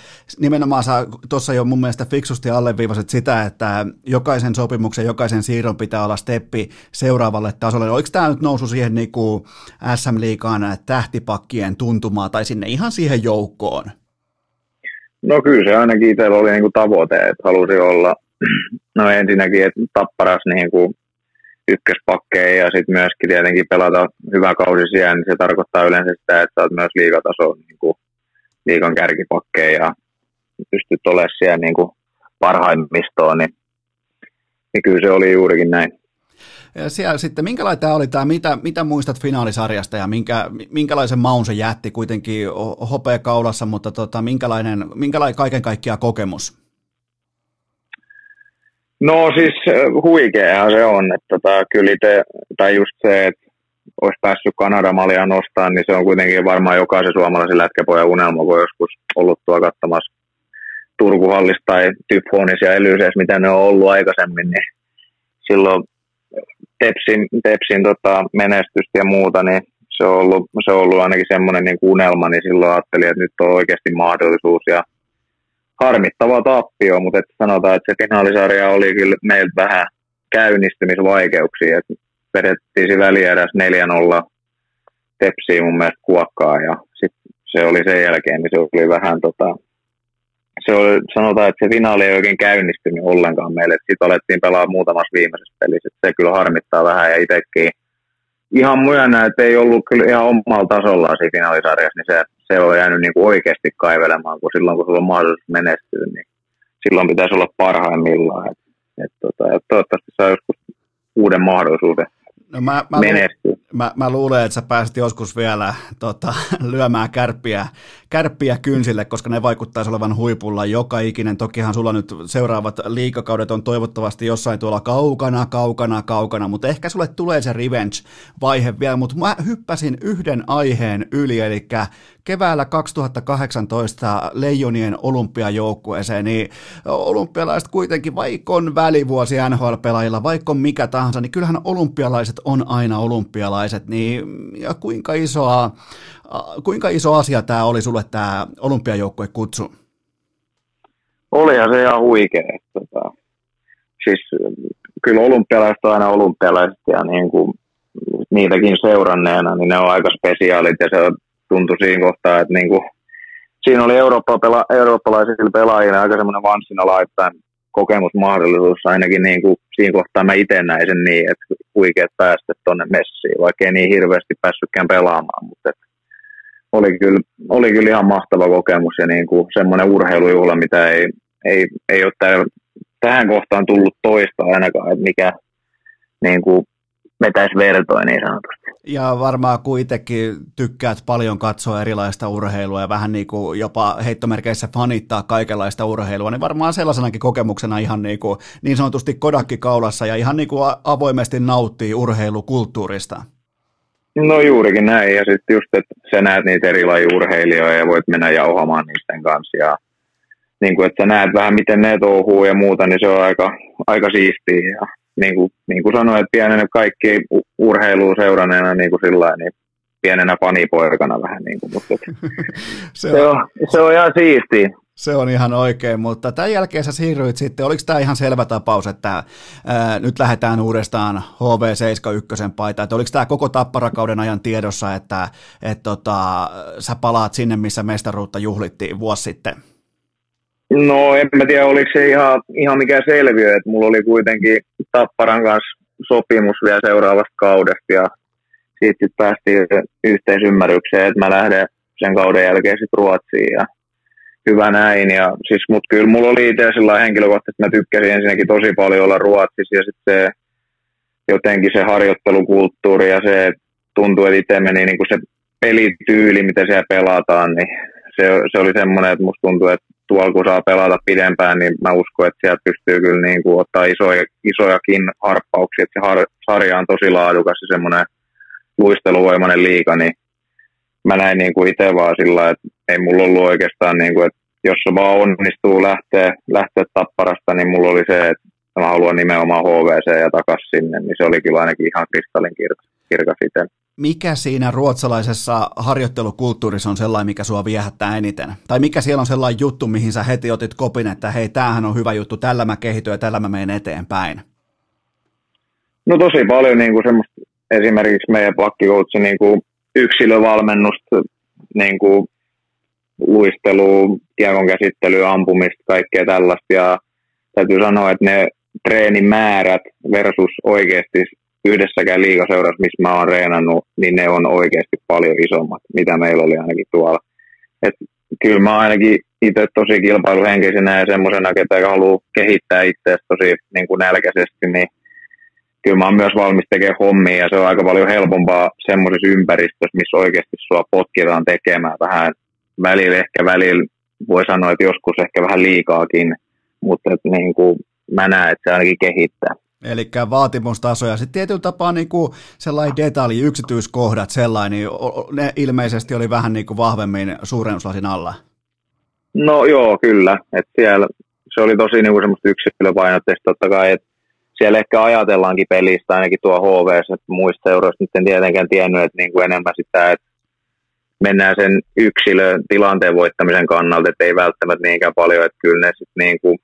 nimenomaan sä tuossa jo mun mielestä fiksusti alleviivasit sitä, että jokaisen sopimuksen, jokaisen siirron pitää olla steppi seuraavalle tasolle. Oliko tämä nyt nousu siihen niin kuin SM-liikaan tähtipakkien tuntumaan tai sinne ihan siihen joukkoon? No kyllä se ainakin itsellä oli niin kuin tavoite, että halusi olla, no ensinnäkin, että tapparas niin kuin ykköspakkeja ja sitten myöskin tietenkin pelata hyvä kausi siellä, niin se tarkoittaa yleensä sitä, että olet myös liigataso niin kuin liikan kärkipakkeja ja pystyt olemaan siellä niin kuin parhaimmistoon, niin, niin kyllä se oli juurikin näin. Siellä sitten, minkälainen tämä oli tämä, mitä, mitä muistat finaalisarjasta ja minkä, minkälaisen maun se jätti kuitenkin hopea kaulassa, mutta tota, minkälainen, minkälainen kaiken kaikkiaan kokemus? No siis huikeahan se on, että tota, kyllä itse, tai just se, että olisi päässyt Kanadamalia nostamaan, niin se on kuitenkin varmaan jokaisen suomalaisen lätkäpojan unelma, kun joskus ollut tuo katsomassa Turkuhallista tai Typhonis ja mitä ne on ollut aikaisemmin, niin silloin Tepsin, Tepsin tota, menestystä ja muuta, niin se on ollut, se on ollut ainakin semmoinen niin unelma, niin silloin ajattelin, että nyt on oikeasti mahdollisuus ja harmittava tappio, mutta että sanotaan, että se finaalisarja oli kyllä meiltä vähän käynnistymisvaikeuksia, että vedettiin se välieräs 4-0 Tepsiin mun mielestä kuokkaa ja sitten se oli sen jälkeen, niin se oli vähän tota, se oli, sanotaan, että se finaali ei oikein käynnistynyt ollenkaan meille. Sitten alettiin pelaa muutamassa viimeisessä pelissä. Se kyllä harmittaa vähän ja itsekin ihan myönnä, että ei ollut kyllä ihan omalla tasollaan siinä finaalisarjassa, niin se, se on jäänyt niin kuin oikeasti kaivelemaan, kun silloin kun sulla on mahdollisuus menestyä, niin silloin pitäisi olla parhaimmillaan. Et, et, tota, et toivottavasti saa joskus uuden mahdollisuuden No mä, mä, mä, mä luulen, että sä pääsit joskus vielä tota, lyömään kärppiä, kärppiä kynsille, koska ne vaikuttaisi olevan huipulla joka ikinen. Tokihan sulla nyt seuraavat liikakaudet on toivottavasti jossain tuolla kaukana, kaukana, kaukana, mutta ehkä sulle tulee se revenge-vaihe vielä, mutta mä hyppäsin yhden aiheen yli, eli keväällä 2018 Leijonien olympiajoukkueeseen, niin olympialaiset kuitenkin, vaikka on välivuosi NHL-pelaajilla, vaikka on mikä tahansa, niin kyllähän olympialaiset on aina olympialaiset, niin ja kuinka, isoa, kuinka iso asia tämä oli sulle tämä olympiajoukkue kutsu? Olihan se ihan huikea. Tota, siis kyllä olympialaiset on aina olympialaiset ja niin kuin, niitäkin seuranneena, niin ne on aika spesiaalit ja se tuntui siinä kohtaa, että niin kuin, siinä oli Eurooppa pela, eurooppalaisilla pelaajilla aika semmoinen vanssina laittain kokemusmahdollisuus ainakin niin kuin, siinä kohtaa mä itse näin sen niin, että huikeat päästä tuonne messiin, vaikka ei niin hirveästi päässytkään pelaamaan, mutta että oli kyllä, oli kyllä ihan mahtava kokemus ja niin kuin semmoinen urheilujuhla, mitä ei, ei, ei ole täällä, tähän kohtaan tullut toista ainakaan, että mikä niin kuin vetäisi vertoja niin sanotusti. Ja varmaan kun itsekin tykkäät paljon katsoa erilaista urheilua ja vähän niin kuin jopa heittomerkeissä fanittaa kaikenlaista urheilua, niin varmaan sellaisenakin kokemuksena ihan niin, kuin, niin sanotusti kodakki kaulassa ja ihan niin kuin avoimesti nauttii urheilukulttuurista. No juurikin näin, ja sitten just, että sä näet niitä eri urheilijoita ja voit mennä jauhamaan niiden kanssa, ja niin kuin, että sä näet vähän miten ne touhuu ja muuta, niin se on aika, aika siistiä, ja niin kuin, niin kuin sanoin, että pienen kaikki urheiluun seuranneena niin kuin sillä niin pienenä fanipoikana vähän niin kuin, mutta se, se, on, se on ihan siistiä. Se on ihan oikein, mutta tämän jälkeen sä siirryit sitten, oliko tämä ihan selvä tapaus, että ää, nyt lähdetään uudestaan HV71 paita, että oliko tämä koko tapparakauden ajan tiedossa, että et, tota, sä palaat sinne, missä mestaruutta juhlittiin vuosi sitten? No en mä tiedä, oliko se ihan, ihan mikään selviö, että mulla oli kuitenkin Tapparan kanssa sopimus vielä seuraavasta kaudesta ja siitä sitten päästiin yhteisymmärrykseen, että mä lähden sen kauden jälkeen sitten Ruotsiin ja hyvä näin. Ja siis, mut kyllä mulla oli itse sillä henkilökohtaisesti, että mä tykkäsin ensinnäkin tosi paljon olla Ruotsissa ja sitten jotenkin se harjoittelukulttuuri ja se tuntuu, että itse meni niin kuin se pelityyli, mitä siellä pelataan, niin se, se oli semmoinen, että musta tuntuu, että tuolla kun saa pelata pidempään, niin mä uskon, että sieltä pystyy kyllä niin kuin ottaa isoja, isojakin harppauksia, että se har, sarja on tosi laadukas ja semmoinen luisteluvoimainen liika, niin mä näin niin kuin itse vaan sillä, että ei mulla ollut oikeastaan, niin kuin, että jos se vaan onnistuu lähteä, lähteä tapparasta, niin mulla oli se, että mä haluan nimenomaan HVC ja takas sinne, niin se oli kyllä ainakin ihan kristallin kirkas itse. Mikä siinä ruotsalaisessa harjoittelukulttuurissa on sellainen, mikä sua viehättää eniten? Tai mikä siellä on sellainen juttu, mihin sä heti otit kopin, että hei, tämähän on hyvä juttu, tällä mä kehityn ja tällä mä menen eteenpäin? No tosi paljon niin kuin semmoista, esimerkiksi meidän pakkikoutsi niin kuin yksilövalmennusta, niin kuin luistelua, kiekon käsittelyä, ampumista, kaikkea tällaista. Ja täytyy sanoa, että ne treenimäärät versus oikeasti yhdessäkään liikaseurassa, missä mä oon reenannut, niin ne on oikeasti paljon isommat, mitä meillä oli ainakin tuolla. Et kyllä mä ainakin itse tosi kilpailuhenkisenä ja semmoisena, ketä haluaa kehittää itseäsi tosi niin kuin nälkäisesti, niin kyllä mä oon myös valmis tekemään hommia ja se on aika paljon helpompaa semmoisessa ympäristössä, missä oikeasti sua potkitaan tekemään vähän välillä, ehkä välillä voi sanoa, että joskus ehkä vähän liikaakin, mutta niin kuin mä näen, että se ainakin kehittää. Eli vaatimustaso ja sitten tietyllä tapaa niin kuin sellainen detalji, yksityiskohdat sellainen, niin ne ilmeisesti oli vähän niin kuin vahvemmin suurennuslasin alla. No joo, kyllä. Et siellä se oli tosi niin kuin semmoista yksilöpainotteista totta kai, että siellä ehkä ajatellaankin pelistä ainakin tuo HV, että muista seuroista nyt en tietenkään tiennyt, että niin kuin enemmän sitä, että mennään sen yksilön tilanteen voittamisen kannalta, että ei välttämättä niinkään paljon, että kyllä ne sitten niin kuin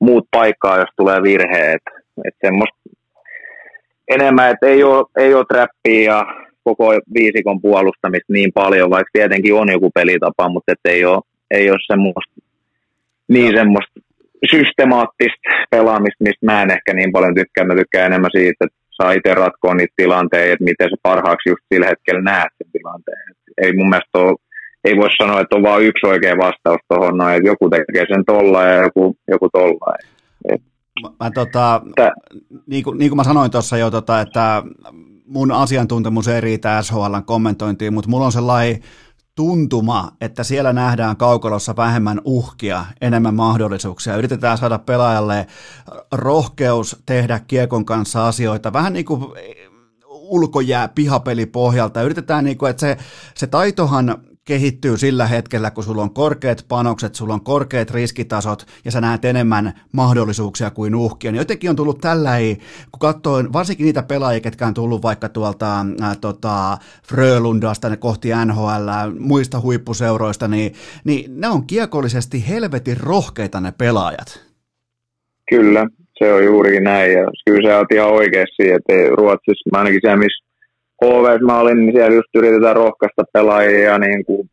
muut paikkaa, jos tulee virheet. Että semmoista enemmän, että ei ole, ei ole trappia ja koko viisikon puolustamista niin paljon, vaikka tietenkin on joku pelitapa, mutta että ei ole, ei ole semmoista niin semmoista systemaattista pelaamista, mistä mä en ehkä niin paljon tykkää. Mä tykkään enemmän siitä, että saa itse ratkoa niitä tilanteita, että miten se parhaaksi just sillä hetkellä näet sen tilanteen. Et ei mun mielestä ole, ei voi sanoa, että on vain yksi oikea vastaus tuohon, että joku tekee sen tolla ja joku, joku tolla. Et, mä, mä, tota, Tää. niin, kuin, niin kuin mä sanoin tuossa jo, tota, että mun asiantuntemus ei riitä SHLn kommentointiin, mutta mulla on sellainen tuntuma, että siellä nähdään kaukalossa vähemmän uhkia, enemmän mahdollisuuksia. Yritetään saada pelaajalle rohkeus tehdä kiekon kanssa asioita, vähän niin kuin ulkojää pihapelipohjalta. Yritetään, niin kuin, että se, se taitohan kehittyy sillä hetkellä, kun sulla on korkeat panokset, sulla on korkeat riskitasot ja sä näet enemmän mahdollisuuksia kuin uhkia. Niin jotenkin on tullut tällä, kun katsoin varsinkin niitä pelaajia, ketkä on tullut vaikka tuolta ää, tota, Frölundasta kohti NHL, muista huippuseuroista, niin, niin ne on kiekollisesti helvetin rohkeita ne pelaajat. Kyllä, se on juurikin näin ja kyllä se on ihan oikeasti, että Ruotsissa, ainakin se, missä HV mä olin, niin siellä just yritetään rohkaista pelaajia ja niin kuin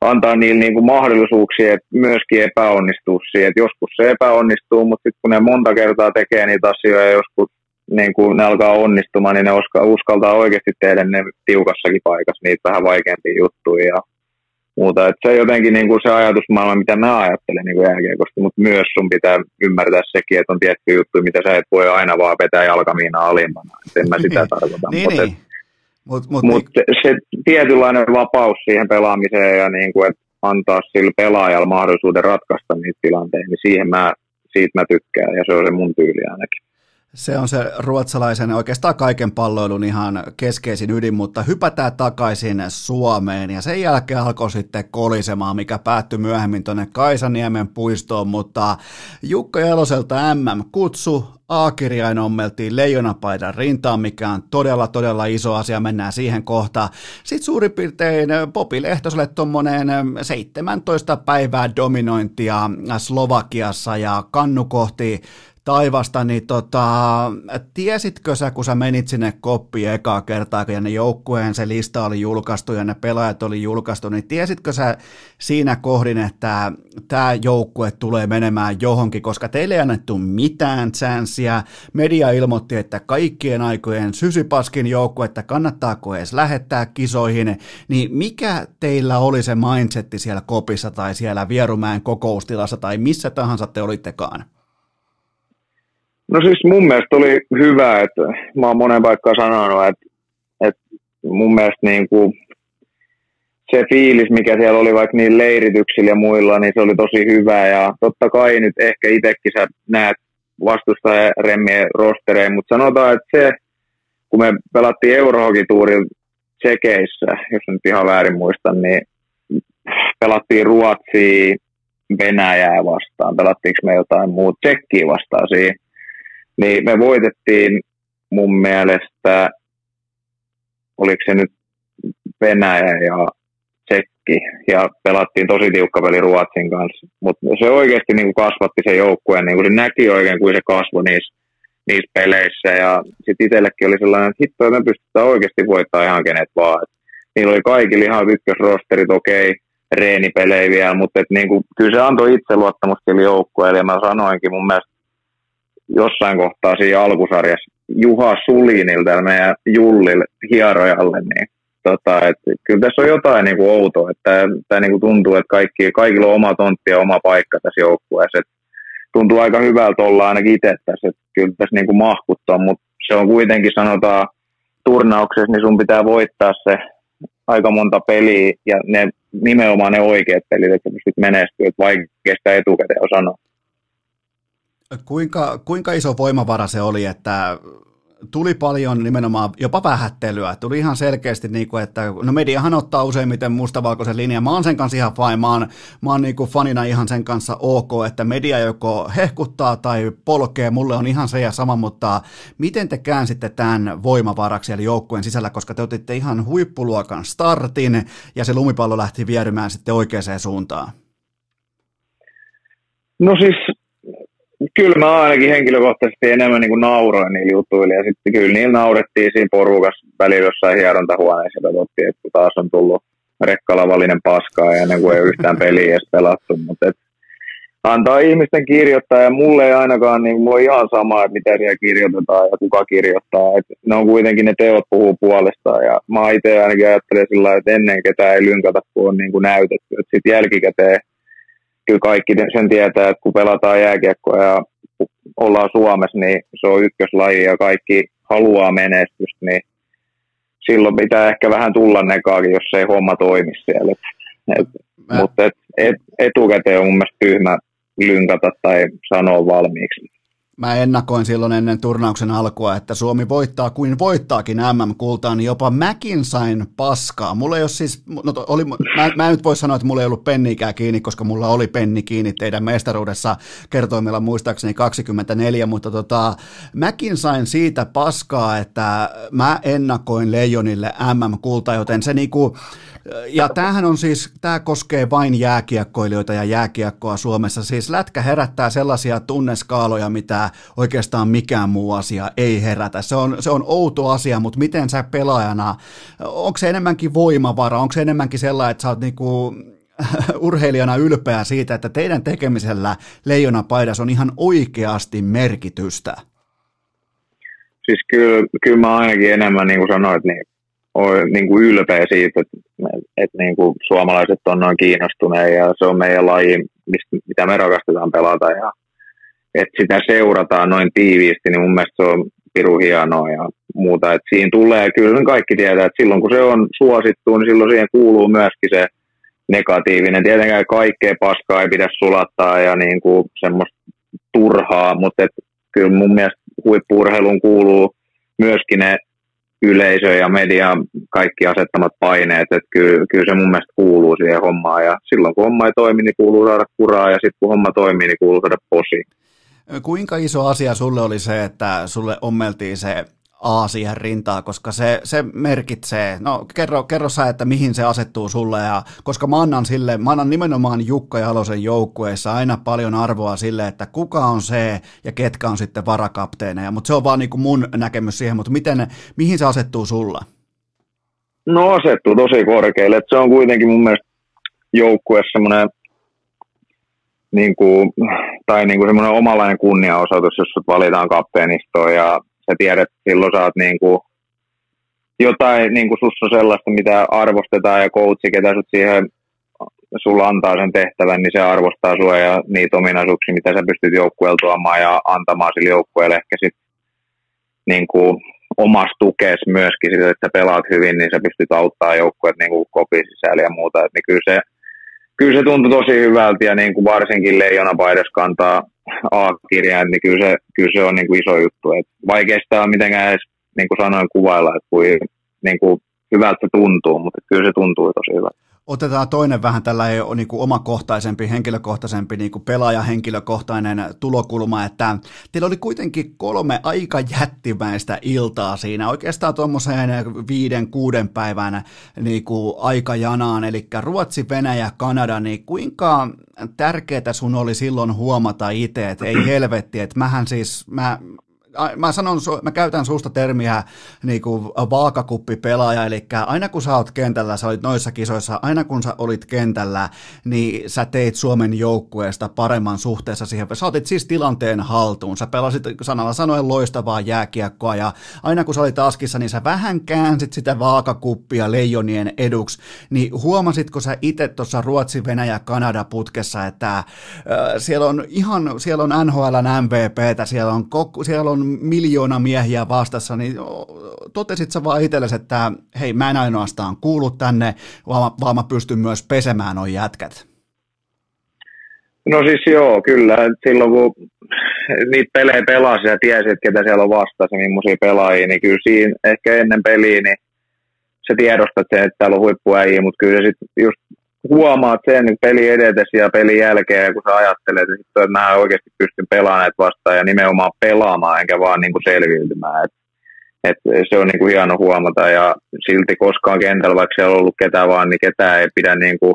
antaa niille niin kuin mahdollisuuksia että myöskin epäonnistua siihen. Että joskus se epäonnistuu, mutta sitten kun ne monta kertaa tekee niitä asioita ja joskus niin kun ne alkaa onnistumaan, niin ne uskaltaa oikeasti tehdä ne tiukassakin paikassa niitä vähän vaikeampia juttuja. Ja muuta. Et se jotenkin niin kuin se ajatusmaailma, mitä mä ajattelen niin jääkiekosta, mutta myös sun pitää ymmärtää sekin, että on tietty juttu, mitä sä et voi aina vaan vetää jalkamiina alimmana. Et en mä sitä niin. tarkoita. niin, mutta niin. Mut, mut, mut niin. se tietynlainen vapaus siihen pelaamiseen ja niin kuin, että antaa sille pelaajalle mahdollisuuden ratkaista niitä tilanteita, niin siihen mä, siitä mä tykkään ja se on se mun tyyli ainakin. Se on se ruotsalaisen oikeastaan kaiken palloilun ihan keskeisin ydin, mutta hypätään takaisin Suomeen. Ja sen jälkeen alkoi sitten kolisemaan, mikä päättyi myöhemmin tuonne Kaisaniemen puistoon, mutta Jukka Jaloselta MM-kutsu, A-kirjain ommeltiin leijonapaidan rintaan, mikä on todella, todella iso asia, mennään siihen kohtaan. Sitten suurin piirtein Popi Lehtoselle tuommoinen 17 päivää dominointia Slovakiassa ja kannu kohti taivasta, niin tota, tiesitkö sä, kun sä menit sinne koppiin ekaa kertaa, kun ne joukkueen se lista oli julkaistu ja ne pelaajat oli julkaistu, niin tiesitkö sä siinä kohdin, että tämä joukkue tulee menemään johonkin, koska teille ei annettu mitään chanssiä. Media ilmoitti, että kaikkien aikojen sysypaskin joukkue, että kannattaako edes lähettää kisoihin, niin mikä teillä oli se mindsetti siellä kopissa tai siellä Vierumäen kokoustilassa tai missä tahansa te olittekaan? No siis mun mielestä oli hyvä, että mä oon monen paikkaan sanonut, että, että mun mielestä niin kuin se fiilis, mikä siellä oli vaikka niin leirityksillä ja muilla, niin se oli tosi hyvä. Ja totta kai nyt ehkä itsekin sä näet vastustajaremmien rostereen, mutta sanotaan, että se, kun me pelattiin Eurohokituurilla Tsekeissä, jos nyt ihan väärin muistan, niin pelattiin Ruotsia, Venäjää vastaan, pelattiinko me jotain muuta, Tsekkiä vastaan siinä niin me voitettiin mun mielestä, oliko se nyt Venäjä ja Tsekki, ja pelattiin tosi tiukka peli Ruotsin kanssa. Mutta se oikeasti niin kuin kasvatti se joukkueen, niin kuin se näki oikein, kuin se kasvoi niissä, niissä peleissä. Ja sitten itsellekin oli sellainen, että hitto, me pystytään oikeasti voittaa ihan kenet vaan. Et niillä oli kaikilla ihan ykkösrosterit, okei, okay, reenipelejä vielä, mutta et niin kuin, kyllä se antoi itseluottamusta joukkueelle, ja mä sanoinkin mun mielestä jossain kohtaa siinä alkusarjassa Juha Sulinilta meidän Jullille hierojalle, niin tota, et, kyllä tässä on jotain niin kuin outoa, että tämä niin kuin tuntuu, että kaikki, kaikilla on oma tontti ja oma paikka tässä joukkueessa. Et tuntuu aika hyvältä olla ainakin itse tässä, että kyllä tässä niin kuin mahkuttaa, mutta se on kuitenkin sanotaan turnauksessa, niin sun pitää voittaa se aika monta peliä ja ne, nimenomaan ne oikeat pelit, että pystyt menestyä, että vaikea sitä etukäteen on sanoa. Kuinka, kuinka iso voimavara se oli, että tuli paljon nimenomaan jopa vähättelyä. Tuli ihan selkeästi, niin kuin, että no mediahan ottaa useimmiten mustavalkoisen linjan. Mä oon sen kanssa ihan fine. Mä oon, mä oon niin kuin fanina ihan sen kanssa ok, että media joko hehkuttaa tai polkee. Mulle on ihan se ja sama, mutta miten te käänsitte tämän voimavaraksi eli joukkueen sisällä, koska te otitte ihan huippuluokan startin ja se lumipallo lähti vierymään sitten oikeaan suuntaan? No siis kyllä mä ainakin henkilökohtaisesti enemmän niin kuin nauroin niillä jutuilla. Ja sitten kyllä niillä naurettiin siinä porukassa välillä jossain hierontahuoneessa katsottiin, että taas on tullut rekkalavallinen paskaa ja ennen kuin ei yhtään peliä edes pelattu. Mutta et, antaa ihmisten kirjoittaa ja mulle ei ainakaan, niin on ihan sama, että mitä siellä kirjoitetaan ja kuka kirjoittaa. Et ne on kuitenkin ne teot puhuu puolestaan ja mä itse ainakin ajattelen sillä että ennen ketään ei lynkata, kun on niin kuin näytetty. Sitten jälkikäteen kyllä kaikki sen tietää, että kun pelataan jääkiekkoa ja ollaan Suomessa, niin se on ykköslaji ja kaikki haluaa menestystä, niin silloin pitää ehkä vähän tulla nekaakin, jos ei homma toimi siellä. Et, Mä... Mutta et, et, etukäteen on mun mielestä tyhmä lynkata tai sanoa valmiiksi mä ennakoin silloin ennen turnauksen alkua, että Suomi voittaa kuin voittaakin MM-kultaa, niin jopa mäkin sain paskaa. Mulla ei siis, no oli, mä, mä en nyt voi sanoa, että mulla ei ollut pennikää kiinni, koska mulla oli penni kiinni teidän mestaruudessa kertoimella muistaakseni 24, mutta tota, mäkin sain siitä paskaa, että mä ennakoin Leijonille MM-kultaa, joten se niinku, ja tämähän on siis, tämä koskee vain jääkiekkoilijoita ja jääkiekkoa Suomessa. Siis lätkä herättää sellaisia tunneskaaloja, mitä oikeastaan mikään muu asia ei herätä. Se on, se on outo asia, mutta miten sä pelaajana, onko se enemmänkin voimavara, onko se enemmänkin sellainen, että sä oot niinku, urheilijana ylpeä siitä, että teidän tekemisellä leijona paidas on ihan oikeasti merkitystä? Siis kyllä, kyllä mä ainakin enemmän, niin kuin sanoit, niin olen niin kuin ylpeä siitä, että, että niin kuin suomalaiset on noin kiinnostuneet ja se on meidän laji, mistä, mitä me rakastetaan pelata ja että sitä seurataan noin tiiviisti, niin mun mielestä se on piru hienoa ja muuta. Että siinä tulee, kyllä kaikki tietää, että silloin kun se on suosittu, niin silloin siihen kuuluu myöskin se negatiivinen. Tietenkään kaikkea paskaa ei pidä sulattaa ja niin kuin semmoista turhaa, mutta et kyllä mun mielestä huippuurheiluun kuuluu myöskin ne yleisö ja media kaikki asettamat paineet, että kyllä, kyllä se mun mielestä kuuluu siihen hommaan ja silloin kun homma ei toimi, niin kuuluu saada kuraa ja sitten kun homma toimii, niin kuuluu saada posi. Kuinka iso asia sulle oli se, että sulle ommeltiin se A siihen rintaan, koska se, se merkitsee, no kerro, kerro sä, että mihin se asettuu sulle, ja koska mä annan, sille, mä annan nimenomaan Jukka Jalosen joukkueessa aina paljon arvoa sille, että kuka on se ja ketkä on sitten varakapteeneja, mutta se on vaan niin kuin mun näkemys siihen, mutta miten, mihin se asettuu sulla? No asettuu tosi korkealle, se on kuitenkin mun mielestä joukkue semmoinen niin kuin, tai niin kuin semmoinen omanlainen kunniaosoitus, jos sut valitaan kapteenistoon ja sä tiedät, että silloin saat niin kuin jotain, niin kuin sussa sellaista, mitä arvostetaan ja coachi, ketä sut siihen sulla antaa sen tehtävän, niin se arvostaa sua ja niitä ominaisuuksia, mitä sä pystyt joukkueella tuomaan ja antamaan sille joukkueelle ehkä sit niin kuin omassa tukees myöskin sille, että sä pelaat hyvin, niin sä pystyt auttaa joukkueet niin kuin kopin sisällä ja muuta. Et niin kyllä se, kyllä se tuntui tosi hyvältä ja niin kuin varsinkin Leijona Paidas kantaa A-kirjaan, niin kyllä se, kyllä se on niin kuin iso juttu. Et vaikea sitä on mitenkään edes niin kuin sanoin kuvailla, että kuin, niin kuin hyvältä se tuntuu, mutta kyllä se tuntuu tosi hyvältä. Otetaan toinen vähän tällä niin kuin omakohtaisempi, henkilökohtaisempi, niin kuin pelaajahenkilökohtainen tulokulma, että teillä oli kuitenkin kolme aika jättimäistä iltaa siinä, oikeastaan tuommoiseen viiden, kuuden päivän niin kuin aikajanaan, eli Ruotsi, Venäjä, Kanada, niin kuinka tärkeää sun oli silloin huomata itse, että ei helvetti, että mähän siis, mä, mä, sanon, mä käytän suusta termiä niin kuin vaakakuppipelaaja, eli aina kun sä oot kentällä, sä olit noissa kisoissa, aina kun sä olit kentällä, niin sä teit Suomen joukkueesta paremman suhteessa siihen. Sä otit siis tilanteen haltuun, sä pelasit sanalla sanoen loistavaa jääkiekkoa, ja aina kun sä olit askissa, niin sä vähän käänsit sitä vaakakuppia leijonien eduksi, niin huomasitko sä itse tuossa Ruotsi, Venäjä, Kanada putkessa, että äh, siellä on ihan, siellä on NHLn MVPtä, siellä on, siellä on miljoona miehiä vastassa, niin totesit sä vaan itsellesi, että hei, mä en ainoastaan kuulu tänne, vaan, vaan mä pystyn myös pesemään noin jätkät? No siis joo, kyllä. Silloin kun niitä pelejä pelasi ja tiesi, että ketä siellä on vastassa, millaisia pelaajia, niin kyllä siinä ehkä ennen peliä, niin se tiedostat sen, että täällä on huippuäjiä, mutta kyllä sitten just huomaat sen niin peli edetessä ja pelin jälkeen, kun sä ajattelet, että, mä oikeasti pystyn pelaamaan vastaan ja nimenomaan pelaamaan, enkä vaan niin kuin selviytymään. Et, et se on niin kuin hieno huomata ja silti koskaan kentällä, vaikka siellä on ollut ketään vaan, niin ketään ei pidä niin kuin,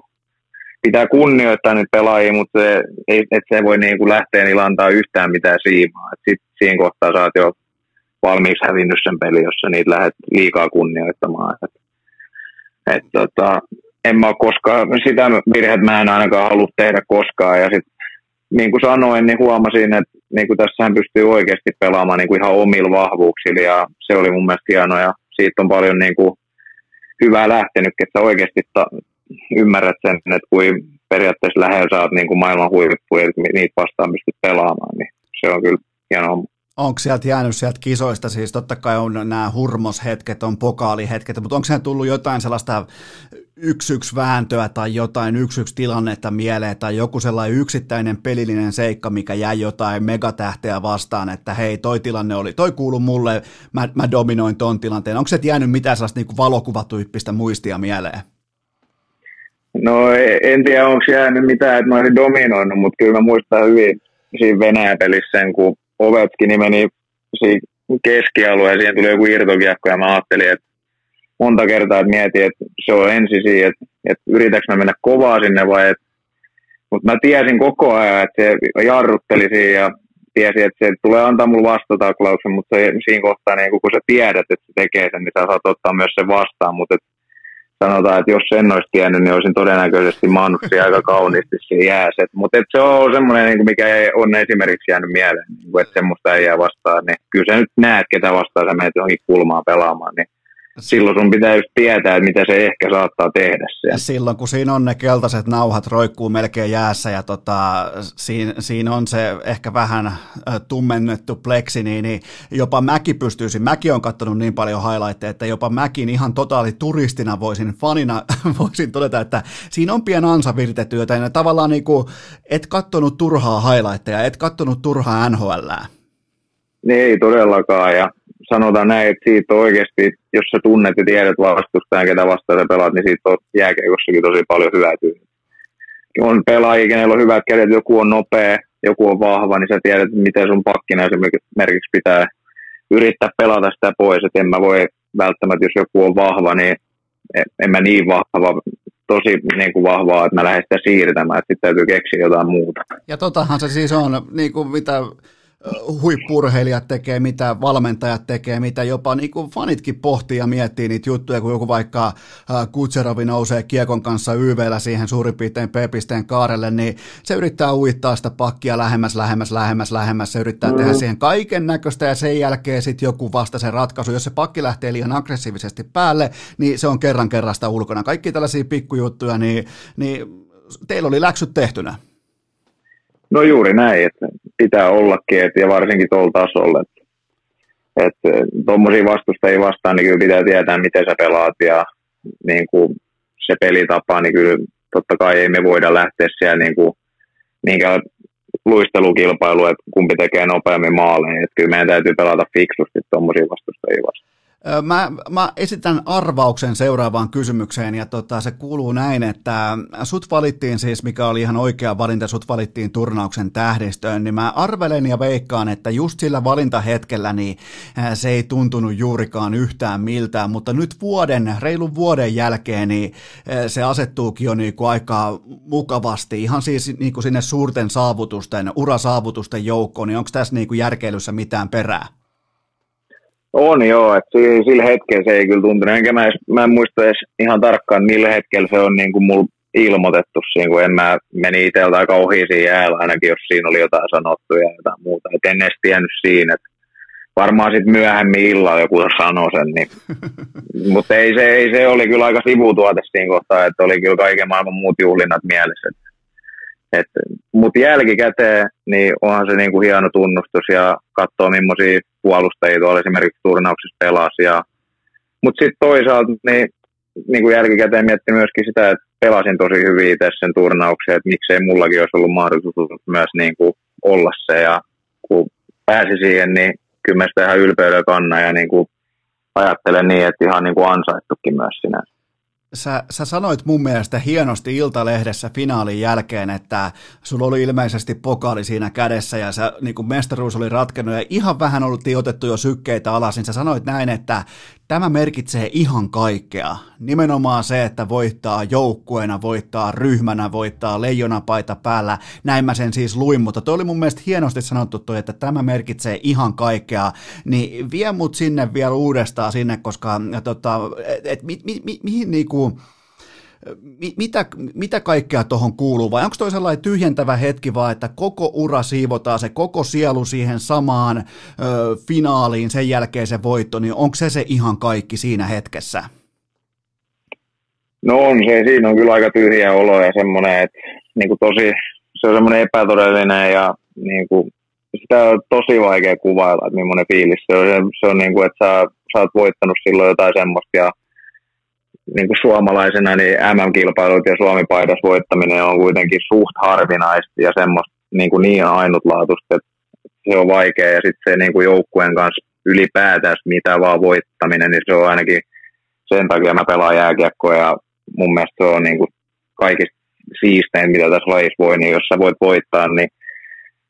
pitää kunnioittaa nyt pelaajia, mutta se, ei, et se voi niin kuin lähteä niin antaa yhtään mitään siimaa. Et sit siinä kohtaa saat jo valmiiksi hävinnyt sen peli, jos sä niitä lähdet liikaa kunnioittamaan. Et, et, tota, en mä koskaan, sitä virhettä mä en ainakaan halua tehdä koskaan. Ja sitten niin kuin sanoin, niin huomasin, että niin kuin tässähän pystyy oikeasti pelaamaan niin kuin ihan omilla vahvuuksilla. Ja se oli mun mielestä hieno. Ja siitä on paljon niin kuin hyvää lähtenyt, että oikeasti ta- ymmärrät sen, että kuin periaatteessa lähellä saat niin kuin maailman huippuja, niitä vastaan pystyt pelaamaan, niin se on kyllä hieno onko sieltä jäänyt sieltä kisoista, siis totta kai on nämä hurmoshetket, on pokaalihetket, mutta onko se tullut jotain sellaista yksi yksi vääntöä tai jotain yksi yksi tilannetta mieleen tai joku sellainen yksittäinen pelillinen seikka, mikä jäi jotain megatähteä vastaan, että hei, toi tilanne oli, toi kuuluu mulle, mä, mä dominoin ton tilanteen. Onko se jäänyt mitään sellaista niin valokuvatyyppistä muistia mieleen? No en tiedä, onko jäänyt mitään, että mä olisin dominoinut, mutta kyllä mä muistan hyvin siinä Venäjä-pelissä sen, kun Ovechkin meni siinä keskialueen, siihen tuli joku irtokiekko ja mä ajattelin, että monta kertaa että mietin, että se on ensin siinä, että, että yritäkö mä mennä kovaa sinne vai että mutta mä tiesin koko ajan, että se jarrutteli siinä ja tiesin, että se tulee antaa mulle vastataklauksen, mutta se, siinä kohtaa, niin kun sä tiedät, että se tekee sen, niin sä saat ottaa myös sen vastaan, mutta sanotaan, että jos sen olisi tiennyt, niin olisin todennäköisesti maannut aika kauniisti siinä jäässä. Mutta se on semmoinen, niin mikä ei, on esimerkiksi jäänyt mieleen, niin että semmoista ei jää vastaan. Niin kyllä sä nyt näet, ketä vastaan sä menet johonkin kulmaan pelaamaan, niin silloin sun pitää just tietää, että mitä se ehkä saattaa tehdä siellä. Silloin kun siinä on ne keltaiset nauhat roikkuu melkein jäässä ja tota, siinä, siinä on se ehkä vähän tummennettu pleksi, niin, niin jopa mäki pystyisi, mäki on katsonut niin paljon highlightteja, että jopa mäkin ihan totaali turistina voisin, fanina voisin todeta, että siinä on pien ansavirtetyötä ja tavallaan niin kuin, et kattonut turhaa highlightteja, et kattonut turhaa NHLää. niin ei todellakaan. Ja sanotaan näin, että siitä oikeasti, jos sä tunnet ja tiedät vastustajan, ketä vastaan sä pelaat, niin siitä on jääkeikossakin tosi paljon hyötyä. On pelaajia, kenellä on hyvät kädet, joku on nopea, joku on vahva, niin sä tiedät, miten sun pakkina esimerkiksi pitää yrittää pelata sitä pois, että en mä voi välttämättä, jos joku on vahva, niin en mä niin vahva, tosi niin kuin vahvaa, että mä lähden sitä siirtämään, että sitten täytyy keksiä jotain muuta. Ja totahan se siis on, niin kuin mitä huippurheilijat tekee, mitä valmentajat tekee, mitä jopa niin kuin fanitkin pohtii ja miettii niitä juttuja, kun joku vaikka Kutserovi nousee kiekon kanssa YVllä siihen suurin piirtein P-pisteen kaarelle, niin se yrittää uittaa sitä pakkia lähemmäs, lähemmäs, lähemmäs, lähemmäs, se yrittää mm. tehdä siihen kaiken näköistä ja sen jälkeen sitten joku vasta sen ratkaisu. Jos se pakki lähtee liian aggressiivisesti päälle, niin se on kerran kerrasta ulkona. Kaikki tällaisia pikkujuttuja, niin, niin teillä oli läksyt tehtynä. No juuri näin, että pitää ollakin, et, ja varsinkin tuolla tasolla. Että et, tuommoisia vastustajia vastaan, niin kyllä pitää tietää, miten sä pelaat ja niin kuin se pelitapa, niin kyllä totta kai ei me voida lähteä siellä niin kuin, mihinkään luistelukilpailu, että kumpi tekee nopeammin maaleja. Kyllä meidän täytyy pelata fiksusti tuommoisia vastustajia vastaan. Mä, mä esitän arvauksen seuraavaan kysymykseen ja tota, se kuuluu näin, että sut valittiin siis, mikä oli ihan oikea valinta, sut valittiin turnauksen tähdistöön, niin mä arvelen ja veikkaan, että just sillä valintahetkellä niin se ei tuntunut juurikaan yhtään miltään, mutta nyt vuoden, reilun vuoden jälkeen niin se asettuukin jo niin kuin aika mukavasti, ihan siis niin kuin sinne suurten saavutusten, urasaavutusten joukkoon, niin onko tässä niin kuin järkeilyssä mitään perää? On joo, että sillä hetkellä se ei kyllä tuntunut, enkä mä, mä en muista edes ihan tarkkaan, millä hetkellä se on niin kuin mulla ilmoitettu siinä, kun en mä meni itseltä aika ohi siinä jäällä, ainakin jos siinä oli jotain sanottu ja jotain muuta. Et en edes tiennyt siinä, että varmaan sitten myöhemmin illalla joku sanoi sen, niin. mutta ei se, ei se oli kyllä aika sivutuote siinä kohtaa, että oli kyllä kaiken maailman muut juhlinnat mielessä. Mutta jälkikäteen niin onhan se niinku hieno tunnustus ja katsoo millaisia puolustajia tuolla esimerkiksi turnauksissa pelasi. Mutta sitten toisaalta niin, niin kuin jälkikäteen mietti myöskin sitä, että pelasin tosi hyvin itse sen turnauksen, että miksei mullakin olisi ollut mahdollisuus myös niin kuin olla se. Ja kun pääsi siihen, niin kyllä mä sitä ihan ylpeydellä kannan ja niin kuin ajattelen niin, että ihan niin kuin ansaittukin myös sinänsä sä, sä sanoit mun mielestä hienosti Iltalehdessä finaalin jälkeen, että sulla oli ilmeisesti pokaali siinä kädessä ja sä, niin kuin mestaruus oli ratkennut ja ihan vähän oltiin otettu jo sykkeitä alas, niin sä sanoit näin, että Tämä merkitsee ihan kaikkea. Nimenomaan se, että voittaa joukkueena, voittaa ryhmänä, voittaa leijonapaita päällä. Näin mä sen siis luin, mutta toi oli mun mielestä hienosti sanottu toi, että tämä merkitsee ihan kaikkea. Niin vie mut sinne vielä uudestaan sinne, koska tota, et, et, mi, mi, mi, mihin niinku mitä, mitä kaikkea tuohon kuuluu, vai onko toi sellainen tyhjentävä hetki vaan, että koko ura siivotaan, se koko sielu siihen samaan ö, finaaliin, sen jälkeen se voitto, niin onko se se ihan kaikki siinä hetkessä? No on se, siinä on kyllä aika tyhjä olo ja semmoinen, että niin kuin tosi, se on semmoinen epätodellinen ja niin kuin, sitä on tosi vaikea kuvailla, että millainen fiilis se on. Se on niin kuin, että sä, sä oot voittanut silloin jotain semmoista ja niin kuin suomalaisena niin MM-kilpailut ja Suomi-paidas voittaminen on kuitenkin suht harvinaista ja semmoista niin, kuin niin ainutlaatuista, että se on vaikea. Ja sitten se niin kuin joukkueen kanssa ylipäätään mitä vaan voittaminen, niin se on ainakin sen takia mä pelaan jääkiekkoa ja mun mielestä se on niin kuin kaikista siistein, mitä tässä lajissa voi, niin jos sä voit voittaa, niin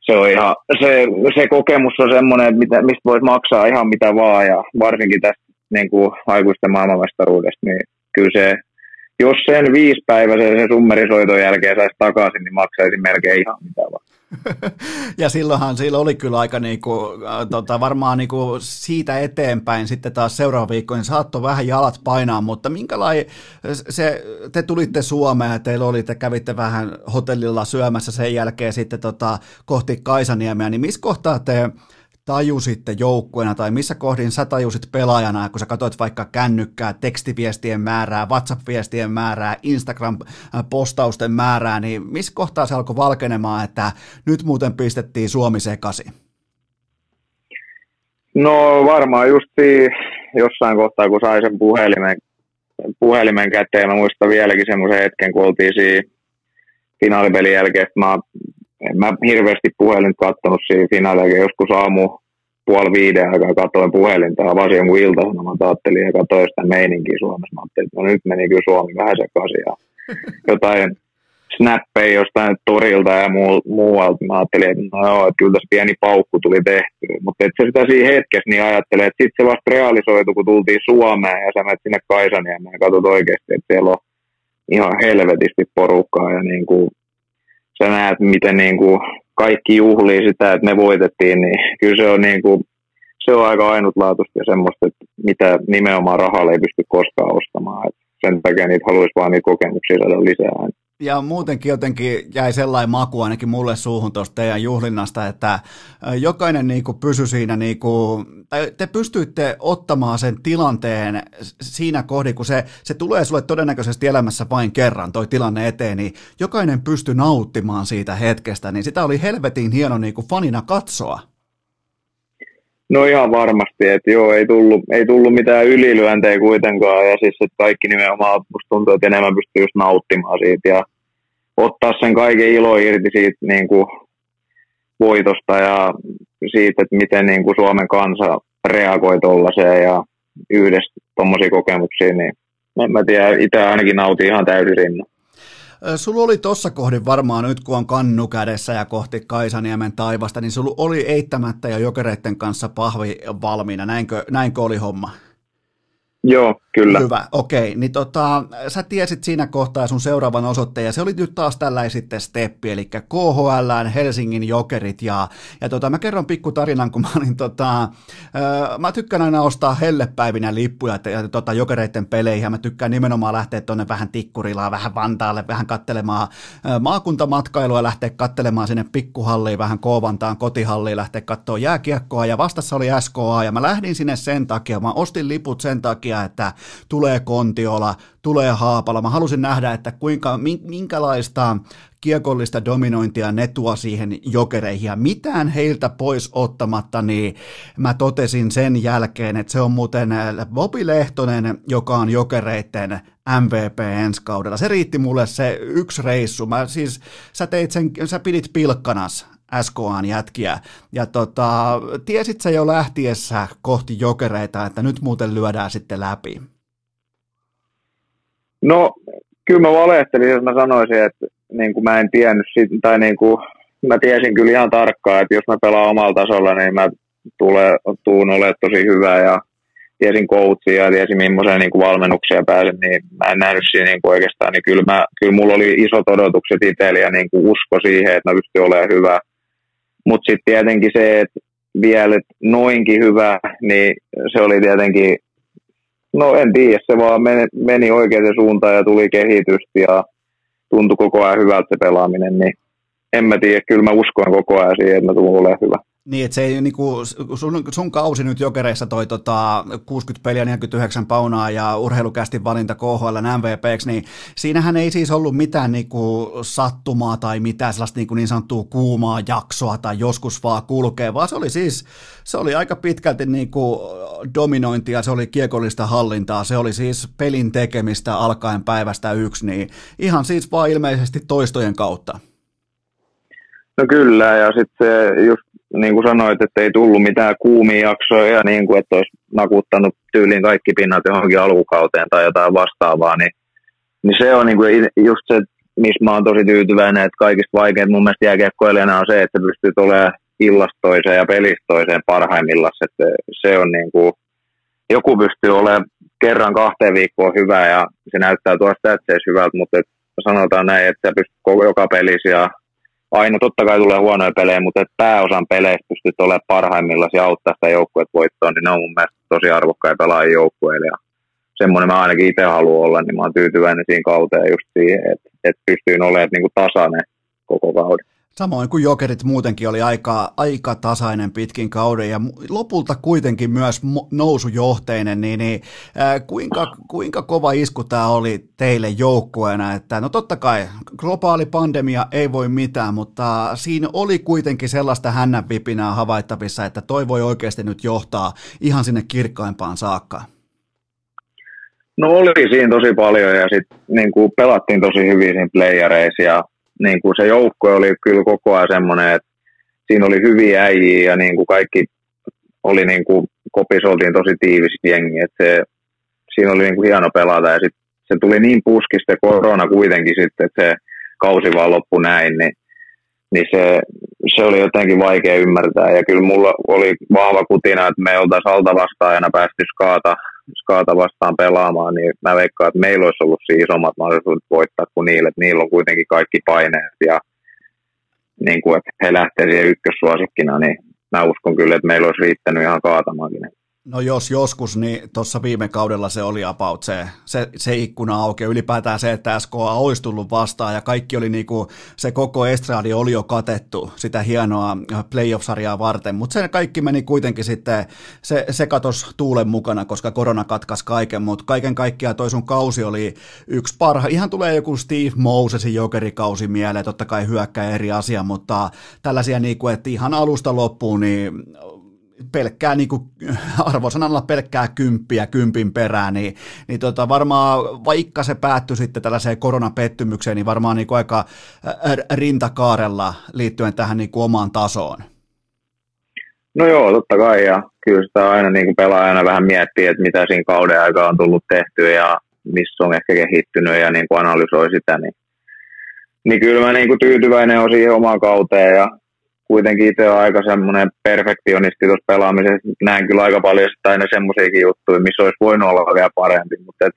se, on ihan, se, se kokemus on semmoinen, että mitä, mistä voit maksaa ihan mitä vaan. Ja varsinkin tästä niin kuin aikuisten maailmanmestaruudesta, niin kyllä se, jos sen viisi päivää sen summerisoiton jälkeen saisi takaisin, niin maksaisin melkein ihan mitä vaan. ja silloinhan sillä oli kyllä aika niinku, äh, tota, varmaan niinku siitä eteenpäin sitten taas seuraava viikko, niin saattoi vähän jalat painaa, mutta minkälainen se, te tulitte Suomeen ja teillä oli, te kävitte vähän hotellilla syömässä sen jälkeen sitten tota, kohti Kaisaniemiä, niin missä kohtaa te tajusitte joukkueena tai missä kohdin sä tajusit pelaajana, kun sä katsoit vaikka kännykkää, tekstiviestien määrää, WhatsApp-viestien määrää, Instagram-postausten määrää, niin missä kohtaa se alkoi valkenemaan, että nyt muuten pistettiin Suomi sekaisin? No varmaan just jossain kohtaa, kun sai sen puhelimen, puhelimen käteen, mä muistan vieläkin semmoisen hetken, kun oltiin siinä finaalipelin jälkeen, että mä en mä hirveästi puhelin katsonut siinä finaalia, joskus aamu puoli viiden aikaa katoin puhelinta, avasin jonkun iltasanomat, ajattelin ja katsoin sitä meininkiä Suomessa. Mä ajattelin, että no nyt meni kyllä Suomi vähän sekaisin ja jotain snappeja jostain torilta ja muu, muualta. Mä ajattelin, että no joo, että kyllä tässä pieni paukku tuli tehty. Mutta et se sitä siinä hetkessä niin ajattelee, että sitten se vasta realisoitu, kun tultiin Suomeen ja sä menet sinne Kaisaniemeen ja katsot oikeasti, että siellä on ihan helvetisti porukkaa ja niin kuin, sä näet, miten niin kuin kaikki juhlii sitä, että me voitettiin, niin kyllä se on, niin kuin, se on aika ainutlaatuista ja semmoista, että mitä nimenomaan rahalla ei pysty koskaan ostamaan. Et sen takia niitä haluaisi vaan niitä kokemuksia saada lisää. Ja muutenkin jotenkin jäi sellainen maku ainakin mulle suuhun tuosta teidän juhlinnasta, että jokainen niin kuin pysyi siinä, niin kuin, tai te pystyitte ottamaan sen tilanteen siinä kohdin, kun se, se tulee sulle todennäköisesti elämässä vain kerran, toi tilanne eteen, niin jokainen pystyi nauttimaan siitä hetkestä, niin sitä oli helvetin hieno niin kuin fanina katsoa. No ihan varmasti, että joo, ei tullut, ei tullut mitään ylilyöntejä kuitenkaan, ja siis että kaikki nimenomaan musta tuntuu, että enemmän pystyy just nauttimaan siitä ja ottaa sen kaiken ilo irti siitä niin kuin voitosta ja siitä, että miten niin kuin Suomen kansa reagoi tuollaiseen ja yhdessä tuommoisia kokemuksia, niin en mä tiedä, itse ainakin nautin ihan täysin. Sulla oli tuossa kohdin varmaan nyt, kun on kannu kädessä ja kohti Kaisaniemen taivasta, niin sulla oli eittämättä ja jokereiden kanssa pahvi valmiina. Näinkö, näinkö oli homma? Joo, kyllä. Hyvä, okei. Niin tota, sä tiesit siinä kohtaa sun seuraavan osoitteen, ja se oli nyt taas tällä sitten steppi, eli KHL, Helsingin Jokerit, ja, ja tota, mä kerron pikku tarinan, kun mä olin tota, ö, mä tykkään aina ostaa hellepäivinä lippuja ja, tota, Jokereiden peleihin, ja mä tykkään nimenomaan lähteä tonne vähän Tikkurilaan, vähän Vantaalle, vähän kattelemaan ö, maakuntamatkailua, lähteä kattelemaan sinne pikkuhalliin, vähän Koovantaan kotihalliin, lähteä katsoa jääkiekkoa, ja vastassa oli SKA, ja mä lähdin sinne sen takia, mä ostin liput sen takia, takia, että tulee Kontiola, tulee Haapala. Mä halusin nähdä, että kuinka, minkälaista kiekollista dominointia ne tuo siihen jokereihin ja mitään heiltä pois ottamatta, niin mä totesin sen jälkeen, että se on muuten Bobi Lehtonen, joka on jokereiden MVP ensi kaudella. Se riitti mulle se yksi reissu. Mä siis, sä, teit sen, sä pidit pilkkanas SKAn jätkiä. Ja tota, tiesit sä jo lähtiessä kohti jokereita, että nyt muuten lyödään sitten läpi? No, kyllä mä valehtelin, jos mä sanoisin, että niin kuin mä en tiennyt, sit, tai niin kuin, mä tiesin kyllä ihan tarkkaan, että jos mä pelaan omalla tasolla, niin mä tule, tuun olemaan tosi hyvä ja tiesin coachia ja tiesin millaisia niin kuin valmennuksia pääsen, niin mä en nähnyt siinä niin kuin oikeastaan, niin kyllä, mä, kyllä mulla oli isot odotukset itsellä ja niin kuin usko siihen, että mä pystyn olemaan hyvä mutta sitten tietenkin se, että vielä et noinkin hyvä, niin se oli tietenkin, no en tiedä, se vaan meni, meni oikeaan suuntaan ja tuli kehitystä ja tuntui koko ajan hyvältä se pelaaminen, niin en mä tiedä, kyllä mä uskon koko ajan siihen, että mä tulen olemaan hyvä. Niin, että se ei niinku, sun, sun kausi nyt jokereissa toi tota, 60 peliä, 49 paunaa ja urheilukästi valinta KHL MVPksi, niin siinähän ei siis ollut mitään niinku sattumaa tai mitään sellaista niinku niin sanottua kuumaa jaksoa tai joskus vaan kulkee, vaan se oli siis, se oli aika pitkälti niinku dominointia, se oli kiekollista hallintaa, se oli siis pelin tekemistä alkaen päivästä yksi, niin ihan siis vaan ilmeisesti toistojen kautta. No kyllä, ja sitten just niin kuin sanoit, että ei tullut mitään kuumia jaksoja ja niin kuin, että olisi nakuttanut tyyliin kaikki pinnat johonkin alkukauteen tai jotain vastaavaa, niin, niin se on niin kuin just se, missä mä oon tosi tyytyväinen, että kaikista vaikeinta mun mielestä jääkiekkoilijana on se, että pystyy olemaan illastoiseen ja pelistoiseen parhaimmillaan, että se on niin kuin, joku pystyy olemaan kerran kahteen viikkoon hyvä ja se näyttää tuosta tätseessä hyvältä, mutta sanotaan näin, että koko joka pelissä ja aina totta kai tulee huonoja pelejä, mutta että pääosan peleistä pystyt olemaan parhaimmillaan ja auttaa sitä joukkuetta voittoon, niin ne on mun mielestä tosi arvokkaita pelaajia joukkueille. Ja semmoinen mä ainakin itse haluan olla, niin mä oon tyytyväinen siinä kauteen just siihen, että, että pystyin olemaan niin kuin tasainen koko kauden. Samoin kuin jokerit muutenkin oli aika, aika tasainen pitkin kauden ja lopulta kuitenkin myös nousujohteinen, niin, niin äh, kuinka, kuinka kova isku tämä oli teille joukkueena, että no totta kai globaali pandemia ei voi mitään, mutta siinä oli kuitenkin sellaista hännänvipinää havaittavissa, että toi voi oikeasti nyt johtaa ihan sinne kirkkaimpaan saakka. No oli siinä tosi paljon ja sitten niin pelattiin tosi hyvin siinä playereissa ja niin kuin se joukko oli kyllä koko ajan semmoinen, että siinä oli hyviä äijiä ja niin kuin kaikki oli niin kuin, kopissa oltiin tosi tiivis jengi, että se, siinä oli niin kuin hieno pelata ja sit se tuli niin puskista korona kuitenkin sitten, että se kausi vaan loppui näin, niin, niin se, se, oli jotenkin vaikea ymmärtää. Ja kyllä mulla oli vahva kutina, että me oltaisiin alta vastaajana päästy skaata, skaata vastaan pelaamaan, niin mä veikkaan, että meillä olisi ollut siinä isommat mahdollisuudet voittaa kuin niille, että niillä on kuitenkin kaikki paineet ja niin kuin, että he lähtee siihen ykkössuosikkina, niin mä uskon kyllä, että meillä olisi riittänyt ihan kaatamaankin. No jos joskus, niin tuossa viime kaudella se oli about se, se, se ikkuna auki. Ylipäätään se, että SKA olisi tullut vastaan ja kaikki oli niinku, se koko estradi oli jo katettu sitä hienoa playoff-sarjaa varten, mutta se kaikki meni kuitenkin sitten, se, se katosi tuulen mukana, koska korona katkaisi kaiken, mutta kaiken kaikkiaan toi sun kausi oli yksi parha. Ihan tulee joku Steve Mosesin jokerikausi mieleen, totta kai hyökkää eri asia, mutta tällaisia niinku, että ihan alusta loppuun, niin pelkkää niin kuin, arvosanalla pelkkää kymppiä kympin perään, niin, niin tota, varmaan vaikka se päättyi sitten tällaiseen koronapettymykseen, niin varmaan niin kuin aika rintakaarella liittyen tähän niin kuin omaan tasoon. No joo, totta kai, ja kyllä sitä aina niin pelaajana vähän miettii, että mitä siinä kauden aikaa on tullut tehtyä ja missä on ehkä kehittynyt ja niin kuin analysoi sitä, niin, niin kyllä mä niin kuin tyytyväinen olen siihen omaan kauteen ja kuitenkin itse on aika semmoinen perfektionisti tuossa pelaamisessa. Näen kyllä aika paljon aina semmoisiakin juttuja, missä olisi voinut olla vielä parempi. Mutta et,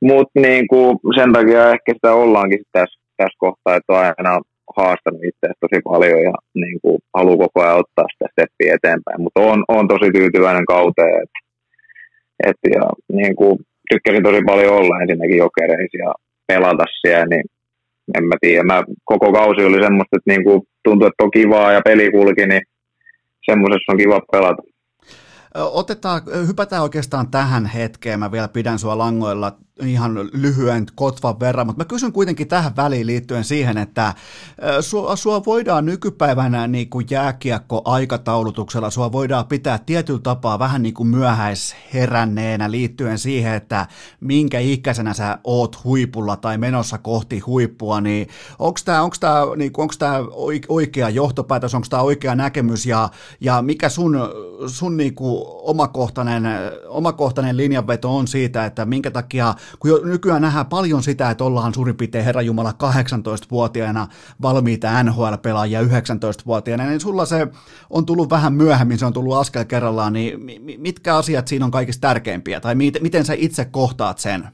mut niin kuin sen takia ehkä sitä ollaankin tässä, tässä kohtaa, että on aina haastanut itseäsi tosi paljon ja niin kuin, haluaa koko ajan ottaa sitä steppiä eteenpäin. Mutta on, on tosi tyytyväinen kauteen. Et, et, ja, niin kuin, tykkäsin tosi paljon olla ensinnäkin jokereissa ja pelata siellä, niin en mä tiedä. Mä, koko kausi oli semmoista, että niinku, tuntui, että on kivaa ja peli kulki, niin semmoisessa on kiva pelata. Otetaan, hypätään oikeastaan tähän hetkeen. Mä vielä pidän sua langoilla ihan lyhyen kotvan verran, mutta mä kysyn kuitenkin tähän väliin liittyen siihen, että sua, sua voidaan nykypäivänä niin kuin jääkiekko-aikataulutuksella, sua voidaan pitää tietyllä tapaa vähän niin kuin myöhäisheränneenä liittyen siihen, että minkä ikäisenä sä oot huipulla tai menossa kohti huippua, niin onko tämä onks tää, niin onks tää oikea johtopäätös, onko tämä oikea näkemys ja, ja mikä sun, sun niin kuin omakohtainen, omakohtainen linjanveto on siitä, että minkä takia kun jo nykyään nähdään paljon sitä, että ollaan suurin piirtein Herra Jumala 18-vuotiaana valmiita NHL-pelaajia 19-vuotiaana, niin sulla se on tullut vähän myöhemmin, se on tullut askel kerrallaan, niin mitkä asiat siinä on kaikista tärkeimpiä, tai miten sä itse kohtaat sen?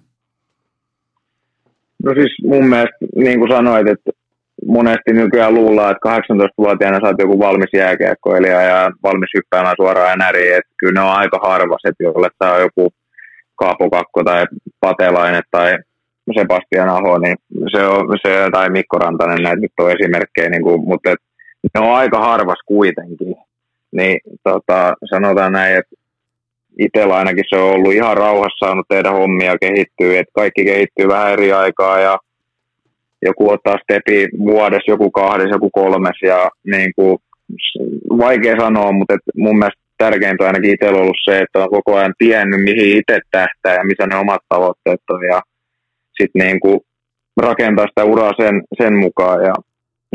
No siis mun mielestä, niin kuin sanoit, että monesti nykyään luullaan, että 18-vuotiaana saat joku valmis jääkiekkoilija ja valmis hyppäämään suoraan NRiin, että kyllä ne on aika harvas, että jolle tämä on joku Kaapo Kakko tai Patelainen tai Sebastian Aho, niin se on, se, tai Mikko Rantanen, näitä nyt on esimerkkejä, niin kuin, mutta et, ne on aika harvas kuitenkin. Niin tota, sanotaan näin, että itsellä ainakin se on ollut ihan rauhassa saanut tehdä hommia kehittyy, että kaikki kehittyy vähän eri aikaa ja joku ottaa stepi vuodessa, joku kahdessa, joku kolmes ja niin kuin, vaikea sanoa, mutta et mun mielestä tärkeintä ainakin itsellä ollut se, että on koko ajan tiennyt, mihin itse tähtää ja missä ne omat tavoitteet on. Ja sitten niin kuin rakentaa sitä uraa sen, sen mukaan. Ja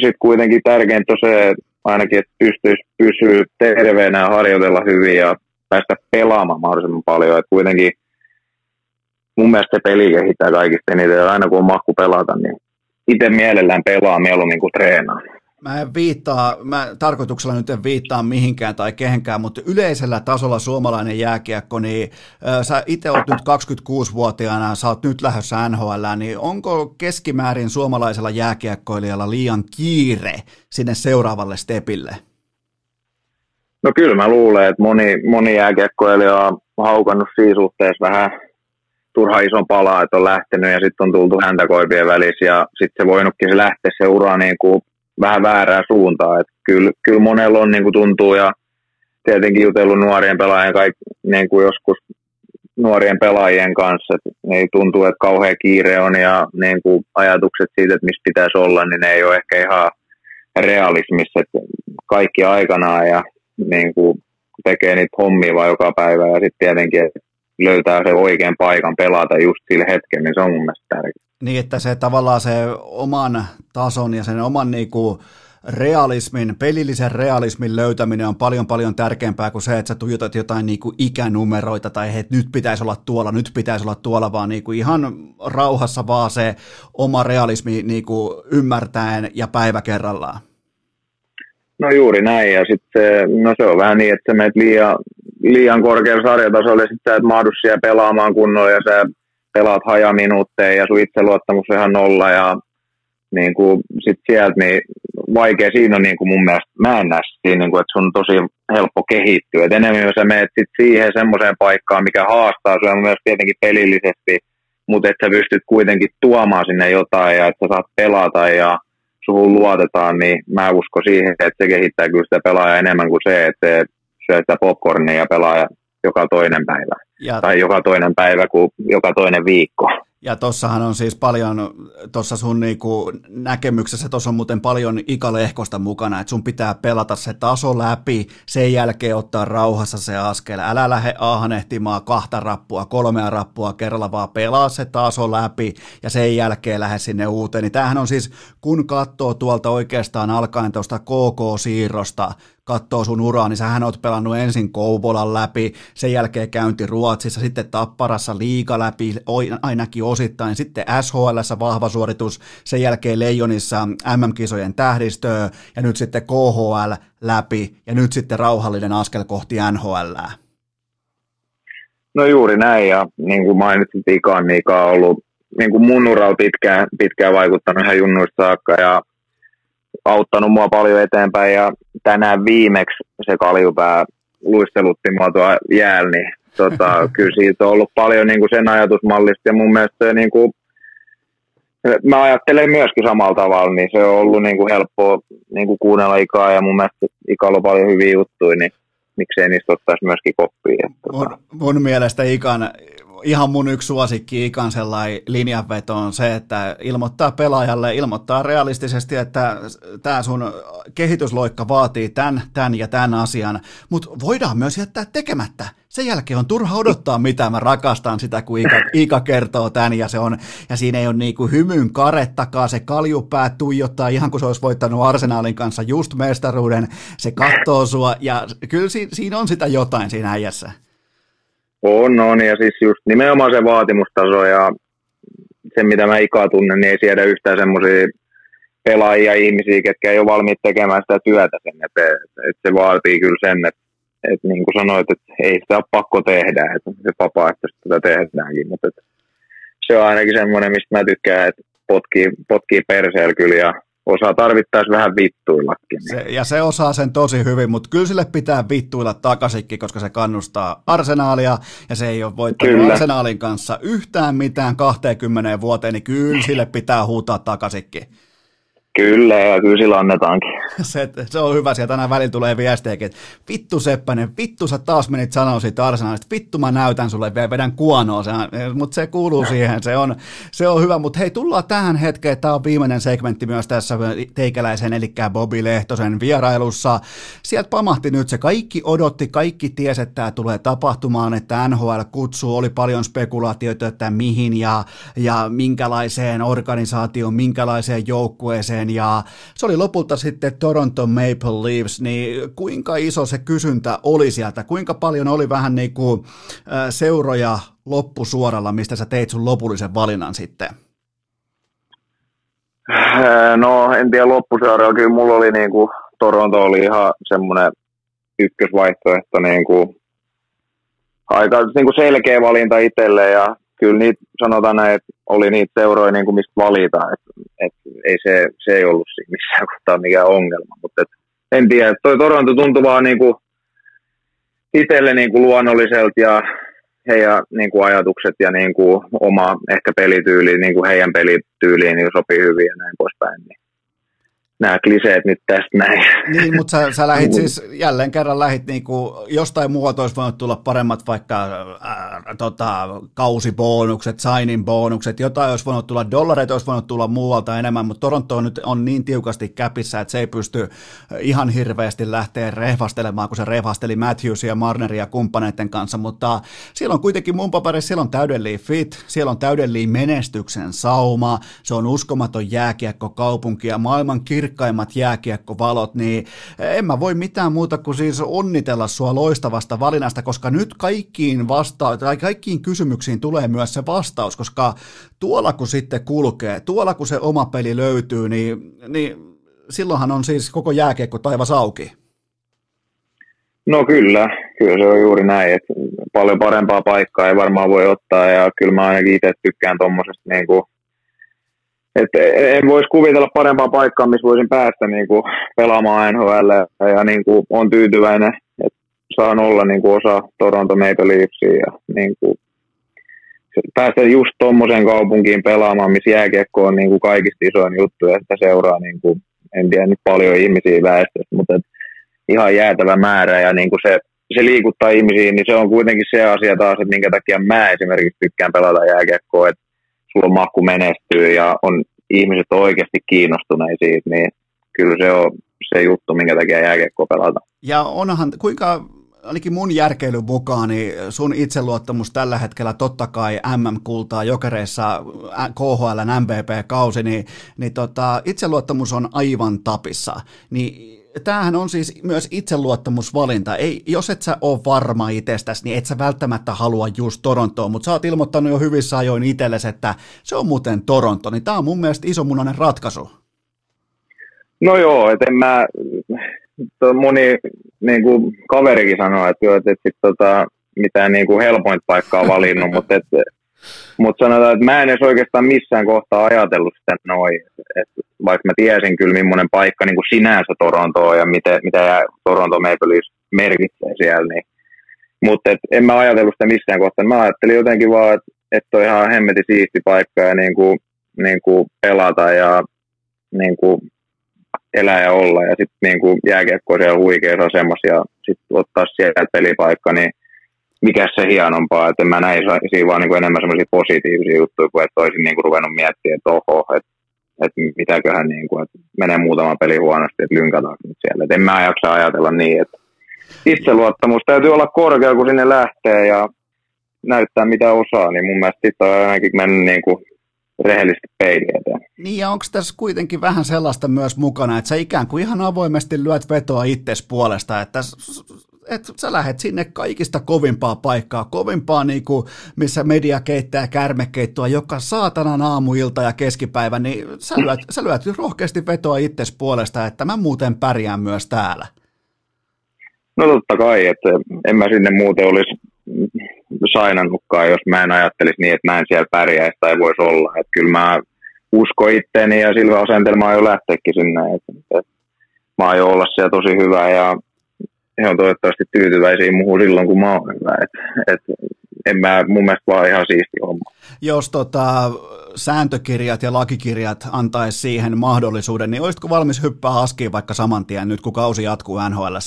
sitten kuitenkin tärkeintä on se, ainakin, että pystyisi pysyä terveenä ja harjoitella hyvin ja päästä pelaamaan mahdollisimman paljon, että kuitenkin mun mielestä se peli kehittää kaikista eniten. Ja aina kun on mahku pelata, niin itse mielellään pelaa mieluummin kuin treenaa. Mä en viittaa, mä tarkoituksella nyt en viittaa mihinkään tai kehenkään, mutta yleisellä tasolla suomalainen jääkiekko, niin äh, sä itse oot nyt 26-vuotiaana, sä oot nyt lähdössä NHL, niin onko keskimäärin suomalaisella jääkiekkoilijalla liian kiire sinne seuraavalle stepille? No kyllä mä luulen, että moni, moni jääkiekkoilija on haukannut siinä suhteessa vähän turha ison palaa, että on lähtenyt ja sitten on tultu häntä koipien välissä ja sitten se voinutkin se lähteä se ura niin kuin vähän väärää suuntaa. Et kyllä, kyllä monella on niin kuin tuntuu ja tietenkin jutellut nuorien pelaajien kaik, niin kuin joskus nuorien pelaajien kanssa, että niin tuntuu, että kauhean kiire on ja niin kuin ajatukset siitä, että missä pitäisi olla, niin ne ei ole ehkä ihan realismissa, että kaikki aikanaan ja niin kuin tekee niitä hommia vaan joka päivä ja sitten tietenkin, että löytää se oikean paikan pelata just sillä hetkellä, niin se on mun mielestä tärkeää. Niin, että se tavallaan se oman tason ja sen oman niin kuin, realismin, pelillisen realismin löytäminen on paljon paljon tärkeämpää kuin se, että sä tuijotat jotain niin kuin ikänumeroita tai että nyt pitäisi olla tuolla, nyt pitäisi olla tuolla, vaan niin kuin ihan rauhassa vaan se oma realismi niin kuin ymmärtäen ja päivä kerrallaan. No juuri näin, ja sitten no se on vähän niin, että sä menet liian, liian korkealla sarjatasolla, ja sitten sä et mahdu siellä pelaamaan kunnolla, ja sä pelaat hajaminuutteja, ja sun itseluottamus on ihan nolla, ja niin kuin sit sieltä niin vaikea siinä on niin kuin mun mielestä, mä en näe siinä, niin kuin, että sun on tosi helppo kehittyä. Et enemmän sä menet sit siihen semmoiseen paikkaan, mikä haastaa sua myös tietenkin pelillisesti, mutta että sä pystyt kuitenkin tuomaan sinne jotain ja että sä saat pelata ja suhun luotetaan, niin mä uskon siihen, että se kehittää kyllä sitä pelaajaa enemmän kuin se, että syö sitä popcornia ja pelaa joka toinen päivä. Ja... Tai joka toinen päivä kuin joka toinen viikko. Ja tossahan on siis paljon, tuossa sun niinku näkemyksessä, tuossa on muuten paljon ikalehkosta mukana, että sun pitää pelata se taso läpi, sen jälkeen ottaa rauhassa se askel. Älä lähde ahnehtimaan kahta rappua, kolmea rappua kerralla, vaan pelaa se taso läpi ja sen jälkeen lähde sinne uuteen. Niin tämähän on siis, kun katsoo tuolta oikeastaan alkaen tuosta KK-siirrosta, katsoo sun uraa, niin sähän oot pelannut ensin Kouvolan läpi, sen jälkeen käynti Ruotsissa, sitten Tapparassa liiga läpi, ainakin osittain, sitten SHL vahva suoritus, sen jälkeen Leijonissa MM-kisojen tähdistöä, ja nyt sitten KHL läpi, ja nyt sitten rauhallinen askel kohti NHL. No juuri näin, ja niin kuin mainitsit, Ika on Ika on ollut niin kuin mun uralla pitkään, pitkään vaikuttanut ihan junnuista saakka, ja auttanut mua paljon eteenpäin ja tänään viimeksi se kaljupää luistelutti mua tuo jäällä, niin tota, kyllä siitä on ollut paljon niin kuin sen ajatusmallista ja mun mielestä niin kuin, mä ajattelen myöskin samalla tavalla, niin se on ollut niin kuin helppoa niin kuin kuunnella ikaa ja mun mielestä Ikalla on paljon hyviä juttuja, niin miksei niistä ottaisi myöskin koppia. Mun, mun mielestä Ikan ihan mun yksi suosikki ikan sellainen linjanveto on se, että ilmoittaa pelaajalle, ilmoittaa realistisesti, että tämä sun kehitysloikka vaatii tämän, tämän ja tämän asian, mutta voidaan myös jättää tekemättä. Sen jälkeen on turha odottaa mitä mä rakastan sitä, kun Iika, Iika kertoo tämän ja, se on, ja siinä ei ole niinku hymyn karettakaan, se kaljupää tuijottaa ihan kuin se olisi voittanut Arsenaalin kanssa just mestaruuden, se katsoo sua ja kyllä siinä on sitä jotain siinä äijässä. On, on, ja siis just nimenomaan se vaatimustaso ja se, mitä mä ikaa tunnen, niin ei siedä yhtään semmoisia pelaajia, ihmisiä, ketkä ei ole valmiit tekemään sitä työtä sen eteen. Et se vaatii kyllä sen, että et niin kuin sanoit, että ei sitä ole pakko tehdä, että se vapaaehtoisesti tätä tehdäänkin, mutta se on ainakin semmoinen, mistä mä tykkään, että potkii, potkii perseellä kyllä ja osaa tarvittaisi vähän vittuillakin. Se, ja se osaa sen tosi hyvin, mutta kyllä sille pitää vittuilla takaisinkin, koska se kannustaa arsenaalia, ja se ei ole voittanut kyllä. arsenaalin kanssa yhtään mitään 20 vuoteen, niin kyllä sille pitää huutaa takaisinkin. Kyllä, ja kyllä sillä annetaankin. Se, se on hyvä, sieltä tänään välillä tulee viestejäkin, että vittu Seppänen, vittu sä taas menit sanoa siitä arsenaalista, vittu mä näytän sulle, vielä vedän kuonoa, mutta se kuuluu siihen, se on, se on hyvä, mutta hei tullaan tähän hetkeen, tämä on viimeinen segmentti myös tässä teikäläisen, eli Bobi Lehtosen vierailussa, sieltä pamahti nyt se, kaikki odotti, kaikki tiesi, että tämä tulee tapahtumaan, että NHL kutsuu, oli paljon spekulaatioita, että mihin ja, ja minkälaiseen organisaatioon, minkälaiseen joukkueeseen, jälkeen ja se oli lopulta sitten Toronto Maple Leafs, niin kuinka iso se kysyntä oli sieltä, kuinka paljon oli vähän niin kuin seuroja loppusuoralla, mistä sä teit sun lopullisen valinnan sitten? No en tiedä loppusuoralla, kyllä mulla oli niin kuin, Toronto oli ihan semmoinen ykkösvaihtoehto niin kuin, aika niin kuin selkeä valinta itselle ja kyllä niitä, sanotaan näin, että oli niitä seuroja, niin kuin mistä valita. Et, et ei se, se ei ollut siinä missään kohtaa mikään ongelma. Mutta et, en tiedä, toi Toronto tuntuu vaan niin kuin itselle niin kuin luonnolliselta ja heidän niin kuin ajatukset ja niin kuin oma ehkä pelityyli, niin kuin heidän pelityyliin niin sopii hyvin ja näin poispäin. Niin nämä kliseet nyt tästä näin. Niin, mutta sä, sä lähit siis, jälleen kerran lähit niinku, jostain muualta olisi voinut tulla paremmat vaikka ää, tota, kausibonukset, signin bonukset, jotain olisi voinut tulla, dollareita olisi voinut tulla muualta enemmän, mutta Toronto on nyt on niin tiukasti käpissä, että se ei pysty ihan hirveästi lähteä rehvastelemaan, kun se rehvasteli Matthewsia ja Marneria kumppaneiden kanssa, mutta siellä on kuitenkin mun paperissa, siellä on täydellinen fit, siellä on täydellinen menestyksen sauma, se on uskomaton jääkiekko kaupunki ja maailman kirkko kirkkaimmat jääkiekkovalot, niin en mä voi mitään muuta kuin siis onnitella sua loistavasta valinnasta, koska nyt kaikkiin, vasta- tai kaikkiin kysymyksiin tulee myös se vastaus, koska tuolla kun sitten kulkee, tuolla kun se oma peli löytyy, niin, niin silloinhan on siis koko jääkiekko taivas auki. No kyllä, kyllä se on juuri näin, että paljon parempaa paikkaa ei varmaan voi ottaa ja kyllä mä ainakin itse tykkään tuommoisesta niin kuin, että en voisi kuvitella parempaa paikkaa, missä voisin päästä niin kuin, pelaamaan NHL ja niin kuin, on tyytyväinen, että saan olla niin kuin, osa Toronto Maple Leafsia ja niin kuin, päästä just tuommoiseen kaupunkiin pelaamaan, missä jääkiekko on niin kuin, kaikista isoin juttu ja sitä seuraa niin kuin, en tiedä nyt paljon ihmisiä väestöstä, mutta et, ihan jäätävä määrä ja niin kuin se, se liikuttaa ihmisiä, niin se on kuitenkin se asia taas, että minkä takia mä esimerkiksi tykkään pelata jääkiekkoa, että sulla on mahku menestyy ja on ihmiset on oikeasti kiinnostuneita siitä, niin kyllä se on se juttu, minkä takia jääkiekkoa pelata. Ja onhan, kuinka ainakin mun järkeilyn mukaan, niin sun itseluottamus tällä hetkellä totta kai MM-kultaa jokereissa KHL MVP-kausi, niin, niin tota, itseluottamus on aivan tapissa. Niin tämähän on siis myös itseluottamusvalinta. Ei, jos et sä ole varma itsestäsi, niin et sä välttämättä halua just Torontoon, mutta sä oot ilmoittanut jo hyvissä ajoin itsellesi, että se on muuten Toronto, niin tämä on mun mielestä isomunainen ratkaisu. No joo, että en mä, moni niin kuin kaverikin sanoo, että, että, että sit, tota, mitään niin kuin helpointa paikkaa valinnut, mutta että mutta sanotaan, että mä en edes oikeastaan missään kohtaa ajatellut sitä noin. Et vaikka mä tiesin kyllä, millainen paikka niin kuin sinänsä Torontoa ja mitä, mitä Toronto Maple Leafs merkitsee siellä, niin mutta en mä ajatellut sitä missään kohtaa. Mä ajattelin jotenkin vaan, että et on ihan hemmeti siisti paikka ja niin kuin, niin kuin pelata ja niin kuin elää ja olla. Ja sitten niin kuin jääkiekko siellä huikeassa asemassa ja sitten ottaa sieltä pelipaikka, niin mikä se hienompaa, että mä näin siinä vaan niin kuin enemmän semmoisia positiivisia juttuja, kuin että olisin niin kuin ruvennut miettimään, että oho, että, että mitäköhän niin kuin, että menee muutama peli huonosti, että lynkataan nyt siellä. Että en mä jaksa ajatella niin, että itseluottamus täytyy olla korkea, kun sinne lähtee ja näyttää mitä osaa, niin mun mielestä sitten on ainakin mennyt niin kuin rehellisesti peiliä eteen. Niin ja onko tässä kuitenkin vähän sellaista myös mukana, että sä ikään kuin ihan avoimesti lyöt vetoa itses puolesta, että että sä lähet sinne kaikista kovimpaa paikkaa, kovimpaa niin kuin, missä media keittää kärmekeittoa joka saatanan aamuilta ja keskipäivä, niin sä lyöt, sä lyöt rohkeasti vetoa itses puolesta, että mä muuten pärjään myös täällä. No totta kai, että en mä sinne muuten olisi sainannutkaan, jos mä en ajattelisi niin, että mä en siellä pärjäisi tai voisi olla. Että kyllä mä usko itteeni ja sillä asentelmaa jo lähteekin sinne. Että, että mä aion olla siellä tosi hyvä ja he on toivottavasti tyytyväisiä muuhun silloin, kun mä oon hyvä. Et, et, en mä, mun mielestä vaan ihan siisti homma. Jos tota, sääntökirjat ja lakikirjat antaisi siihen mahdollisuuden, niin olisitko valmis hyppää askiin vaikka saman tien nyt, kun kausi jatkuu nhl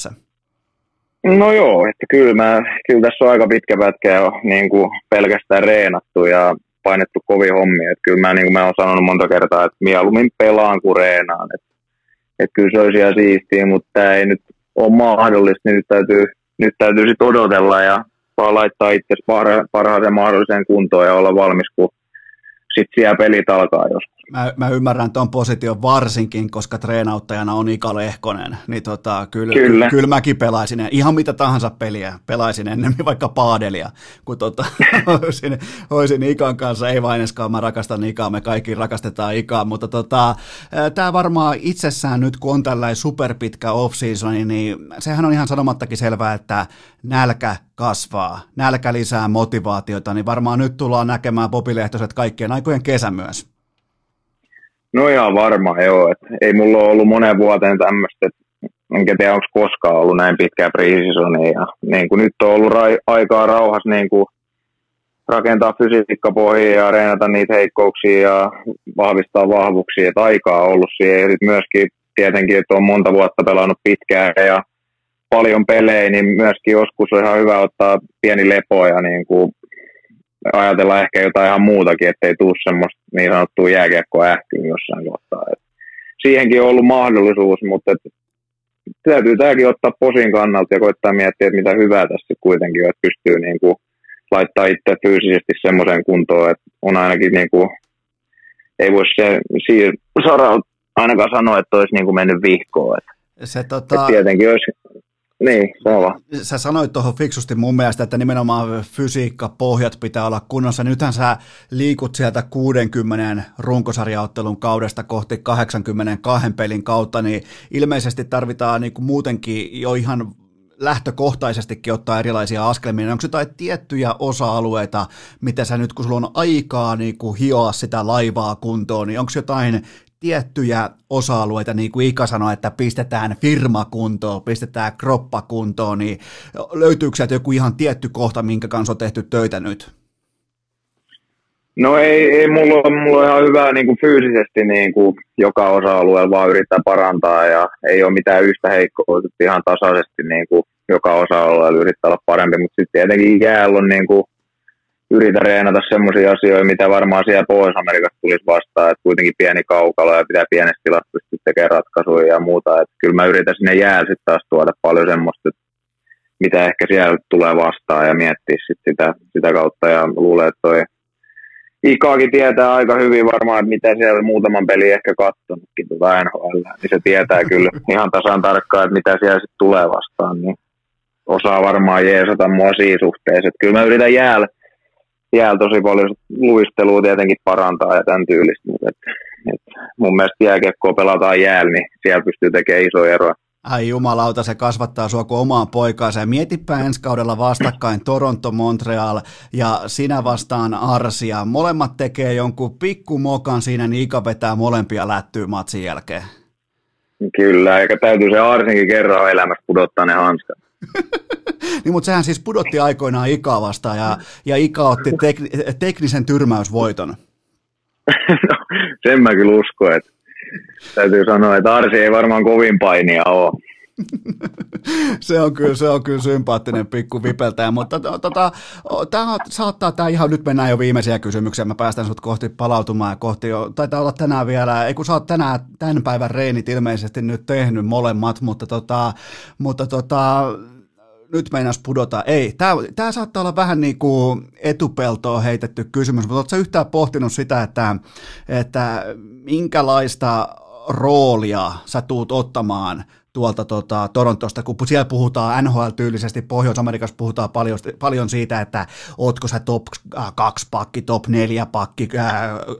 No joo, että kyllä, mä, kyllä tässä on aika pitkä pätkä jo niin kuin pelkästään reenattu ja painettu kovin hommia. Että kyllä mä, niin kuin mä oon sanonut monta kertaa, että mieluummin pelaan kuin reenaan. Että, että kyllä se olisi ihan siistiä, mutta tämä ei nyt on mahdollista, niin nyt täytyy, nyt täytyy sit odotella ja vaan laittaa itse parha, parhaaseen mahdolliseen kuntoon ja olla valmis, kun sitten siellä pelit alkaa joskus. Mä, mä ymmärrän tuon position varsinkin, koska treenauttajana on Ika Lehkonen, niin tota, kyllä, kyllä. kyllä mäkin pelaisin ihan mitä tahansa peliä, pelaisin ennemmin vaikka paadelia, kun tota, olisin, olisin Ikan kanssa, ei vaineskaan, mä rakastan Ikaa, me kaikki rakastetaan Ikaa, mutta tota, tämä varmaan itsessään nyt, kun on tällainen superpitkä off-season, niin sehän on ihan sanomattakin selvää, että nälkä kasvaa, nälkä lisää motivaatiota, niin varmaan nyt tullaan näkemään popilehtoiset kaikkien aikojen kesä myös. No ihan varma, joo. Et ei mulla ole ollut monen vuoteen tämmöistä, enkä tiedä onko koskaan ollut näin pitkää preseasonia. Niin kuin nyt on ollut ra- aikaa rauhas niin kuin rakentaa fysiikkapohjia ja reenata niitä heikkouksia ja vahvistaa vahvuuksia. Et aikaa on ollut siihen. Ja myöskin tietenkin, että on monta vuotta pelannut pitkään ja paljon pelejä, niin myöskin joskus on ihan hyvä ottaa pieni lepo ja niin kuin ajatella ehkä jotain ihan muutakin, ettei tule semmoista niin sanottua jääkiekkoa ähkyä jossain kohtaa. Et siihenkin on ollut mahdollisuus, mutta et täytyy tämäkin ottaa posin kannalta ja koittaa miettiä, että mitä hyvää tässä kuitenkin on, että pystyy niin kuin laittaa itse fyysisesti semmoiseen kuntoon, että on ainakin niin kuin, ei voi se siir- saralta ainakaan sano, että olisi niin kuin mennyt vihkoon. Että, Se, että tota, tietenkin olisi, niin, sano vaan. sä sanoit tuohon fiksusti mun mielestä, että nimenomaan fysiikka, pohjat pitää olla kunnossa. Nythän sä liikut sieltä 60 runkosarjaottelun kaudesta kohti 82 pelin kautta, niin ilmeisesti tarvitaan niin muutenkin jo ihan lähtökohtaisestikin ottaa erilaisia askelmia. Onko jotain tiettyjä osa-alueita, mitä sä nyt, kun sulla on aikaa niin hioa sitä laivaa kuntoon, niin onko jotain tiettyjä osa-alueita, niin kuin Ika sanoi, että pistetään firma kuntoon, pistetään kroppa kuntoon, niin löytyykö sieltä joku ihan tietty kohta, minkä kanssa on tehty töitä nyt? No ei, ei mulla, ole, mulla on ihan hyvä niin kuin fyysisesti niin kuin joka osa-alueella vaan yrittää parantaa ja ei ole mitään yhtä heikkoa, ihan tasaisesti niin kuin joka osa-alueella yrittää olla parempi, mutta sitten tietenkin jäällä on niin kuin, yritä reenata semmoisia asioita, mitä varmaan siellä Pohjois-Amerikassa tulisi vastaan, että kuitenkin pieni kaukalo ja pitää pienessä tilassa pystyä tekemään ratkaisuja ja muuta, että kyllä mä yritän sinne jäällä sitten taas tuoda paljon semmoista, että mitä ehkä siellä tulee vastaan ja miettiä sit sitä, sitä kautta. Ja luulen, että toi Ikaakin tietää aika hyvin varmaan, että mitä siellä muutaman peli ehkä katsonutkin tuota NHL, niin se tietää kyllä ihan tasan tarkkaan, että mitä siellä sitten tulee vastaan, niin osaa varmaan jeesata mua siinä suhteessa. Että kyllä mä yritän jäällä, jäällä tosi paljon luistelua tietenkin parantaa ja tämän tyylistä, mutta et, et mun mielestä jääkiekkoa pelataan jäällä, niin siellä pystyy tekemään iso eroa. Ai jumalauta, se kasvattaa sua kuin omaa poikaansa. Ja mietipä ensi kaudella vastakkain Toronto, Montreal ja sinä vastaan Arsia. Molemmat tekee jonkun pikkumokan siinä, niin Ika vetää molempia lättyy matsin jälkeen. Kyllä, eikä täytyy se Arsinkin kerran elämässä pudottaa ne hanskat. Niin, mutta sehän siis pudotti aikoinaan Ikaa vastaan ja, ja Ika otti tek- teknisen tyrmäysvoiton. no, sen mä kyllä uskon, että täytyy sanoa, että Arsi ei varmaan kovin painia ole. se, on kyllä, se on kyllä sympaattinen pikku vipeltäjä, mutta to, tota, tämä saattaa, tämä ihan nyt mennään jo viimeisiä kysymyksiä, mä päästän sut kohti palautumaan ja kohti jo, taitaa olla tänään vielä, ei kun sä oot tänään, tämän päivän reenit ilmeisesti nyt tehnyt molemmat, mutta tota, mutta tota, nyt meinas pudota. Ei, tämä saattaa olla vähän niin kuin etupeltoon heitetty kysymys, mutta oletko yhtään pohtinut sitä, että, että minkälaista roolia sä tuut ottamaan tuolta tota, Torontosta, kun siellä puhutaan NHL-tyylisesti, Pohjois-Amerikassa puhutaan paljon, paljon siitä, että ootko sä top 2 pakki, top 4 pakki äh,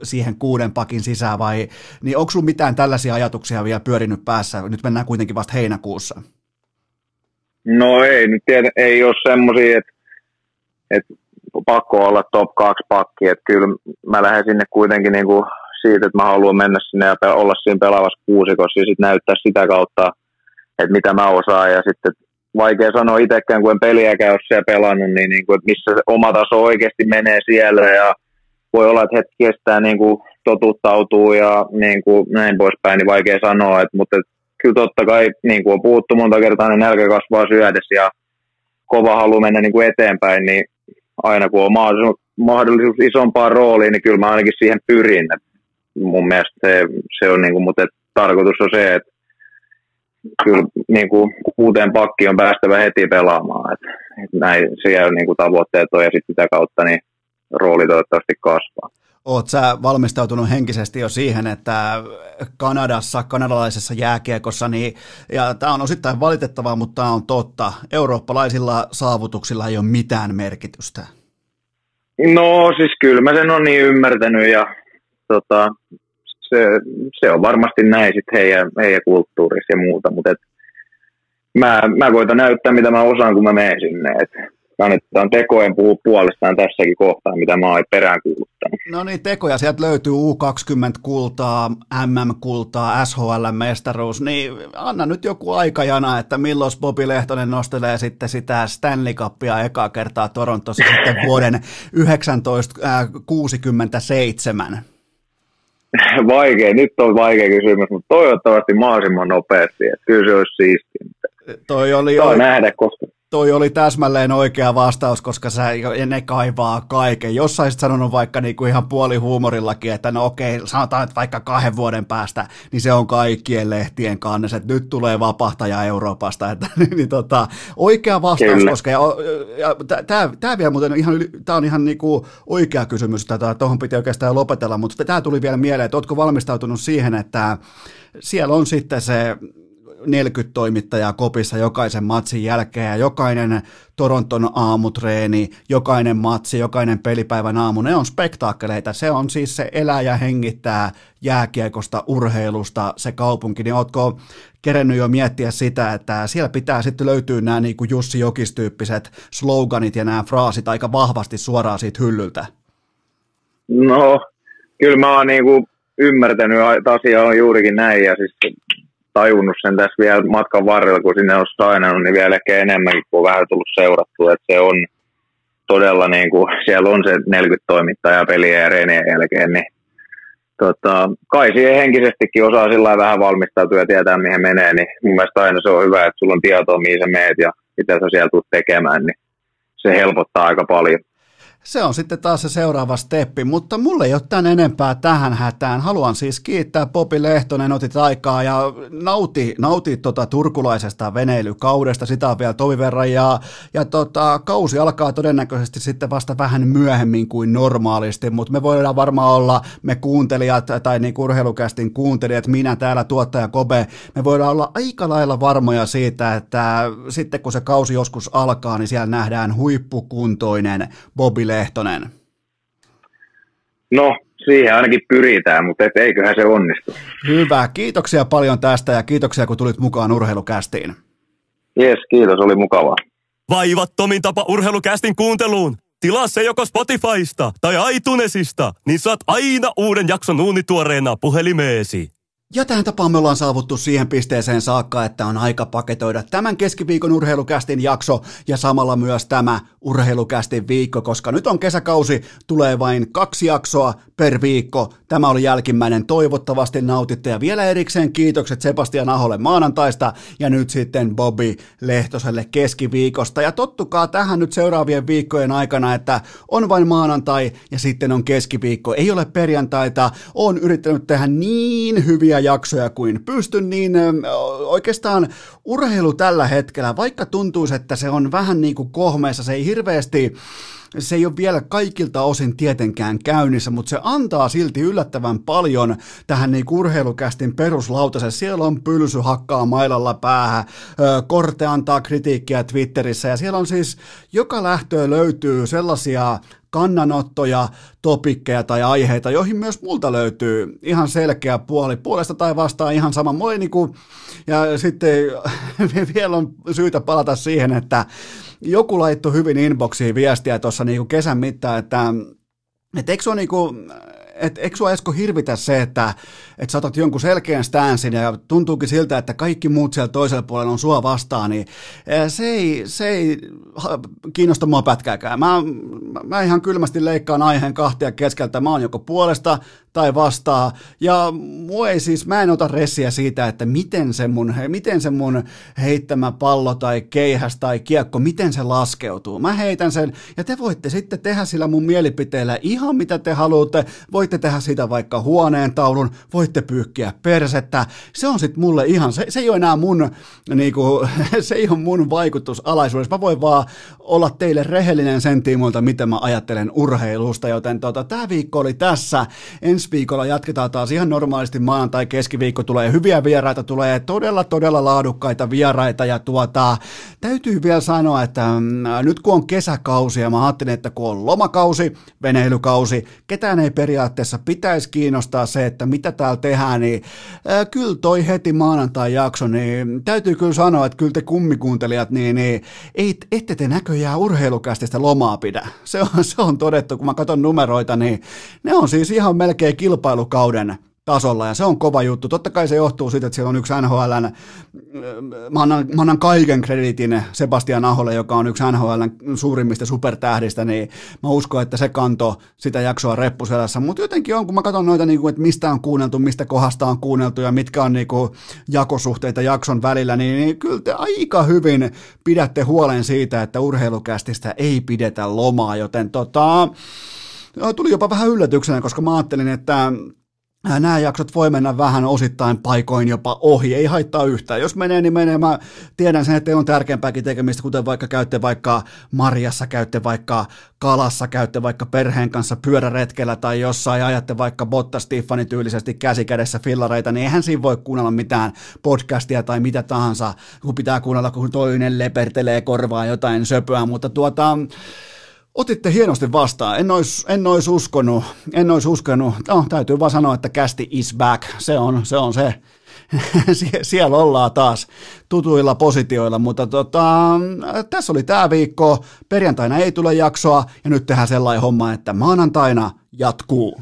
siihen kuuden pakin sisään vai, niin onko sulla mitään tällaisia ajatuksia vielä pyörinyt päässä? Nyt mennään kuitenkin vasta heinäkuussa. No ei, nyt tiedä, ei ole semmoisia, että, että pakko olla top 2 pakki, että kyllä mä lähden sinne kuitenkin niin kuin siitä, että mä haluan mennä sinne ja olla siinä pelaavassa kuusikossa ja sitten näyttää sitä kautta, että mitä mä osaan. Ja sitten vaikea sanoa itsekään, kun en peliäkään ole siellä pelannut, niin, niin kuin, että missä se oma taso oikeasti menee siellä. Ja voi olla, että hetki kestää niin kuin totuttautuu ja niin kuin näin poispäin, niin vaikea sanoa, että, mutta että kyllä totta kai niin kuin on puhuttu monta kertaa, niin nälkä kasvaa syödessä ja kova halu mennä niin kuin eteenpäin, niin aina kun on mahdollisuus, isompaan rooliin, niin kyllä mä ainakin siihen pyrin. Mun mielestä se, se on, niin kuin, mutta tarkoitus on se, että kyllä niin kuin, uuteen pakki on päästävä heti pelaamaan. Et, et näin siellä niin kuin tavoitteet on ja sitten sitä kautta niin rooli toivottavasti kasvaa. Oot sä valmistautunut henkisesti jo siihen, että Kanadassa, kanadalaisessa jääkiekossa, niin, ja tämä on osittain valitettavaa, mutta tämä on totta, eurooppalaisilla saavutuksilla ei ole mitään merkitystä. No siis kyllä mä sen on niin ymmärtänyt ja tota, se, se, on varmasti näin sitten heidän, heidän kulttuurissa ja muuta, mutta et, mä, mä koitan näyttää mitä mä osaan kun mä menen sinne, et annetaan tekojen puhua puolestaan tässäkin kohtaa, mitä mä oon peräänkuuluttanut. No niin, tekoja. Sieltä löytyy U20-kultaa, MM-kultaa, SHL-mestaruus. Niin anna nyt joku aikajana, että milloin Bobi Lehtonen nostelee sitten sitä Stanley Cupia ekaa kertaa Torontossa sitten vuoden 1967. Vaikea, nyt on vaikea kysymys, mutta toivottavasti mahdollisimman nopeasti. Että kyllä se olisi siistiä. Toi oli jo... nähdä, koska toi oli täsmälleen oikea vastaus, koska sä, ne kaivaa kaiken. Jos sä olisit sanonut vaikka niinku ihan puoli huumorillakin, että no okei, sanotaan, että vaikka kahden vuoden päästä, niin se on kaikkien lehtien kannes, että nyt tulee vapahtaja Euroopasta. Että, niin, tota, oikea vastaus, Kyllä. koska ja, ja, tämä vielä muuten ihan, tää on ihan niinku oikea kysymys, että tuohon piti oikeastaan lopetella, mutta tämä tuli vielä mieleen, että ootko valmistautunut siihen, että siellä on sitten se 40 toimittajaa kopissa jokaisen matsin jälkeen ja jokainen Toronton aamutreeni, jokainen matsi, jokainen pelipäivän aamu, ne on spektaakkeleita. Se on siis se elää ja hengittää jääkiekosta, urheilusta, se kaupunki. Niin ootko kerennyt jo miettiä sitä, että siellä pitää sitten löytyä nämä niin kuin Jussi Jokis-tyyppiset sloganit ja nämä fraasit aika vahvasti suoraan siitä hyllyltä? No, kyllä mä oon niin kuin ymmärtänyt, että asia on juurikin näin ja siis tajunnut sen tässä vielä matkan varrella, kun sinne on sainannut, niin vielä ehkä enemmänkin, kun on vähän tullut seurattua, että se on todella niin kuin, siellä on se 40 toimittajaa peliä ja reenien jälkeen, niin tota, kai siihen henkisestikin osaa sillä vähän valmistautua ja tietää, mihin menee, niin mun mielestä aina se on hyvä, että sulla on tietoa, mihin sä meet ja mitä sä siellä tulet tekemään, niin se helpottaa aika paljon se on sitten taas se seuraava steppi, mutta mulle ei ole tämän enempää tähän hätään. Haluan siis kiittää Popi Lehtonen, otit aikaa ja nauti, nauti tota turkulaisesta veneilykaudesta, sitä on vielä tovi verran ja, ja tota, kausi alkaa todennäköisesti sitten vasta vähän myöhemmin kuin normaalisti, mutta me voidaan varmaan olla, me kuuntelijat tai niin urheilukästin kuuntelijat, minä täällä tuottaja Kobe, me voidaan olla aika lailla varmoja siitä, että sitten kun se kausi joskus alkaa, niin siellä nähdään huippukuntoinen Bobby Lehtonen? No, siihen ainakin pyritään, mutta et eiköhän se onnistu. Hyvä, kiitoksia paljon tästä ja kiitoksia kun tulit mukaan urheilukästiin. Jes, kiitos, oli mukavaa. Vaivattomin tapa urheilukästin kuunteluun. Tilaa se joko Spotifysta tai iTunesista, niin saat aina uuden jakson uunituoreena puhelimeesi. Ja tähän tapaan me ollaan saavuttu siihen pisteeseen saakka, että on aika paketoida tämän keskiviikon urheilukästin jakso ja samalla myös tämä urheilukästin viikko, koska nyt on kesäkausi, tulee vain kaksi jaksoa per viikko. Tämä oli jälkimmäinen, toivottavasti nautitte ja vielä erikseen kiitokset Sebastian Aholle maanantaista ja nyt sitten Bobby Lehtoselle keskiviikosta. Ja tottukaa tähän nyt seuraavien viikkojen aikana, että on vain maanantai ja sitten on keskiviikko, ei ole perjantaita. on yrittänyt tehdä niin hyviä jaksoja kuin pystyn, niin oikeastaan urheilu tällä hetkellä, vaikka tuntuisi, että se on vähän niin kuin kohmeessa, se ei hirveästi se ei ole vielä kaikilta osin tietenkään käynnissä, mutta se antaa silti yllättävän paljon tähän niin urheilukästin peruslautaseen. Siellä on pylsy hakkaa mailalla päähän, Korte antaa kritiikkiä Twitterissä ja siellä on siis joka lähtöä löytyy sellaisia kannanottoja, topikkeja tai aiheita, joihin myös multa löytyy ihan selkeä puoli. Puolesta tai vastaan ihan sama. Moi, niin kuin, ja sitten vielä on syytä palata siihen, että joku laittoi hyvin inboxiin viestiä tuossa niinku kesän mittaan, että et eikö se ole niinku, et eikö sua Esko hirvitä se, että et sä otat jonkun selkeän stansin ja tuntuukin siltä, että kaikki muut siellä toisella puolella on sua vastaan, niin eh, se ei, se ei kiinnosta mua pätkääkään. Mä, mä ihan kylmästi leikkaan aiheen kahtia keskeltä. Mä oon joko puolesta tai vastaa. Ja mua ei siis, mä en ota ressiä siitä, että miten se mun, miten se mun heittämä pallo tai keihäs tai kiekko, miten se laskeutuu. Mä heitän sen ja te voitte sitten tehdä sillä mun mielipiteellä ihan mitä te haluatte. Voitte tehdä sitä vaikka huoneen taulun, voitte pyykkiä persettä. Se on sitten mulle ihan, se, se ei ole enää mun, niinku, se ei ole mun vaikutusalaisuudessa. Mä voin vaan olla teille rehellinen sen tiimoilta, miten mä ajattelen urheilusta, joten tota, tämä viikko oli tässä. Ensi viikolla jatketaan taas ihan normaalisti maanantai keskiviikko, tulee hyviä vieraita, tulee todella todella laadukkaita vieraita ja tuota, täytyy vielä sanoa, että mm, nyt kun on kesäkausi ja mä ajattelin, että kun on lomakausi, veneilykausi, ketään ei periaatteessa pitäisi kiinnostaa se, että mitä täällä tehdään, niin äh, kyllä toi heti maanantai-jakso, niin täytyy kyllä sanoa, että kyllä te kummikuuntelijat, niin, niin ei, ette te näköjään urheilukästistä lomaa pidä. Se on, se on todettu, kun mä katson numeroita, niin ne on siis ihan melkein kilpailukauden tasolla ja se on kova juttu. Totta kai se johtuu siitä, että siellä on yksi NHL, mä annan, mä annan kaiken kreditin Sebastian Aholle, joka on yksi NHL suurimmista supertähdistä, niin mä uskon, että se kanto sitä jaksoa reppuselässä, mutta jotenkin on, kun mä katson noita, niin kuin, että mistä on kuunneltu, mistä kohdasta on kuunneltu ja mitkä on niin kuin, jakosuhteita jakson välillä, niin, niin kyllä te aika hyvin pidätte huolen siitä, että urheilukästistä ei pidetä lomaa, joten tota, tuli jopa vähän yllätyksenä, koska mä ajattelin, että nämä jaksot voi mennä vähän osittain paikoin jopa ohi, ei haittaa yhtään. Jos menee, niin menee. Mä tiedän sen, että on tärkeämpääkin tekemistä, kuten vaikka käytte vaikka Marjassa, käytte vaikka kalassa, käytte vaikka perheen kanssa pyöräretkellä tai jossain ajatte vaikka Botta Stiffani tyylisesti käsikädessä fillareita, niin eihän siinä voi kuunnella mitään podcastia tai mitä tahansa, kun pitää kuunnella, kun toinen lepertelee korvaa jotain söpöä, mutta tuota, Otitte hienosti vastaan. En olisi, en olisi uskonut, en olisi uskonut. No, täytyy vaan sanoa, että kästi is back. Se on se. On se. Sie- siellä ollaan taas tutuilla positioilla, mutta tota, tässä oli tämä viikko. Perjantaina ei tule jaksoa ja nyt tehdään sellainen homma, että maanantaina jatkuu.